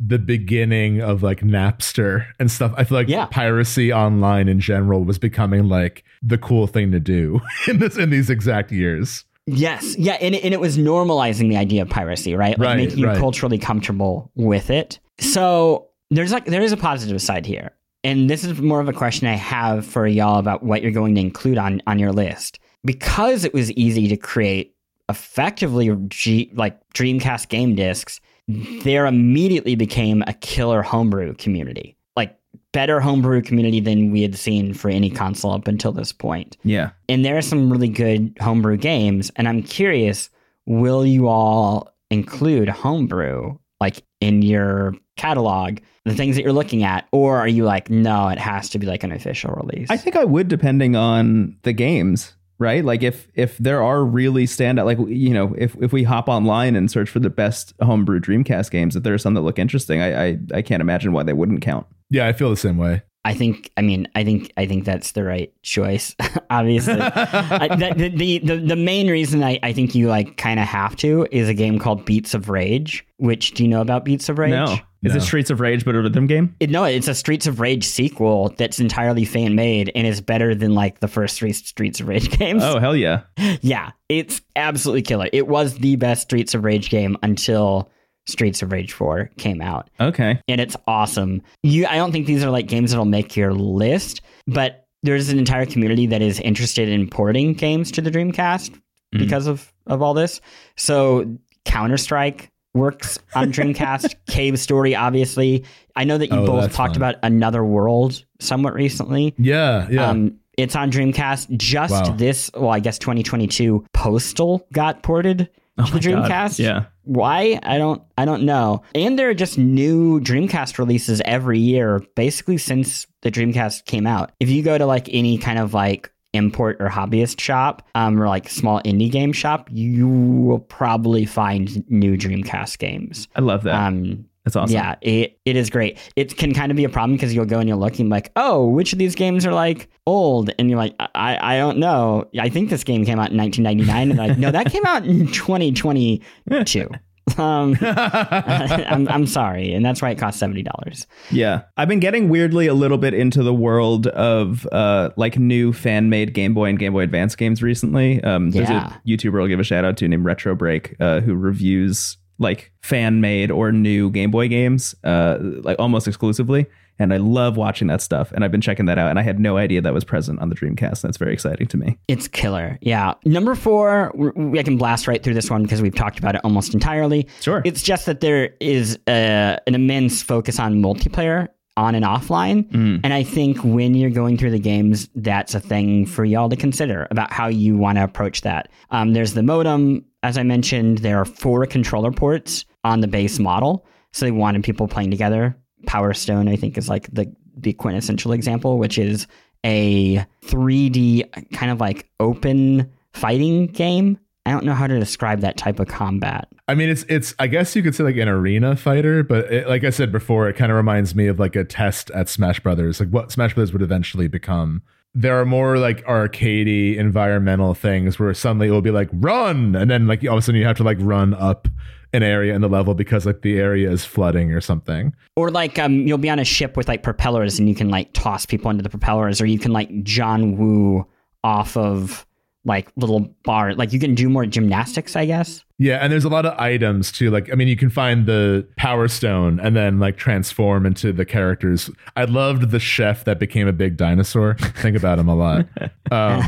the beginning of like Napster and stuff. I feel like Yeah. piracy online in general was becoming like the cool thing to do *laughs* in this in these exact years. Yes, yeah, and it, and it was normalizing the idea of piracy, right? Like Right, making you right. culturally comfortable with it. So there's like there is a positive side here, and this is more of a question I have for y'all about what you're going to include on on your list because it was easy to create effectively G, like Dreamcast game discs. There immediately became a killer homebrew community, like better homebrew community than we had seen for any console up until this point Yeah. and there are some really good homebrew games and i'm curious will you all include homebrew like in your catalog, the things that you're looking at, or are you like, no, it has to be like an official release? I think I would, depending on the games right? Like if if there are really standout, like you know, if if we hop online and search for the best homebrew Dreamcast games, if there are some that look interesting, I I, I can't imagine why they wouldn't count. Yeah, I feel the same way. I think. I mean, I think. I think that's the right choice. *laughs* Obviously, I, the, the, the the main reason I, I think you like kind of have to is a game called Beats of Rage. Which do you know about Beats of Rage? No. Is No. it Streets of Rage but a rhythm game? It, no, it's a Streets of Rage sequel that's entirely fan made and is better than like the first three Streets of Rage *laughs* games. Oh hell yeah! Yeah, it's absolutely killer. It was the best Streets of Rage game until Streets of Rage 4 came out. Okay, And it's awesome. You I don't think these are like games that'll make your list, but there's an entire community that is interested in porting games to the Dreamcast Mhm. because of of all this. So Counter-Strike works on Dreamcast, *laughs* Cave Story obviously. I know that you Oh, both talked fun. about Another World somewhat recently. Yeah, yeah. Um, it's on Dreamcast. Just Wow. this, well, I guess 2022, Postal got ported to the Oh God. Dreamcast. Yeah. Why? I don't. I don't know. And there are just new Dreamcast releases every year, basically since the Dreamcast came out. If you go to like any kind of like import or hobbyist shop, um, or like small indie game shop, you will probably find new Dreamcast games. I love that. Um, That's awesome. yeah, it, it is great. It can kind of be a problem because you'll go and you'll look and like, oh, which of these games are like old? And you're like, I, I don't know. I think this game came out in 1999. And like, no, that came out in 2022. *laughs* Um, *laughs* *laughs* I'm, I'm sorry. And that's why it costs $70. Yeah. I've been getting weirdly a little bit into the world of uh like new fan made Game Boy and Game Boy Advance games recently. Um there's Yeah. a YouTuber I'll give a shout out to named Retro Break, uh, who reviews like fan made or new Game Boy games, uh like almost exclusively. And I love watching that stuff. And I've been checking that out. And I had no idea that was present on the Dreamcast. That's very exciting to me. It's killer. Yeah. Number four, I can blast right through this one because we've talked about it almost entirely. Sure. It's just that there is uh, an immense focus on multiplayer on and offline. Mm. And I think when you're going through the games, that's a thing for y'all to consider about how you want to approach that. Um, there's the modem. As I mentioned, there are four controller ports on the base model. So they wanted people playing together. Power Stone, I think, is like the, the quintessential example, which is a 3D kind of like open fighting game. I don't know how to describe that type of combat. I mean, it's it's. I guess you could say like an arena fighter, but it, like I said before, it kind of reminds me of like a test at Smash Brothers, like what Smash Brothers would eventually become. There are more like arcadey environmental things where suddenly it will be like run, and then like all of a sudden you have to like run up an area in the level because like the area is flooding or something. Or like um, you'll be on a ship with like propellers and you can like toss people into the propellers, or you can like John Woo off of like little bar. Like you can do more gymnastics, I guess. Yeah, and there's a lot of items too. Like, I mean, you can find the Power Stone and then like transform into the characters. I loved the chef that became a big dinosaur. *laughs* Think about him a lot. *laughs* Um,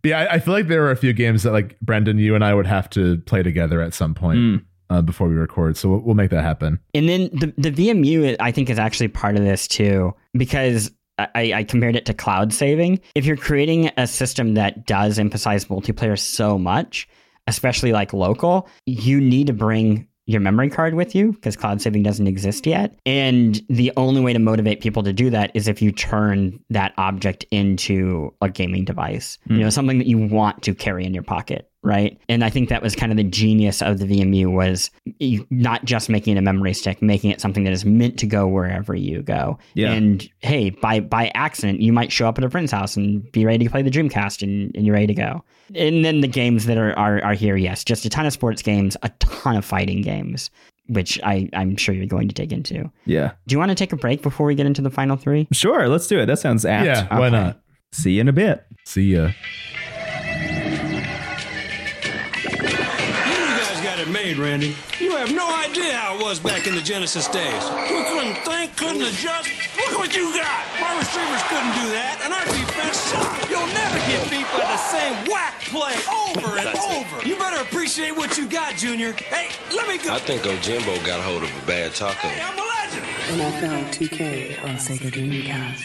but yeah, I, I feel like there are a few games that like Brendon, you and I would have to play together at some point Mm. Uh, before we record. So we'll, we'll make that happen. And then the the VMU, I think, is actually part of this too, because I, I compared it to cloud saving. If you're creating a system that does emphasize multiplayer so much, especially like local, you need to bring your memory card with you because cloud saving doesn't exist yet. And the only way to motivate people to do that is if you turn that object into a gaming device, you know, something that you want to carry in your pocket. Right. And I think that was kind of the genius of the VMU was not just making it a memory stick, making it something that is meant to go wherever you go. Yeah. And hey, by by accident, you might show up at a friend's house and be ready to play the Dreamcast and, and you're ready to go. And then the games that are, are are here, yes, just a ton of sports games, a ton of fighting games, which I, I'm sure you're going to dig into. Yeah. Do you want to take a break before we get into the final three? Sure. Let's do it. That sounds apt. Yeah, why Okay. not? See you in a bit. See ya. Guys made, Randy. You have no idea how it was back in the Genesis days. You couldn't think, couldn't adjust. Look what you got. My receivers couldn't do that, and our defense sucked. *laughs* You'll never get beat by the same whack play over and over. You better appreciate what you got, Junior. Hey, let me go. I think Ojimbo got hold of a bad taco. Hey, I'm a legend. NFL 2K on Sega Dreamcast.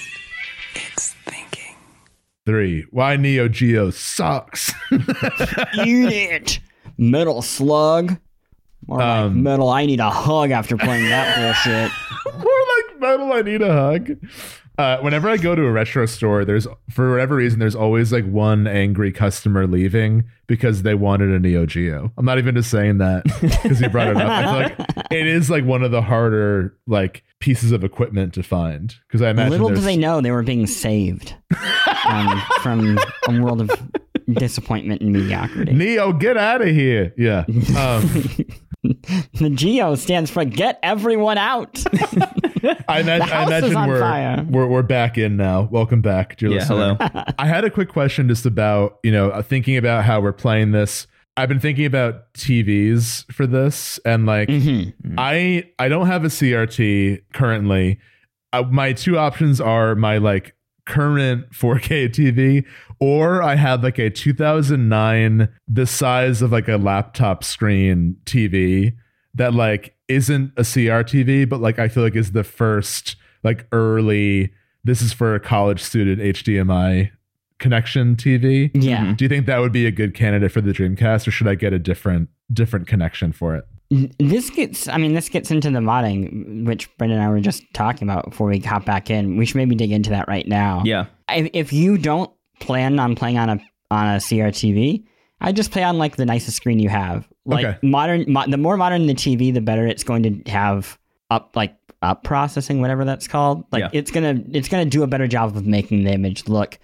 It's thinking. Three. Why Neo Geo sucks. *laughs* Unit. Metal Slug. More like Um, metal. I need a hug after playing that *laughs* bullshit. More like metal. I need a hug. Uh, whenever I go to a retro store, there's for whatever reason there's always like one angry customer leaving because they wanted a Neo Geo. I'm not even just saying that *laughs* because you brought it up. I feel like *laughs* it is like one of the harder like pieces of equipment to find because I imagine Little do they know they were being saved um, from a world of disappointment and mediocrity. Neo, get out of here. Yeah. Um, *laughs* The Geo stands for get everyone out. *laughs* I, ima- *laughs* The I house is imagine on we're, fire. we're we're back in now. Welcome back, dear Yeah, listener. hello. I had a quick question just about you know uh, thinking about how we're playing this. I've been thinking about TVs for this, and like Mm-hmm. I I don't have a CRT currently. Uh, my two options are my like current 4K TV, or I had like a 2009 the size of like a laptop screen TV that like isn't a CRTV, but like I feel like is the first like early. This is for a college student HDMI connection TV. Yeah. Do you think that would be a good candidate for the Dreamcast, or should I get a different different connection for it? This gets, I mean, this gets into the modding, which Brendon and I were just talking about before we hop back in. We should maybe dig into that right now. Yeah. If, if you don't plan on playing on a on a CRTV, I just play on like the nicest screen you have. Like Okay. modern, mo- the more modern the TV, the better it's going to have up like up processing, whatever that's called. Like Yeah. it's gonna it's gonna do a better job of making the image look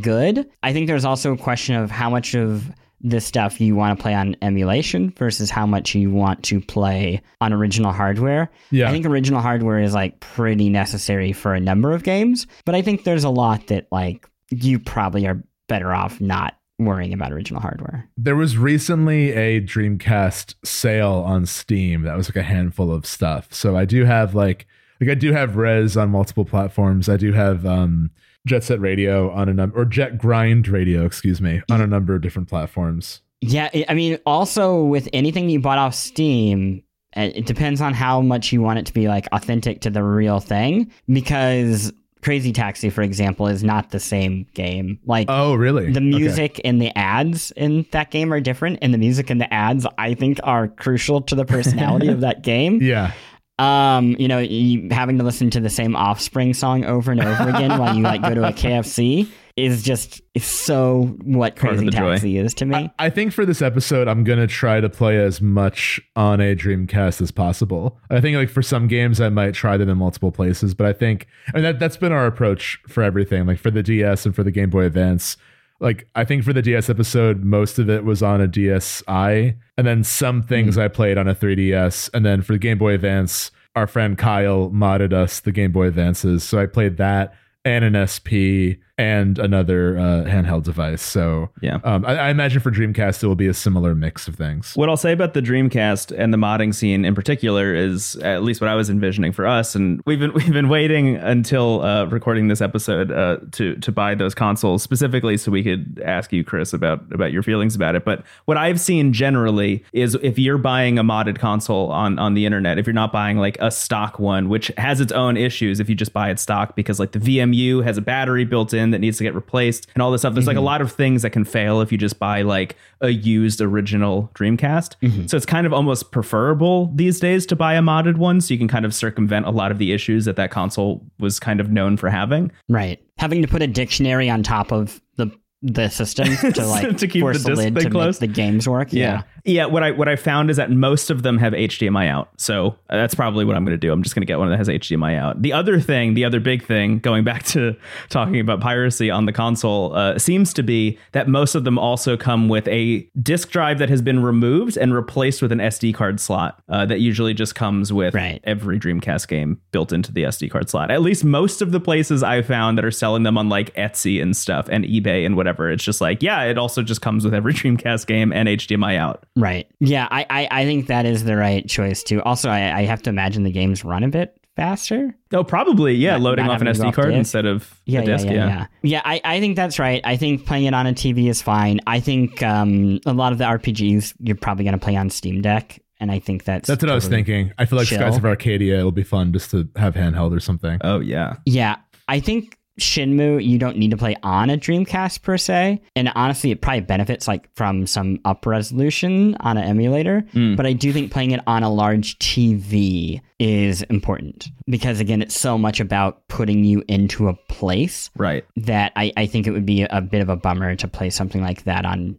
good. I think there's also a question of how much of this stuff you want to play on emulation versus how much you want to play on original hardware. Yeah. I think original hardware is like pretty necessary for a number of games, but I think there's a lot that like you probably are better off not worrying about original hardware. There was recently a Dreamcast sale on Steam that was like a handful of stuff. So I do have like like I do have Rez on multiple platforms. I do have um Jet Set Radio on a number or Jet Grind Radio, excuse me, on a number of different platforms. Yeah, I- mean, also with anything you bought off Steam, it depends on how much you want it to be like authentic to the real thing. Because Crazy Taxi, for example, is not the same game. Like, Oh, really? the Okay. music and the ads in that game are different, and the music and the ads, I think, are crucial to the personality *laughs* of that game. Yeah. Um, you know, you, having to listen to the same Offspring song over and over again while you like go to a *laughs* KFC is just is so what Part of Crazy the joy. Is to me. I think for this episode, I'm gonna try to play as much on a Dreamcast as possible. I think like for some games, I might try them in multiple places, but I think I mean that that's been our approach for everything. Like for the DS and for the Game Boy Advance. Like I think for the DS episode, most of it was on a DSi, and then some hmm. things I played on a 3DS, and then for the Game Boy Advance, our friend Kyle modded us the Game Boy Advances, so I played that and an SP and another uh, handheld device. So Yeah. um, I, I imagine for Dreamcast it will be a similar mix of things. What I'll say about the Dreamcast and the modding scene in particular is at least what I was envisioning for us, and we've been *laughs* we've been waiting until uh, recording this episode uh, to to buy those consoles specifically so we could ask you, Chris, about about your feelings about it. But what I've seen generally is if you're buying a modded console on on the internet, if you're not buying like a stock one, which has its own issues if you just buy it stock because like the VMU has a battery built in that needs to get replaced and all this stuff. There's like a mm-hmm. lot of things that can fail if you just buy like a used original Dreamcast. Mm-hmm. So it's kind of almost preferable these days to buy a modded one so you can kind of circumvent a lot of the issues that that console was kind of known for having. Right. Having to put a dictionary on top of the the system *laughs* to like To keep force the the, lid to closed? make the games work. Yeah. Yeah, what I what I found is that most of them have HDMI out. So uh, that's probably what I'm going to do. I'm just going to get one that has HDMI out. The other thing, the other big thing, going *laughs* back to talking about piracy on the console, uh, seems to be that most of them also come with a disk drive that has been removed and replaced with an SD card slot. Uh, that usually just comes with Right. every Dreamcast game built into the SD card slot. At least most of the places I've found that are selling them on like Etsy and stuff and eBay and whatever, it's just like, yeah, it also just comes with every *laughs* Dreamcast game and HDMI out. Right. Yeah, I, I, I think that is the right choice too. Also, I, I have to imagine the games run a bit faster. Oh, probably, yeah. Not- loading not off an having to go SD off card disk. instead of Yeah, a disc. yeah, Yeah, yeah, yeah. Yeah, I, I think that's right. I think playing it on a TV is fine. I think um, a lot of the RPGs you're probably going to play on Steam Deck, and I think that's That's what I was thinking. I feel like chill. Skies of Arcadia will be fun just to have handheld or something. Oh, yeah. Yeah, I think Shenmue, you don't need to play on a Dreamcast per se. And honestly, it probably benefits like from some up resolution on an emulator. Mm. But I do think playing it on a large TV is important because again, it's so much about putting you into a place Right. that I, I think it would be a bit of a bummer to play something like that on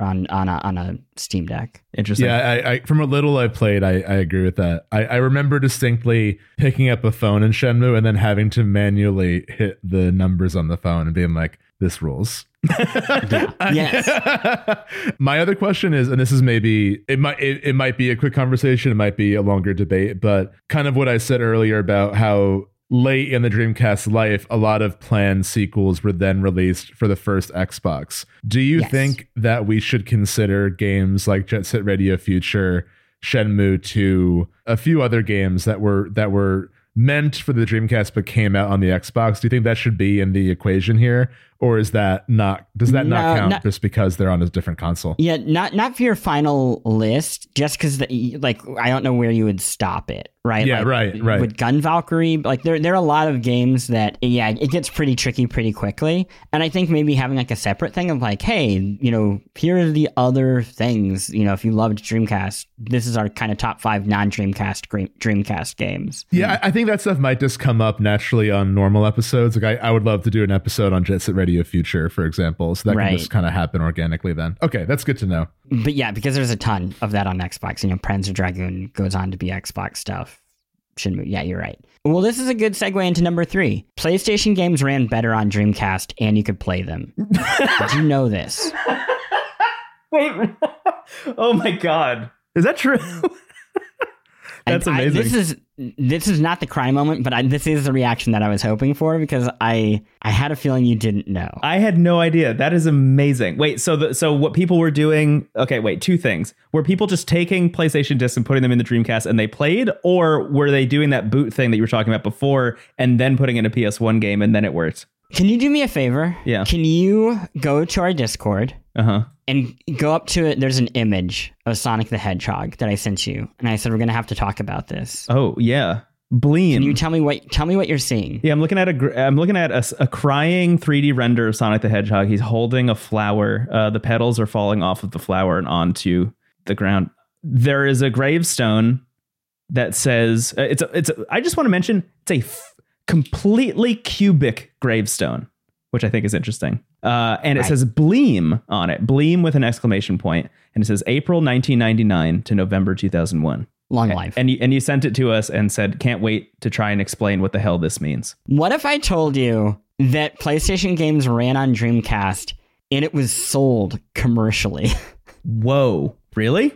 on on a, on a Steam Deck. Interesting. Yeah, I, I from a little I played, I, I agree with that. I, I remember distinctly picking up a phone in Shenmue and then having to manually hit the numbers on the phone and being like, "This rules." *laughs* *laughs* Yes. *laughs* My other question is, and this is maybe it might it, it might be a quick conversation, it might be a longer debate, but kind of what I said earlier about how late in the Dreamcast life, a lot of planned sequels were then released for the first Xbox. Do you Yes. think that we should consider games like Jet Set Radio Future, Shenmue 2, a few other games that were that were meant for the Dreamcast but came out on the Xbox? Do you think that should be in the equation here? Or is that not does that not count not- just because they're on a different console? Yeah, not not for your final list, just because like I don't know where you would stop it, right? Yeah, Like, right, right. With Gun Valkyrie, like there there are a lot of games that yeah, it gets pretty tricky pretty quickly, and I think maybe having like a separate thing of like, hey, you know, here are the other things, you know, if you loved Dreamcast, this is our kind of top five non Dreamcast games. Yeah, I I think that stuff might just come up naturally on normal episodes. Like I, I would love to do an episode on Jet Set Radio Future, for example. So that Right. can just kind of happen organically then. Okay, that's good to know. But yeah, because there's a ton of that on Xbox. You know, Panzer Dragoon goes on to be Xbox stuff. Shenmue, yeah, you're right. Well, this is a good segue into number three. PlayStation games ran better on Dreamcast, and you could play them. *laughs* Did you know this? Wait. *laughs* oh my god. Is that true? *laughs* That's I- I- amazing. this is this is not the cry moment, but I, this is the reaction that I was hoping for because I I had a feeling you didn't know. I had no idea. That is amazing. Wait, so the, so what people were doing? Okay, wait, two things. Were people just taking PlayStation discs and putting them in the Dreamcast and they played, or were they doing that boot thing that you were talking about before and then putting in a PS1 game and then it worked? Can you do me a favor? Yeah. Can you go to our Discord? Uh huh. And go up to it. There's an image of Sonic the Hedgehog that I sent you, and I said we're gonna have to talk about this. Oh yeah, Bleem. Can you tell me what? Tell me what you're seeing. Yeah, I'm looking at a gr- I'm looking at a crying 3D render of Sonic the Hedgehog. He's holding a flower. Uh, the petals are falling off of the flower and onto the ground. There is a gravestone that says uh, it's a, it's. A, I just want to mention it's a f- completely cubic gravestone, which I think is interesting. Uh, and it Right. says Bleem on it, Bleem with an exclamation point, and it says April 1999 to November 2001. Long life. And you, and you sent it to us and said, can't wait to try and explain what the hell this means. What if I told you that PlayStation games ran on Dreamcast and it was sold commercially? *laughs* Whoa. Really?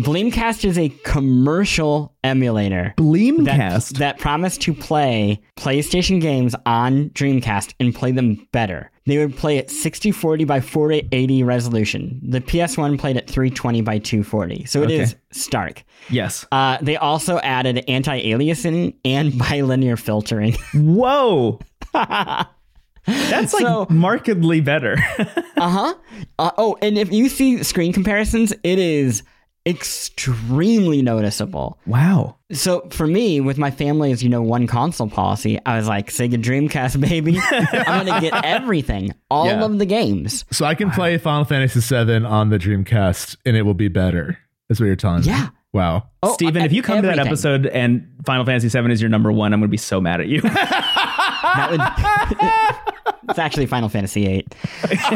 Bleemcast is a commercial emulator. Bleemcast? That, that promised to play PlayStation games on Dreamcast and play them better. They would play at 6040 by 480 resolution. The PS1 played at 320 by 240. So it is Okay. stark. Yes. Uh, they also added anti-aliasing and *laughs* bilinear filtering. Whoa. That's like So- markedly better. *laughs* uh-huh. Uh, oh, and if you see screen comparisons, it is extremely noticeable. wow. So for me, with my family's, you know, one console policy, I was like, Sega Dreamcast, baby. *laughs* I'm gonna get everything, all Yeah. of the games. So I can play Final Fantasy VII on the Dreamcast and it will be better. Is what you're telling me. Yeah. Wow. Oh, Stephen, uh, if you come to that episode and Final Fantasy VII is your number one, I'm going to be so mad at you. *laughs* that would. *laughs* it's actually Final Fantasy VIII.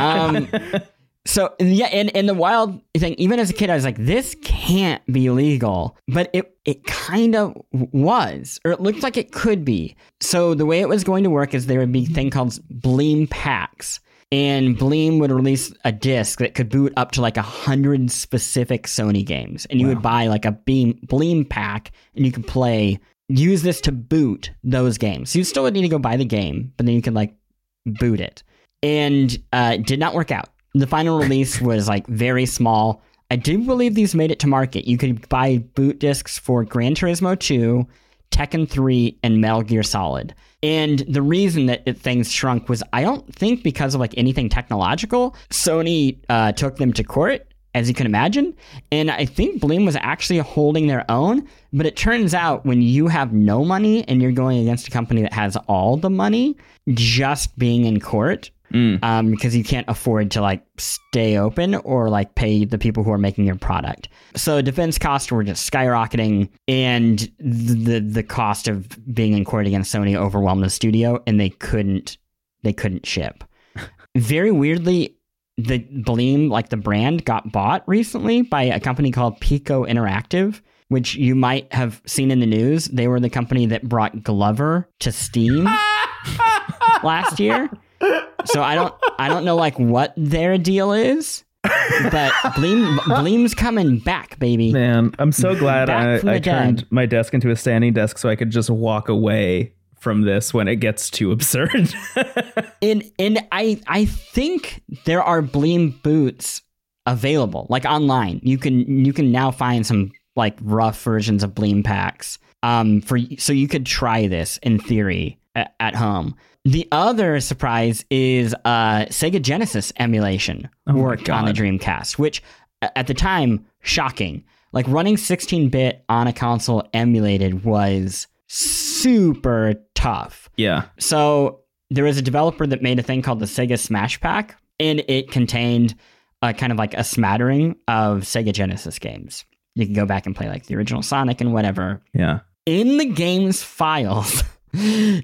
Um, so yeah, and, and the wild thing, even as a kid, I was like, this can't be legal, but it it kind of was, or it looked like it could be. So the way it was going to work is there would be a thing called Bleem packs. And Bleem would release a disc that could boot up to like a hundred specific Sony games, and you would buy like a Beam Bleem pack, and you could play. Use this to boot those games. So you still would need to go buy the game, but then you could like boot it. And uh, it did not work out. The final release was like very small. I do believe these made it to market. You could buy boot discs for Gran Turismo 2, Tekken 3, and Metal Gear Solid. And the reason that it, things shrunk was I don't think because of like anything technological. Sony uh, took them to court as you can imagine. And I think Bleem was actually holding their own. But it turns out when you have no money and you're going against a company that has all the money, just being in court um, because you can't afford to like stay open or like pay the people who are making your product. So defense costs were just skyrocketing, and the the cost of being in court against Sony overwhelmed the studio, and they couldn't they couldn't ship. *laughs* Very weirdly, the Bleem like the brand got bought recently by a company called Piko Interactive. Which you might have seen in the news. They were the company that brought Glover to Steam *laughs* last year so I don't I don't know like what their deal is, but Bleem Bleem's coming back, baby. Man, I'm so glad I, I turned dead. my desk into a standing desk so I could just walk away from this when it gets too absurd. *laughs* And and I I think there are Bleem boots available like online. You can you can now find some like rough versions of Bleem packs. Um, for so you could try this in theory at, at home. The other surprise is uh, Sega Genesis emulation Oh worked on the Dreamcast, which at the time shocking. Like running 16-bit on a console emulated was super tough. yeah. So there was a developer that made a thing called the Sega Smash Pack, and it contained a kind of like a smattering of Sega Genesis games. You can go back and play like the original Sonic and whatever. Yeah. In the game's files, *laughs*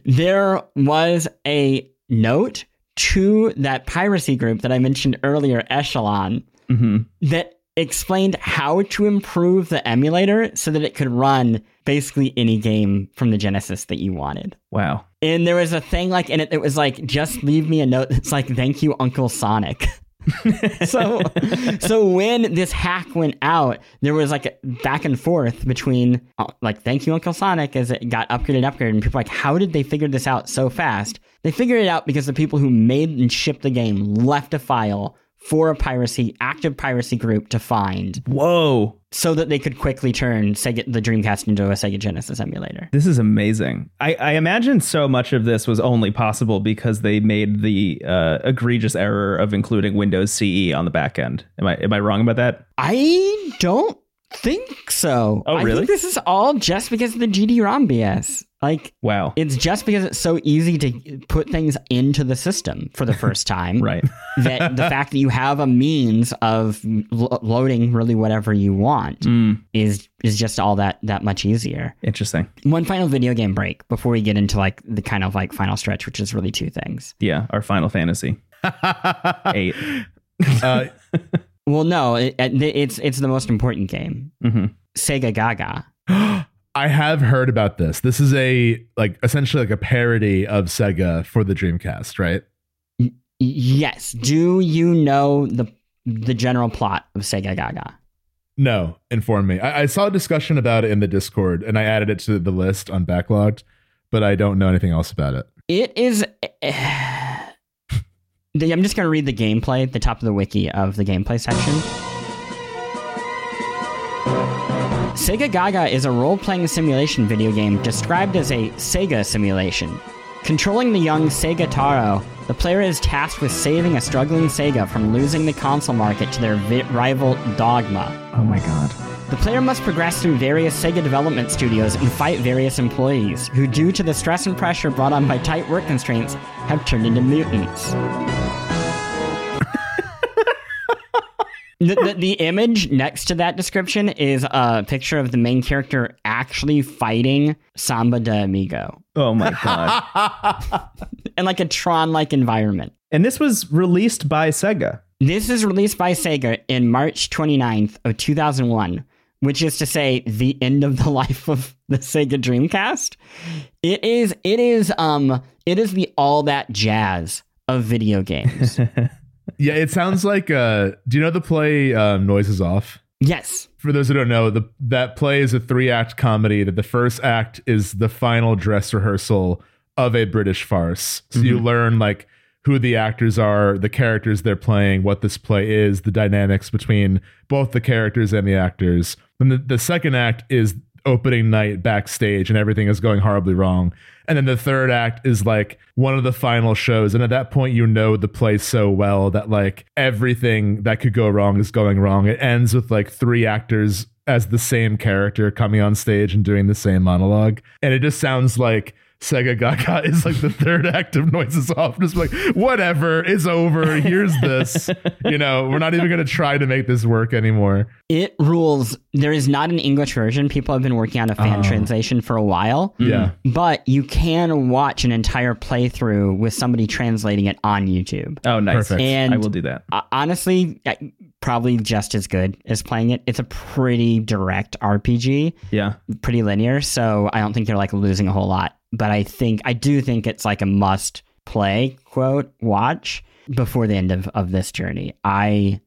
there was a note to that piracy group that I mentioned earlier, Echelon, hmm that explained how to improve the emulator so that it could run basically any game from the Genesis that you wanted. Wow. And there was a thing like in it that was like, just leave me a note that's like, thank you, Uncle Sonic. *laughs* *laughs* so so when this hack went out, there was like a back and forth between uh, like, thank you, Uncle Sonic, as it got upgraded, upgraded, and people like, how did they figure this out so fast? They figured it out because the people who made and shipped the game left a file for a piracy, active piracy group to find Whoa. So that they could quickly turn Sega, the Dreamcast into a Sega Genesis emulator. This is amazing. I, I imagine so much of this was only possible because they made the uh, egregious error of including Windows CE on the back end. Am I am I wrong about that? I don't think so. Oh, I really? think this is all just because of the GD-ROM BS. Like, Wow. it's just because it's so easy to put things into the system for the first time. *laughs* Right. that the fact that you have a means of lo- loading really whatever you want Mm, is is just all that that much easier. interesting. One final video game break before we get into like the kind of like final stretch, which is really two things. Yeah, our Final Fantasy. *laughs* Eight. Uh, Well, no, it, it- it's it's the most important game. hmm Sega Gaga. *gasps* *gasps* I have heard about this. This is a like essentially like a parody of Sega for the Dreamcast, right? Y- Yes. Do you know the the general plot of Sega Gaga? No, inform me. I, I saw a discussion about it in the Discord, and I added it to the list on Backloggd, but I don't know anything else about it. It is. *sighs* The- I'm just going to read the gameplay, the top of the wiki of the gameplay section. Sega Gaga is a role playing simulation video game described as a Sega simulation. Controlling the young Sega Taro, the player is tasked with saving a struggling Sega from losing the console market to their vi- rival Dogma. Oh my god. The player must progress through various Sega development studios and fight various employees, who, due to the stress and pressure brought on by tight work constraints, have turned into mutants. The, the, the image next to that description is a picture of the main character actually fighting Samba de Amigo Oh my god. *laughs* in like a Tron like environment. and this was released by Sega. This is released by Sega in March 29th of 2001, which is to say the end of the *laughs* life of the Sega Dreamcast. It is it is um it is the all that jazz of video games. *laughs* Yeah, it sounds like. Uh, do you know the play um, "Noises Off"? yes. For those who don't know, the that play is a three act comedy. That the first act is the final dress rehearsal of a British farce. So you learn like who the actors are, the characters they're playing, what this play is, the dynamics between both the characters and the actors. And the, the second act is opening night backstage and everything is going horribly wrong. And then the third act is like one of the final shows. And at that point, you know the play so well that like everything that could go wrong is going wrong. It ends with like three actors as the same character coming on stage and doing the same monologue. And it just sounds like Sega Gaga *laughs* is like the third act of Noises Off. Just like, whatever, it's over. Here's this. You know, we're not even going to try to make this work anymore. It rules. There is not an English version. People have been working on a fan Oh. translation for a while. Yeah. Mm-hmm. But you can watch an entire playthrough with somebody translating it on YouTube. Oh, nice. Perfect. And I will do that. honestly, probably just as good as playing it. It's a pretty direct RPG, Yeah. pretty linear. So I don't think you're like losing a whole lot. But I think, I do think it's like a must play, quote, watch before the end of, of this journey. I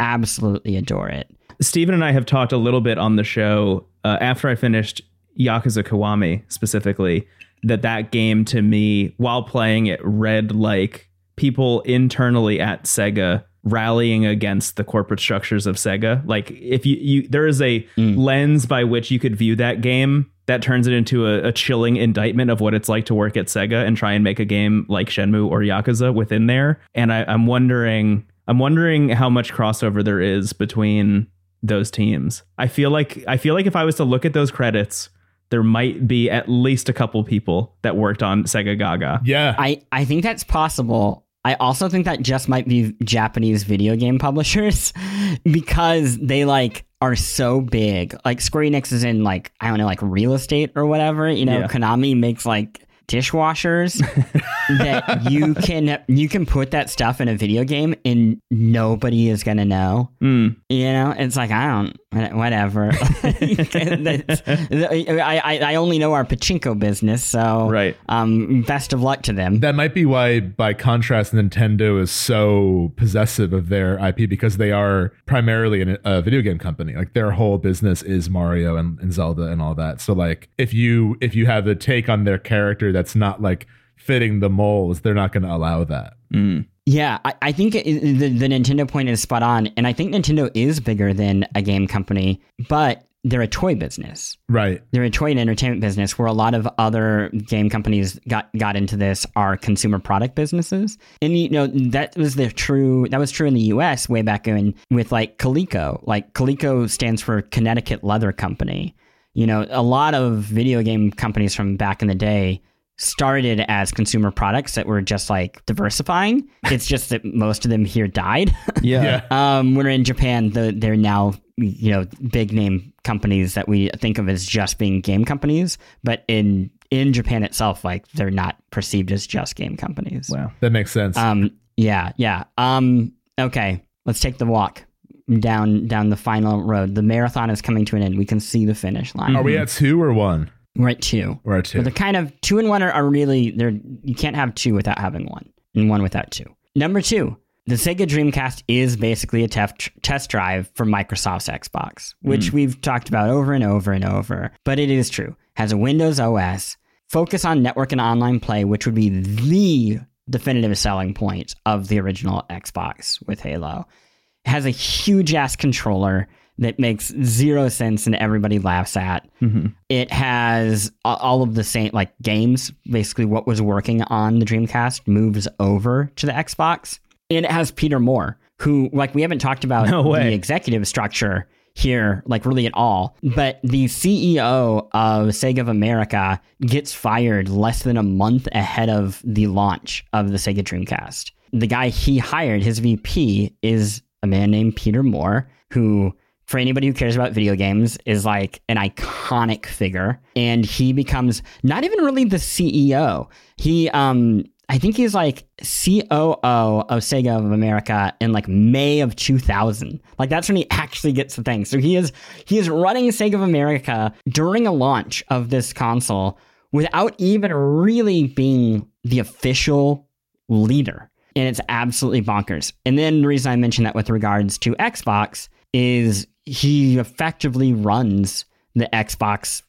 absolutely adore it. Stephen and I have talked a little bit on the show uh, after I finished Yakuza Kiwami specifically that that game to me while playing it read like people internally at Sega rallying against the corporate structures of Sega like if you, you there is a lens by which you could view that game that turns it into a, a chilling indictment of what it's like to work at Sega and try and make a game like Shenmue or Yakuza within there and I, I'm wondering I'm wondering how much crossover there is between those teams. I feel like I feel like if I was to look at those credits, there might be at least a couple people that worked on Sega Gaga. Yeah. I, I think that's possible. I also think that just might be Japanese video game publishers *laughs* because they like are so big. Like Square Enix is in like I don't know like real estate or whatever. You know, Yeah. Konami makes like dishwashers *laughs* that you can you can put that stuff in a video game and nobody is gonna know. Mm. You know, it's like I don't whatever. *laughs* *laughs* I, I I only know our pachinko business, so Right. um, best of luck to them. That might be why, by contrast, Nintendo is so possessive of their IP because they are primarily an, a video game company. Like their whole business is Mario and, and Zelda and all that. So, like, if you if you have a take on their character that's not like fitting the molds, they're not going to allow that. Mm. Yeah, I, I think it, the, the Nintendo point is spot on, and I think Nintendo is bigger than a game company, but they're a toy business. Right. They're a toy and entertainment business where a lot of other game companies got got into this are consumer product businesses. And you know, that was the true that was true in the US way back in with like Coleco. Like Coleco stands for Connecticut Leather Company. You know, a lot of video game companies from back in the day started as consumer products that were just like diversifying. It's just that most of them here died. Yeah. Yeah. Um, when we're in Japan, the, they're now you know big name companies that we think of as just being game companies, but in in Japan itself, like they're not perceived as just game companies. Wow. That makes sense. Um, yeah, yeah. Um, okay, let's take the walk down down the final road. The marathon is coming to an end. We can see the finish line. are we at two or one? We're at two. We're at two. But they're kind of two and one are, are really they're you can't have two without having one and one without two. Number two, the Sega Dreamcast is basically a tef- test drive for Microsoft's Xbox, which hmm. we've talked about over and over and over. But it is true. Has a Windows OS, focus on network and online play, which would be the definitive selling point of the original Xbox with Halo. Has a huge ass controller that makes zero sense and everybody laughs at. Mm-hmm. It has all of the same like games. Basically, what was working on the Dreamcast moves over to the Xbox, and it has Peter Moore, who like we haven't talked about No the executive structure here, like really at all. But the CEO of Sega of America gets fired less than a month ahead of the launch of the Sega Dreamcast. The guy he hired, his VP, is a man named Peter Moore, who for anybody who cares about video games is like an iconic figure and he becomes not even really the CEO. He um I think he's like COO of Sega of America in like May of 2000. Like that's when he *laughs* actually gets the thing. So he is he is running Sega of America during a launch of this console without even really being the official leader. And it's absolutely bonkers. And then the reason I mention that with regards to Xbox is he effectively runs the Xbox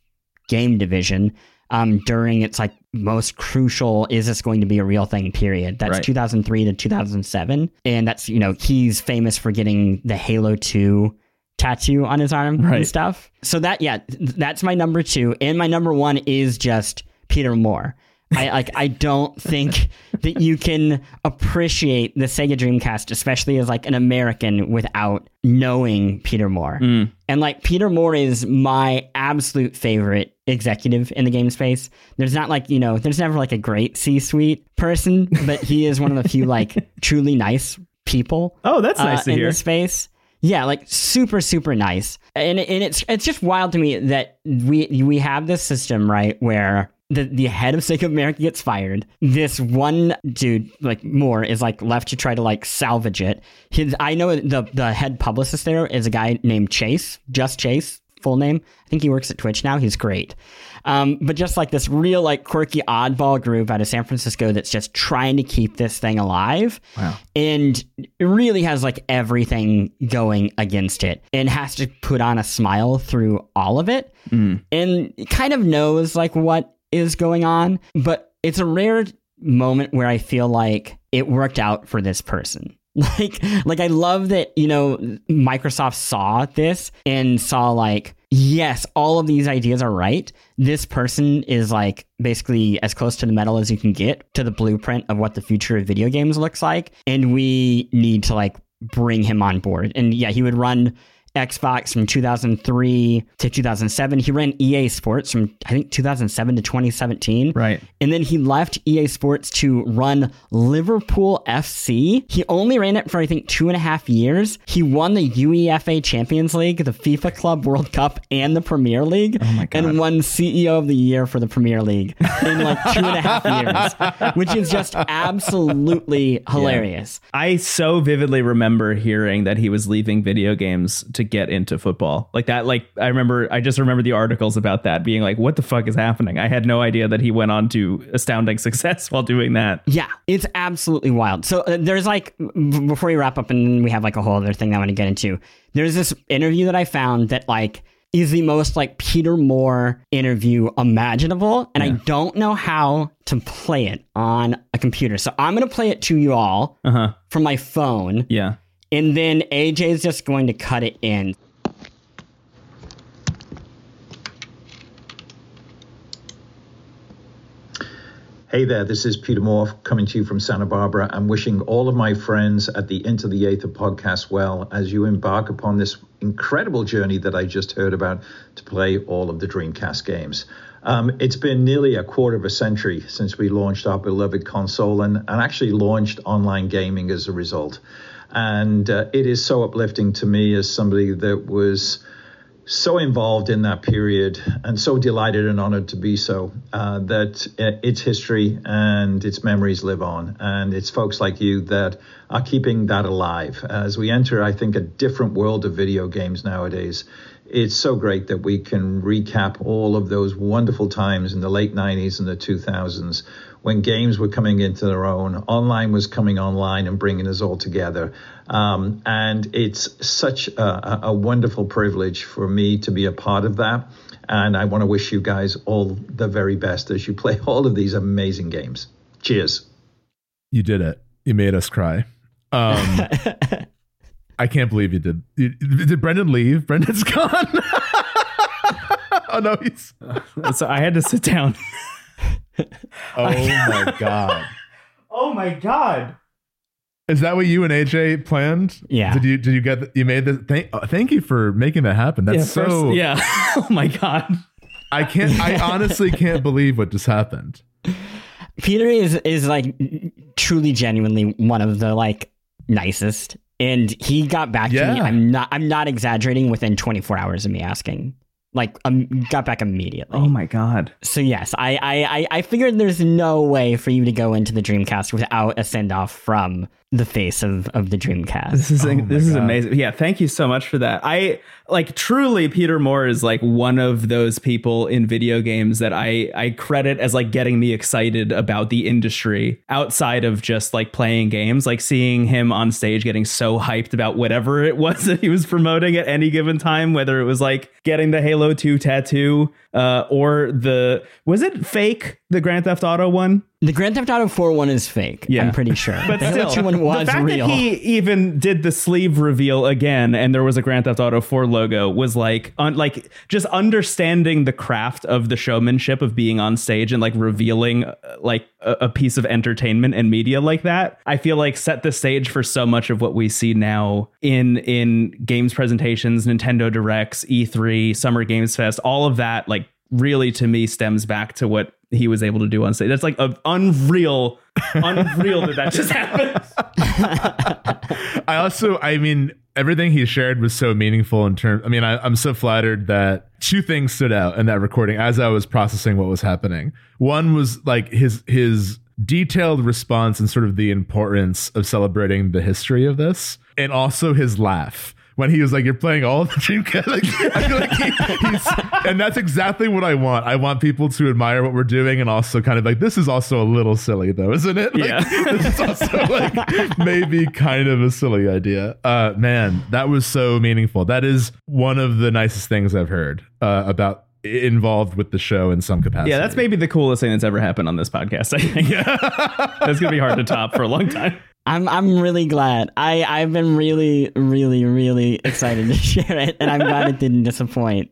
game division um, during its like most crucial is this going to be a real thing period that's Right. 2003 to 2007 and that's you know he's famous for getting the halo 2 tattoo on his arm Right. and stuff. So that yeah, that's my number two, and my number one is just Peter Moore. I like I don't think that you can appreciate the Sega Dreamcast, especially as like an American, without knowing Peter Moore. And like Peter Moore is my absolute favorite executive in the game space. There's not like, you know, there's never like a great C-suite person, but he is one of the few like truly nice people Oh, that's uh, nice to in hear. this space. Yeah, like super, super nice, and and it's it's just wild to me that we we have this system right where the the head of Sega America gets fired. This one dude, like Moore, is like left to try to like salvage it. His I know the the head publicist there is a guy named Chase, just Chase, full name. I think he works at Twitch now. He's great. Um, but just like this real like quirky oddball group out of San Francisco that's just trying to keep this thing alive. Wow. And it really has like everything going against it and has to put on a smile through all of it. And kind of knows like what is going on, but it's a rare moment where I feel like it worked out for this person. *laughs* Like, like I love that you know Microsoft saw this and saw like, yes, all of these ideas are right. This person is like basically as close to the metal as you can get to the blueprint of what the future of video games looks like, and we need to like bring him on board. And yeah, he would run Xbox from 2003 to 2007. He ran EA Sports from I think 2007 to 2017. Right. And then he left EA Sports to run Liverpool FC. He only ran it for I think two and a half years. He won the UEFA Champions League, the FIFA Club World Cup, and the Premier League. Oh my God. And won CEO of the Year for the Premier League *laughs* in like two and a half years, which is just absolutely hilarious. I so vividly remember hearing that he was leaving video games to get into football. Like that, like I remember, I just remember the articles about that being like, what the fuck is happening? I had no idea that he went on to astounding *laughs* success while doing that. Yeah, it's absolutely wild. So uh, there's like b- before we wrap up, and we have like a whole other thing that I want to get into. There's this interview that I found that like is the most like Peter Moore interview imaginable, and I don't know how to play it on a computer. So I'm gonna play it to you all Uh huh. from my phone, Yeah. And then AJ is just going to cut it in. Hey there, this is Peter Moore coming to you from Santa Barbara. I'm wishing all of my friends at the Into the Aether podcast well as you embark upon this incredible journey that I just heard about to play all of the Dreamcast games. Um, it's been nearly a quarter of a century since we launched our beloved console and, and actually launched online gaming as a result. And uh, it is so uplifting to me as somebody that was so involved in that period and so delighted and honored to be so uh, that its history and its memories live on. And it's folks like you that are keeping that alive. As we enter, I think, a different world of video games nowadays, it's so great that we can recap all of those wonderful times in the late 90s and the 2000s when games were coming into their own, online was coming online and bringing us all together. Um, and it's such a, a- a wonderful privilege for me to be a part of that. And I want to wish you guys all the very best as you play *laughs* all of these amazing games. Cheers. You did it. You made us cry. Um, *laughs* I can't believe you did. You, did Brendon leave? Brendon's *laughs* gone. oh no, he's. So I had to sit down. Oh *laughs* my god. Oh my god. Is that what you and AJ planned? Yeah. Did you did you get the, you made this? Thank uh, thank you for making that happen. That's yeah. so. first- yeah. *laughs* oh my god. I can't. I honestly can't believe what just happened. Peter is is like truly genuinely one of the like nicest and he got back to me i'm not i'm not exaggerating within 24 hours of me asking like um, got back immediately Oh my god. so yes I, I i i figured there's no way for you to go into the dreamcast without a send off from the face of of the dreamcast This is Oh this is God. amazing. Yeah, thank you so much for that. I like truly Peter Moore is like one of those people in video games that I I credit as like getting me excited about the industry outside of just like playing games, like seeing him on stage getting so hyped about whatever it *laughs* was that he was promoting at any given time, whether it was like getting the Halo 2 tattoo uh or the was it fake the Grand Theft Auto one? The Grand Theft Auto 4 one is fake. Yeah. I'm pretty sure. But the still, one was the fact real. that he even did the sleeve reveal again, and there was a Grand Theft Auto 4 logo, was like, un- like just understanding the craft of the showmanship of being on stage and like revealing uh, like a, a piece of entertainment and media like that. I feel like set the stage for so much of what we see now in in games presentations, Nintendo Directs, E3, Summer Games Fest, all of that. Like really, to me, stems back to what he was able to do on stage. That's like a unreal, unreal that that just happened. *laughs* I also, I mean, everything he shared was so meaningful in terms. I mean, I, I'm so flattered that two things stood out in that recording as I was processing what was happening. One was like his his detailed response and sort of the importance of celebrating the history of this, and also his laugh when he was like, "You're playing all of the Dreamcast." *laughs* Like, I feel like he, he's, and that's exactly what I want. I want people to admire what we're doing, and also kind of like, this is also a little silly, though, isn't it? Like, Yeah. *laughs* this is also like maybe kind of a silly idea. Uh, man, that was so meaningful. That is one of the nicest things I've heard uh, about involved with the show in some capacity. Yeah, that's maybe the coolest thing that's ever happened on this podcast. I think. *laughs* Yeah. that's gonna be hard to top for a long time. I'm I'm really glad. I I've been really really really excited to *laughs* share it, and I'm glad it didn't disappoint.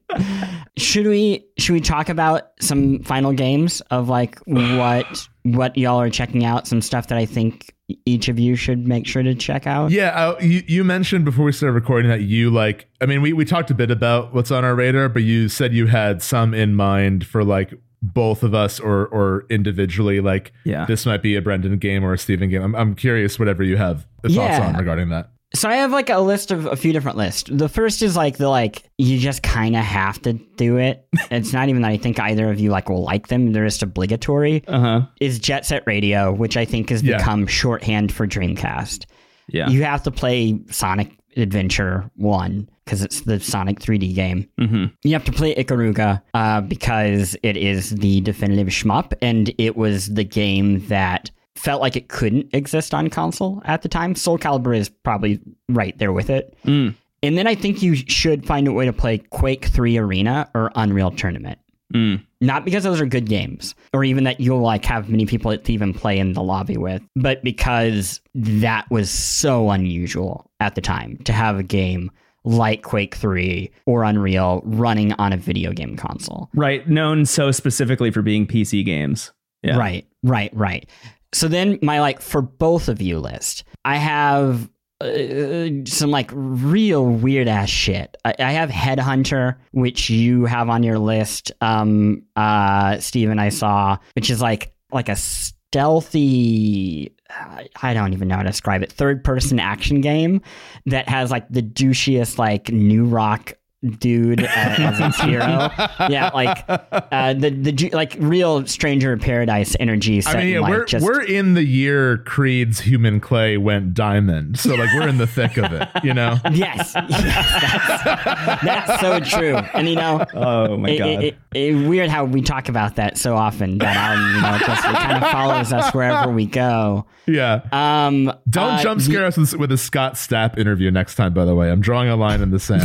Should we should we talk about some final games of like what what y'all are checking out? Some stuff that I think each of you should make sure to check out. Yeah, uh, you, you mentioned before we started recording that you like. I mean, we we talked a bit about what's on our radar, but you said you had some in mind for like both of us or or individually. Like, Yeah. this might be a Brendon game or a Stephen game. I'm I'm curious, whatever you have thoughts Yeah. on regarding that. So I have like a list of a few different lists. The first is like the like you just kind of have to do it. it's not even that I think either of you like will like them. They're just obligatory. Uh huh. Is Jet Set Radio, which I think has Yeah. become shorthand for Dreamcast. Yeah. You have to play Sonic Adventure 1 because it's the Sonic 3D game. mm-hmm. You have to play Ikaruga uh, because it is the definitive shmup, and it was the game that felt like it couldn't exist on console at the time. Soul Calibur is probably right there with it. Mm. And then I think you should find a way to play Quake 3 Arena or Unreal Tournament. Mm. Not because those are good games, or even that you'll like have many people to even play in the lobby with, but because that was so unusual at the time to have a game like Quake 3 or Unreal running on a video game console. Right. Known so specifically for being PC games. Yeah. Right, right, right. So then my like for both of you list, I have uh, some like real weird ass shit. I, I have Headhunter, which you have on your list. Um, uh, Stephen, I saw, which is like like a stealthy. I- I don't even know how to describe it. Third person action game that has like the douchiest like new rock dude uh, as its *laughs* hero. Yeah, like uh, the the like real Stranger in Paradise energy. Set I mean, in, yeah, like, we're just, we're in the year Creed's Human Clay went diamond, so like we're in the thick of it, you know. *laughs* Yes, yes that's, that's so true. And you know, Oh my it, god. it, it, it- weird how we talk about that so often that um, you know, just it kind of follows us wherever we go. Yeah. Um, Don't uh, jump scare us with, with a Scott Stapp interview next time. By the way, I'm drawing a line in the sand.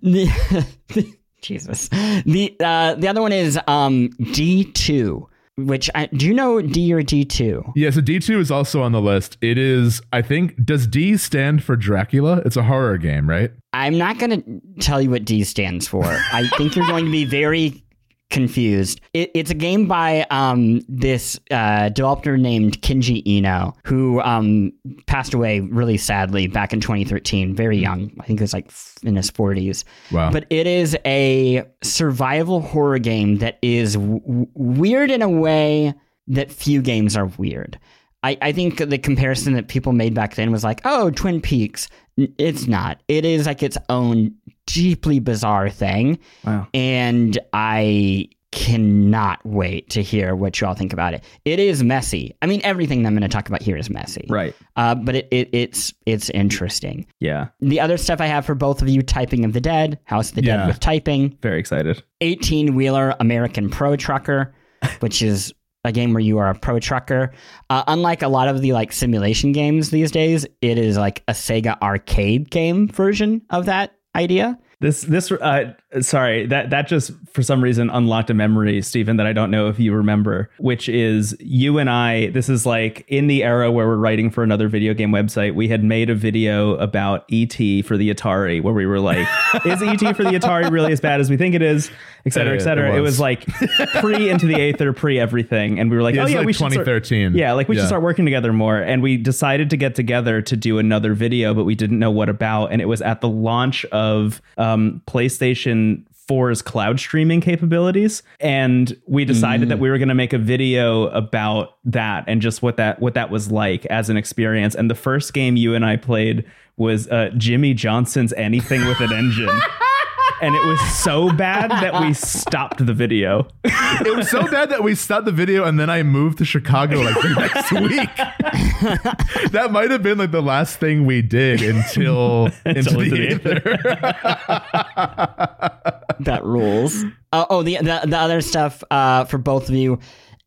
the, *laughs* *laughs* *laughs* Jesus. The uh, the other one is um D two, which I do you know D or D two? yeah, so D2 is also on the list. It is, I think, does D stand for Dracula? It's a horror game, right? I'm not going to tell you what D stands for. I think you're going to be very confused. It, it's a game by um, this uh, developer named Kenji Eno, who um, passed away really sadly back in 2013, very young. I think it was like in his 40s. Wow. But it is a survival horror game that is w- w- weird in a way that few games are weird. I, I think the comparison that people made back then was like, oh, Twin Peaks. It's not. It is like its own deeply bizarre thing. Wow. And I cannot wait to hear what you all think about it. It is messy. I mean, everything I'm going to talk about here is messy. Right. Uh, but it, it, it's it's interesting. Yeah. The other stuff I have for both of you Typing of the Dead, House of the Yeah. Dead with typing, Very excited. 18 wheeler American Pro Trucker, *laughs* which is a game where you are a pro trucker. Uh, unlike a lot of the like simulation games these days, it is like a Sega arcade game version of that idea. This this uh sorry, that that just for some reason unlocked a memory, Stephen, that I don't know if you remember, which is you and I, this is like in the era where we're writing for another video game website, we had made a video about ET for the Atari where we were like, *laughs* is ET for the Atari really as bad as we think it is? Et cetera, et cetera. It was, it was like pre *laughs* into the Aether, pre everything. And we were like, Yeah, oh yeah, like we should start- 2013. yeah, like we Yeah. should start working together more. And we decided to get together to do another video, but we didn't know what about. And it was at the launch of um, PlayStation 4's cloud streaming capabilities. And we decided that we were going to make a video about that and just what that what that was like as an experience. And the first game you and I played was uh, Jimmy Johnson's Anything with an Engine. *laughs* And it was so bad that we stopped the video. *laughs* it was so bad that we stopped the video and then I moved to Chicago like the next *laughs* week. that might have been like the last thing we did until, *laughs* into into the the Aether. that rules. Uh, oh, the, the the other stuff uh, for both of you,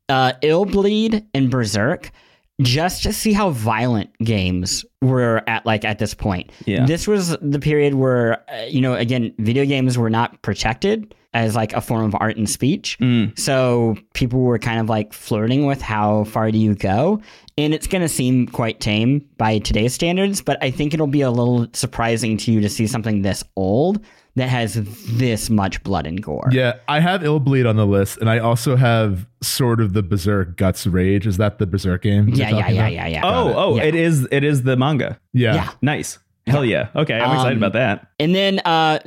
uh, Ill Bleed and Berserk. Just to see how violent games were at like at this point. Yeah. This was the period where uh, you know again video games were not protected as like a form of art and speech. So people were kind of like flirting with how far do you go? And it's going to seem quite tame by today's standards, but I think it'll be a little surprising to you to see something this old that has this much blood and gore. Yeah, I have Ill Bleed on the list, and I also have sort of the Berserk Guts Rage. Is that the Berserk game? you're Yeah, yeah, yeah, yeah, yeah. Oh, oh, Yeah. it is it is the manga. Yeah. Yeah. Nice. Hell yeah. Okay, I'm excited Um, about that. And then uh,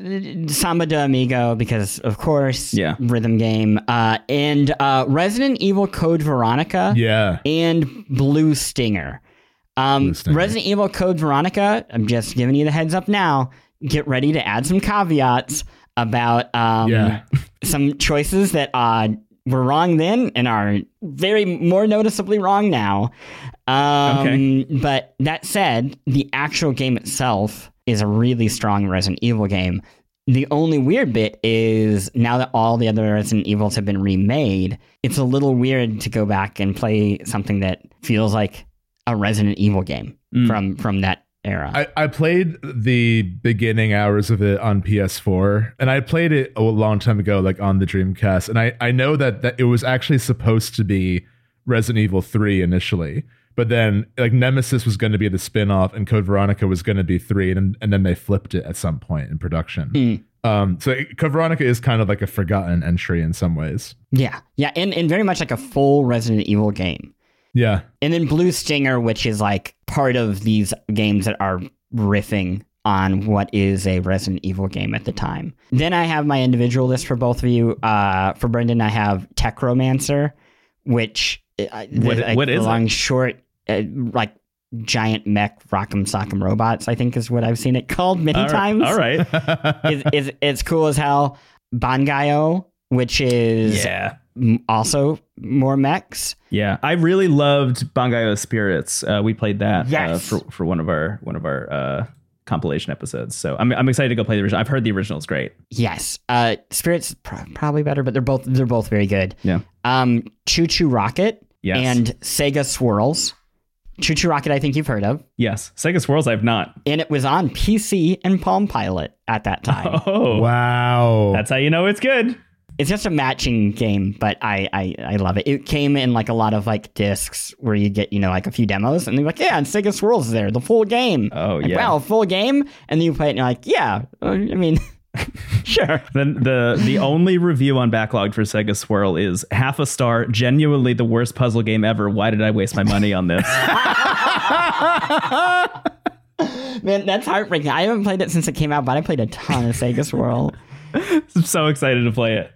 Samba de Amigo, because of course, Yeah. rhythm game, uh, and uh, Resident Evil Code Veronica, Yeah. and Blue Stinger. Um, Blue Stinger. Resident Evil Code Veronica, I'm just giving you the heads up now. Get ready to add some caveats about um, Yeah. some choices that uh, were wrong then and are very more noticeably wrong now. Um, Okay. But that said, the actual game itself is a really strong Resident Evil game. The only weird bit is now that all the other Resident Evils have been remade, it's a little weird to go back and play something that feels like a Resident Evil game from from that era. I, I played the beginning hours of it on PS4, and I played it a long time ago, like on the Dreamcast. And I, I know that, that it was actually supposed to be Resident Evil 3 initially, but then like Nemesis was going to be the spin off, and Code Veronica was going to be 3, and, and then they flipped it at some point in production. Um, so Code Veronica is kind of like a forgotten entry in some ways. yeah, yeah, and, and very much like a full Resident Evil game. Yeah. And then Blue Stinger, which is like part of these games that are riffing on what is a Resident Evil game at the time. Then I have my individual list for both of you. Uh, for Brendon, I have Techromancer, which uh, What- the, what is long it? short, uh, like giant mech rock'em sock'em robots. I think is what I've seen it called many All right. times. All right. *laughs* it's, it's, it's cool as hell. Bangai-O, which is yeah. M- also more mechs. Yeah. I really loved Bangai-O Spirits. Uh, we played that uh, for for one of our one of our uh, compilation episodes. So I'm I'm excited to go play the original. I've heard the original is great. Yes, uh, Spirits pro- probably better, but they're both they're both very good. Yeah. Um, ChuChu Rocket Yes. and Sega Swirls. ChuChu Rocket, I think you've heard of, Yes. Sega Swirls I've not. and it was on PC and Palm Pilot at that time. *laughs* Oh. Wow. That's how you know it's good. It's just a matching game, but I, I I love it. It came in like a lot of like discs where you get you know like a few demos, and they're like, yeah, and Sega Swirls is there, the full game. Oh, Like, yeah. wow, full game, and then you play it, and you're like, yeah, uh, I mean, *laughs* sure. Then the the only review on backlog for Sega Swirl is half a star, genuinely the worst puzzle game ever. Why did I waste my money on this? *laughs* Man, that's heartbreaking. I haven't played it since it came out, but I played a ton of Sega Swirl. *laughs* I'm so excited to play it.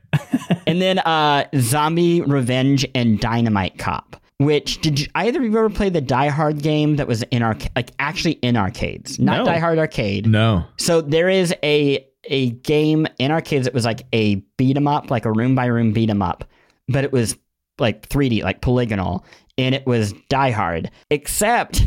*laughs* and then uh, Zombie Revenge and Dynamite Cop. Which did you, either of you ever play the Die Hard game that was in arcade, like actually in arcades, not No. Die Hard arcade? no. So there is a a game in arcades that was like a beat 'em up, like a room by room beat 'em up, but it was like 3D, like polygonal, and it was Die Hard. Except,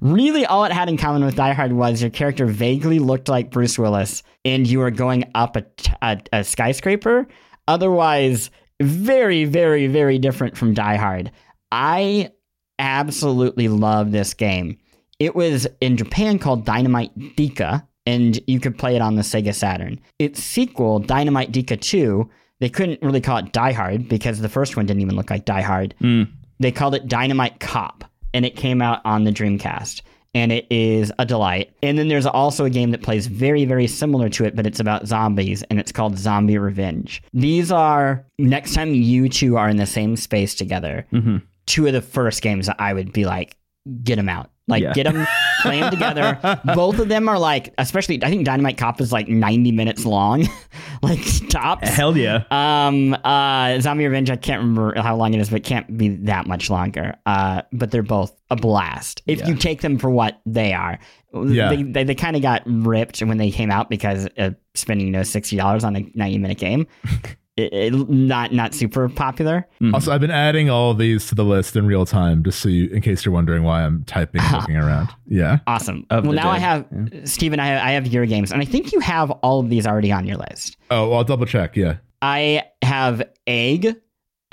really, all it had in common with Die Hard was your character vaguely looked like Bruce Willis, and you were going up a skyscraper. Otherwise, very, very, very different from Die Hard. I absolutely love this game. It was in Japan called Dynamite Deka, and you could play it on the Sega Saturn. Its sequel, Dynamite Deka 2, they couldn't really call it Die Hard because the first one didn't even look like Die Hard. Hmm. They called it Dynamite Cop, and it came out on the Dreamcast. And it is a delight. And then there's also a game that plays very, very similar to it, but it's about zombies, and it's called Zombie Revenge. These are, next time you two are in the same space together, mm-hmm. two of the first games that I would be like, get them out. Like, Yeah. get them, play them together. *laughs* Both of them are like, especially, I think Dynamite Cop is like 90 minutes long, *laughs* like tops. Hell yeah. Um, uh, Zombie Revenge, I can't remember how long it is, but it can't be that much longer. Uh, but they're both a blast if you take them for what they are. Yeah. They, they, they kind of got ripped when they came out because of spending, you know, $60 on a 90 minute game. *laughs* it, it- not, not super popular. Mm-hmm. Also, I've been adding all of these to the list in real time, just so you, in case you're wondering why I'm typing and *laughs* looking around. Yeah. Awesome. Of well, the now I dead, have, Stephen. I have, I have your games, and I think you have all of these already on your list. Oh, well, I'll double check. Yeah. I have Egg,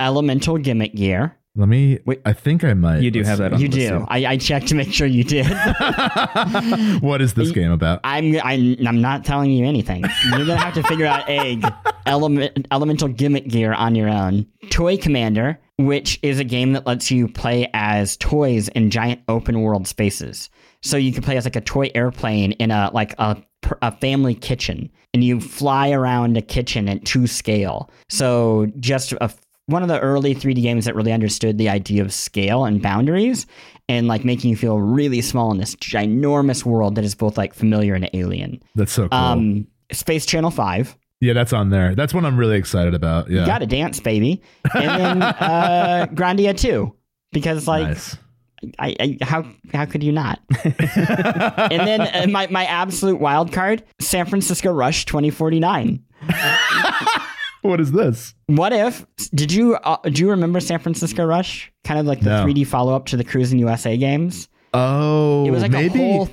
Elemental Gimmick Gear. Let me. Wait. I think I might. You do Let's have that on You the do. I, I checked to make sure you did. *laughs* *laughs* what is this game about? I'm, I'm I'm not telling you anything. You're gonna have to figure out egg element elemental gimmick gear on your own. Toy Commander, which is a game that lets you play as toys in giant open world spaces. So you can play as like a toy airplane in a like a a family kitchen, and you fly around a kitchen at two scale. So just a one of the early 3D games that really understood the idea of scale and boundaries and like making you feel really small in this ginormous world that is both like familiar and alien. That's so cool. Um, Space Channel 5. yeah, that's on there. That's one I'm really excited about. Yeah. You got to dance, baby. And then *laughs* uh, Grandia 2. Because like Nice. I, I how how could you not? *laughs* and then uh, my my absolute wild card, San Francisco Rush 2049. *laughs* What is this? What if did you uh, do you remember San Francisco Rush? Kind of like the No. 3D follow up to the Cruis'n USA games. Oh, It was like maybe. a whole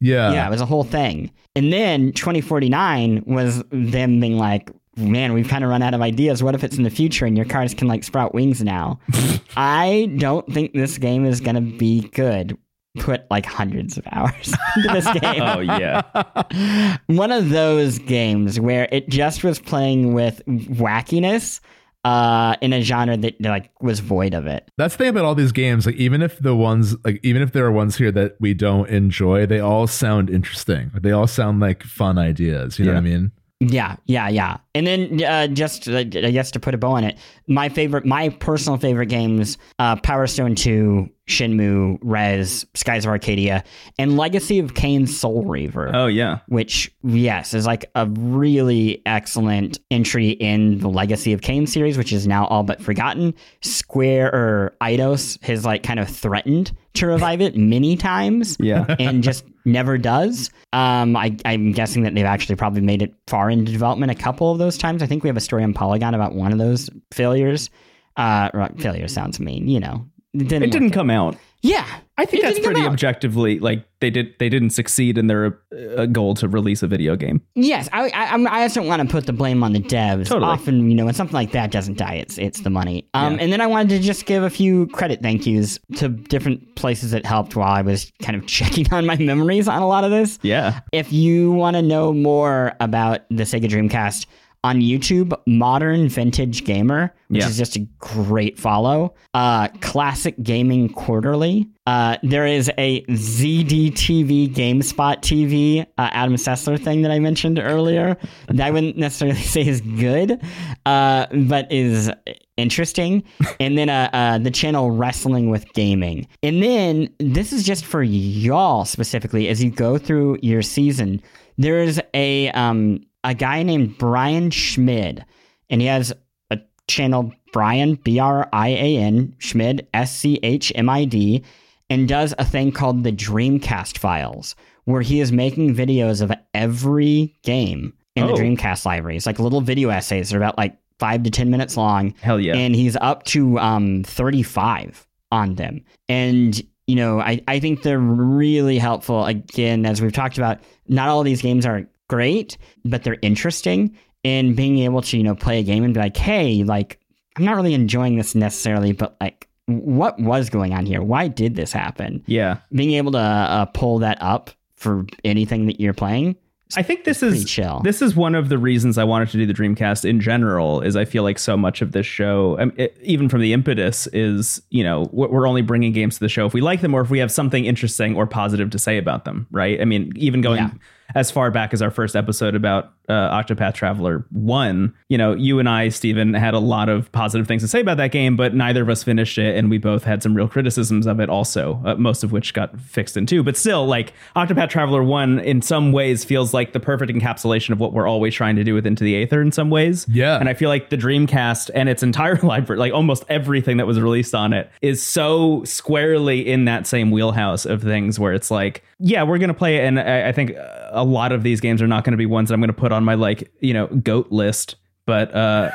yeah. yeah, it was a whole thing. And then 2049 was them being like, man, we've kind of run out of ideas. What if it's in the future and your cars can like sprout wings now? *laughs* I don't think this game is going to be good. Put like hundreds of hours *laughs* into this *laughs* game. Oh yeah. *laughs* One of those games where it just was playing with wackiness uh, in a genre that like was void of it. That's the thing about all these games. Like, even if the ones, like, even if there are ones here that we don't enjoy, they all sound interesting. They all sound like fun ideas. You know what I mean? Yeah, yeah, yeah. And then uh, just uh, I guess to put a bow on it, my favorite, my personal favorite games: uh, Power Stone Two, Shenmue, Rez, Skies of Arcadia, and Legacy of Kain Soul Reaver. Oh yeah. Which, yes, is like a really excellent entry in the Legacy of Kain series, which is now all but forgotten. Square or Eidos has like kind of threatened to revive it many times Yeah. *laughs* and just never does. Um, I, I'm guessing that they've actually probably made it far into development a couple of those times. I think we have a story on Polygon about one of those failures. Uh, failure sounds mean, you know. It didn't. It didn't come out. Yeah, I think that's pretty objectively like they did they didn't succeed in their uh, goal to release a video game. Yes, I, I, I just don't want to put the blame on the devs. Totally. Often, you know, when something like that doesn't die, it's it's the money. Um, Yeah. and then I wanted to just give a few credit thank yous to different places that helped while I was kind of *laughs* checking on my memories on a lot of this. Yeah. If you want to know more about the Sega Dreamcast on YouTube, Modern Vintage Gamer, which Yeah. is just a great follow. Uh, Classic Gaming Quarterly. Uh, there is a ZDTV GameSpot TV uh, Adam Sessler thing that I mentioned earlier. that I wouldn't necessarily *laughs* say is good, uh, but is interesting. *laughs* and then uh, uh, the channel Wrestling with Gaming. And then this is just for y'all specifically as you go through your season. There's a um, a guy named Brian Schmid, and he has a channel Brian B R I A N Schmid S C H M I D, and does a thing called the Dreamcast Files, where he is making videos of every game in the Oh. Dreamcast library. It's like little video essays. They're about like five to ten minutes long. Hell yeah. And he's up to um 35 on them. And you know, I, I think they're really helpful. Again, as we've talked about, not all of these games are great, but they're interesting. And being able to, you know, play a game and be like, hey, like, I'm not really enjoying this necessarily, but like, what was going on here? Why did this happen? yeah. Being able to uh, pull that up for anything that you're playing, I think this is chill. this is one of the reasons I wanted to do the Dreamcast in general. Is I feel like so much of this show, um, it, even from the impetus, is you know we're we're only bringing games to the show if we like them or if we have something interesting or positive to say about them, right? I mean, even going Yeah. As far back as our first episode about uh, Octopath Traveler One, you know, you and I, Stephen, had a lot of positive things to say about that game, but neither of us finished it, and we both had some real criticisms of it, also, uh, most of which got fixed in two. But still, like Octopath Traveler One, in some ways, feels like the perfect encapsulation of what we're always trying to do with Into the Aether. In some ways, Yeah. and I feel like the Dreamcast and its entire *laughs* library, like almost everything that was released on it, is so squarely in that same wheelhouse of things where it's like, yeah, we're gonna play it, and I, I think a lot of these games are not going to be ones that I'm going to put on my like you know goat list. But uh,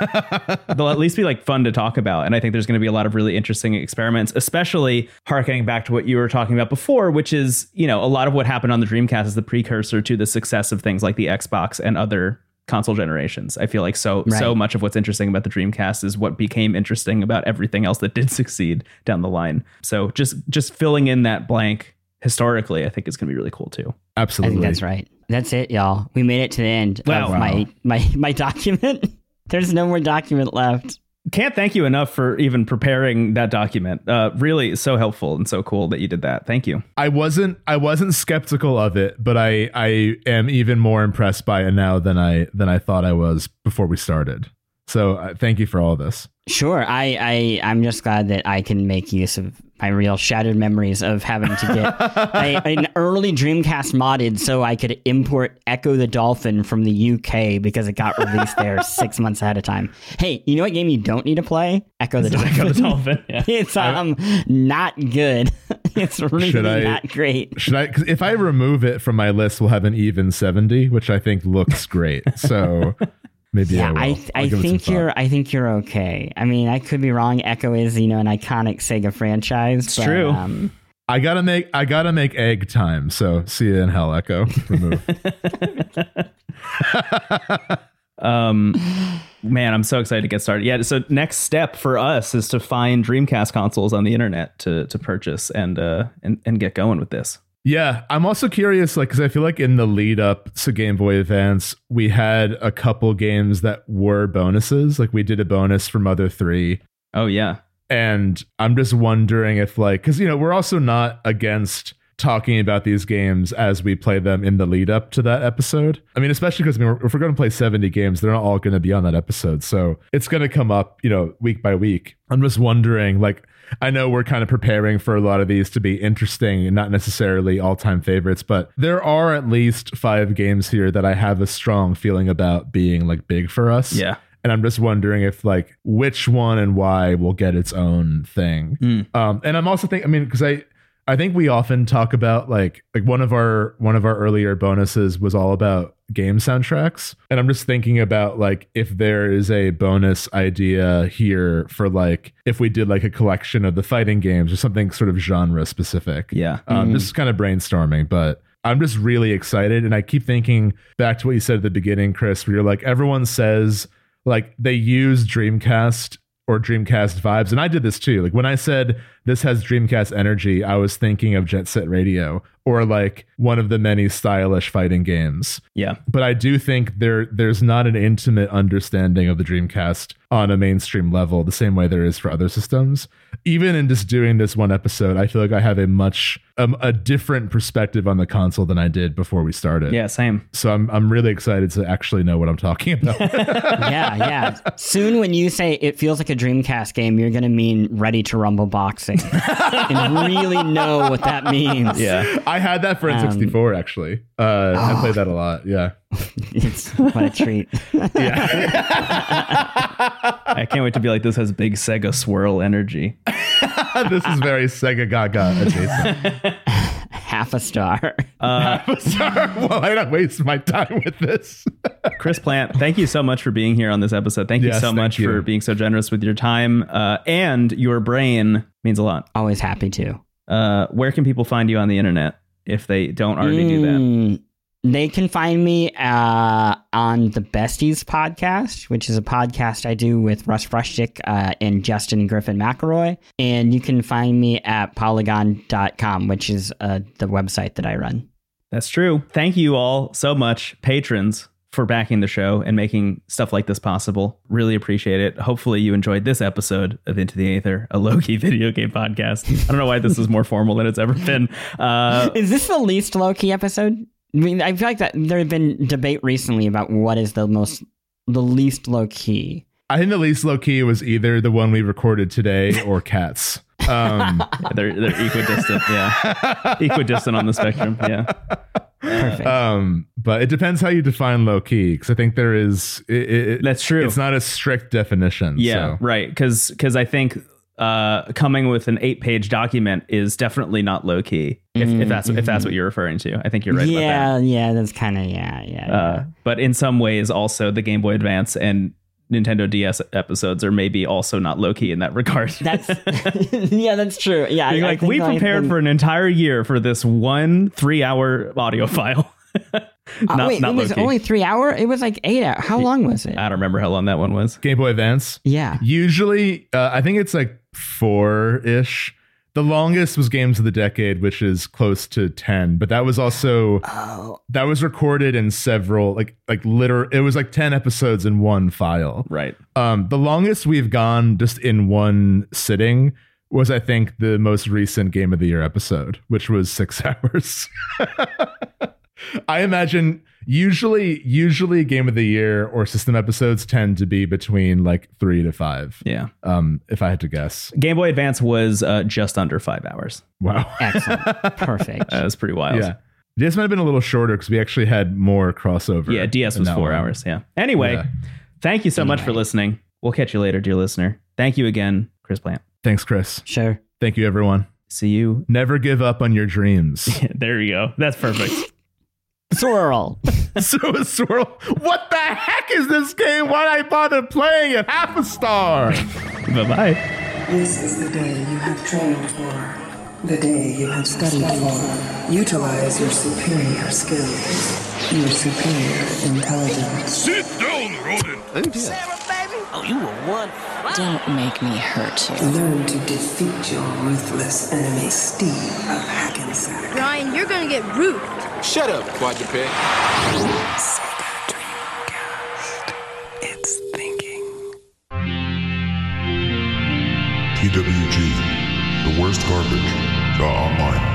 *laughs* they'll at least be like fun to talk about, and I think there's going to be a lot of really interesting experiments, especially harkening back to what you were talking about before, which is you know a lot of what happened on the Dreamcast is the precursor to the success of things like the Xbox and other console generations. I feel like so so much of what's interesting about the Dreamcast is what became interesting about everything else that did *laughs* succeed down the line. So just just filling in that blank historically, I think is going to be really cool too. I Absolutely. think that's right. That's it, y'all. We made it to the end Wow. of my my my document. *laughs* There's no more document left. Can't thank you enough for even preparing that document. Uh, really, so helpful and so cool that you did that. Thank you. I wasn't I wasn't skeptical of it, but I I am even more impressed by it now than I than I thought I was before we started. So uh, thank you for all this. Sure. I, I I'm just glad that I can make use of my real shattered memories of having to get *laughs* a, an early Dreamcast modded so I could import Ecco the Dolphin from the UK because it got *laughs* released there six months ahead of time. Hey, you know what game you don't need to play? Ecco the Dolphin. Ecco the Dolphin. *laughs* Yeah. It's um not good. it's really Should I- not great. Should I? Cause if I remove it from my list, we'll have an even seventy, which I think looks great. So maybe Yeah, I will. I I'll I give it some think you're I think you're okay. I mean, I could be wrong. Ecco is you know an iconic Sega franchise. It's but, true. Um, I gotta make. I gotta make egg time. So see you in hell, Ecco. Remove. *laughs* *laughs* Um, man, I'm so excited to get started. Yeah. So next step for us is to find Dreamcast consoles on the internet to to purchase and uh and, and get going with this. Yeah, I'm also curious, like, because I feel like in the lead up to Game Boy Advance, we had a couple games that were bonuses. Like, we did a bonus for Mother 3. Oh yeah. And I'm just wondering if, like, because, you know, we're also not against talking about these games as we play them in the lead up to that episode. I mean, especially because I mean, if we're going to play 70 games, they're not all going to be on that episode. So it's going to come up, you know, week by week. I'm just wondering, like, I know we're kind of preparing for a lot of these to be interesting and not necessarily all time favorites, but there are at least five games here that I have a strong feeling about being like big for us. Yeah. And I'm just wondering if like which one and why will get its own thing. Mm. Um, and I'm also thinking, I mean, because I I think we often talk about like like one of our one of our earlier bonuses was all about game soundtracks, and I'm just thinking about like if there is a bonus idea here for like if we did like a collection of the fighting games or something sort of genre specific. Yeah. Um, Just kind of brainstorming, but I'm just really excited. And I keep thinking back to what you said at the beginning, Chris, where you're like, everyone says like they use Dreamcast or Dreamcast vibes. And I did this too. Like when I said this has Dreamcast energy, I was thinking of Jet Set Radio or like one of the many stylish fighting games. Yeah. But I do think there there's not an intimate understanding of the Dreamcast on a mainstream level the same way there is for other systems. Even in just doing this one episode, I feel like I have a much um, a different perspective on the console than I did before we started. Yeah. Same. So I'm I'm really excited to actually know what I'm talking about. *laughs* yeah, yeah. Soon, when you say it feels like a Dreamcast game, you're gonna mean Ready to Rumble boxing, *laughs* and really know what that means. Yeah. I had that for Um, N64 actually. Uh, I Oh. played that a lot. Yeah. *laughs* it's what a treat. *laughs* I can't wait to be like this has big Sega swirl energy. this is very Sega Gaga adjacent. Half a star. *laughs* Uh, Sorry, *laughs* well, I don't waste my time with this. *laughs* Chris Plante, thank you so much for being here on this episode. Thank you so thank much you. for being so generous with your time uh, and your brain means a lot. Always happy to. Uh, where can people find you on the internet if they don't already do that? They can find me uh, on the Besties podcast, which is a podcast I do with Russ Frushtick uh, and Justin Griffin McElroy. And you can find me at polygon.com, which is uh, the website that I run. That's true. Thank you all so much, patrons, for backing the show and making stuff like this possible. Really appreciate it. Hopefully, you enjoyed this episode of Into the Aether, a low-key *laughs* video game podcast. I don't know why this is more formal than it's ever been. Uh, *laughs* is this the least low key episode? I mean, I feel like that there have been debate recently about what is the most, the least low key. I think the least low key was either the one we recorded today *laughs* or Cats. Um, yeah, they're they're equidistant. Yeah, equidistant on the spectrum. Yeah. Perfect. Um, but it depends how you define low key, because I think there is. It, it, That's true. It's not a strict definition. Yeah, so. right. Because because I think uh, coming with an eight page document is definitely not low key. If, if that's if that's what you're referring to, I think you're right. yeah, about that. yeah, that's kind of yeah, yeah. yeah. Uh, but in some ways, also the Game Boy Advance and Nintendo DS episodes are maybe also not low key in that regard. That's *laughs* *laughs* yeah, that's true. Yeah, Being I- I like think we prepared thing- for an entire year for this one three hour audio file. *laughs* Uh, not wait, not it was low-key. only three hour. It was like eight hour. How long was it? I don't remember how long that one was. Game Boy Advance. Yeah. Usually, uh, I think it's like four ish. The longest was Games of the Decade, which is close to ten. But that was also Oh, that was recorded in several like like liter. It was like ten episodes in one file. Right. Um, the longest we've gone just in one sitting was, I think, the most recent Game of the Year episode, which was six *laughs* hours. I imagine usually, usually Game of the Year or system episodes tend to be between like three to five. Yeah. Um, if I had to guess. Game Boy Advance was uh, just under five hours. Wow. excellent, *laughs* perfect. That was pretty wild. Yeah. DS might have been a little shorter because we actually had more crossover. Yeah, DS was four one. hours. Yeah. Anyway, Yeah. thank you so much for listening. We'll catch you later, dear listener. Thank you again, Chris Plante. Thanks, Chris. Sure. Thank you, everyone. See you. Never give up on your dreams. *laughs* there you go. That's perfect. Swirl. *laughs* so a swirl. What the heck is this game? Why'd I bother playing it? Half a star. bye bye. This is the day you have trained for. The day you have studied for. Utilize your superior skills. Your superior intelligence. Sit down, rodent. Oh, you were one. Don't make me hurt you. Learn to defeat your ruthless enemy, Steve of Hackensack. Ryan, you're gonna get roofed. Shut up, quadruped. It's thinking. TWG, the worst garbage. the Online.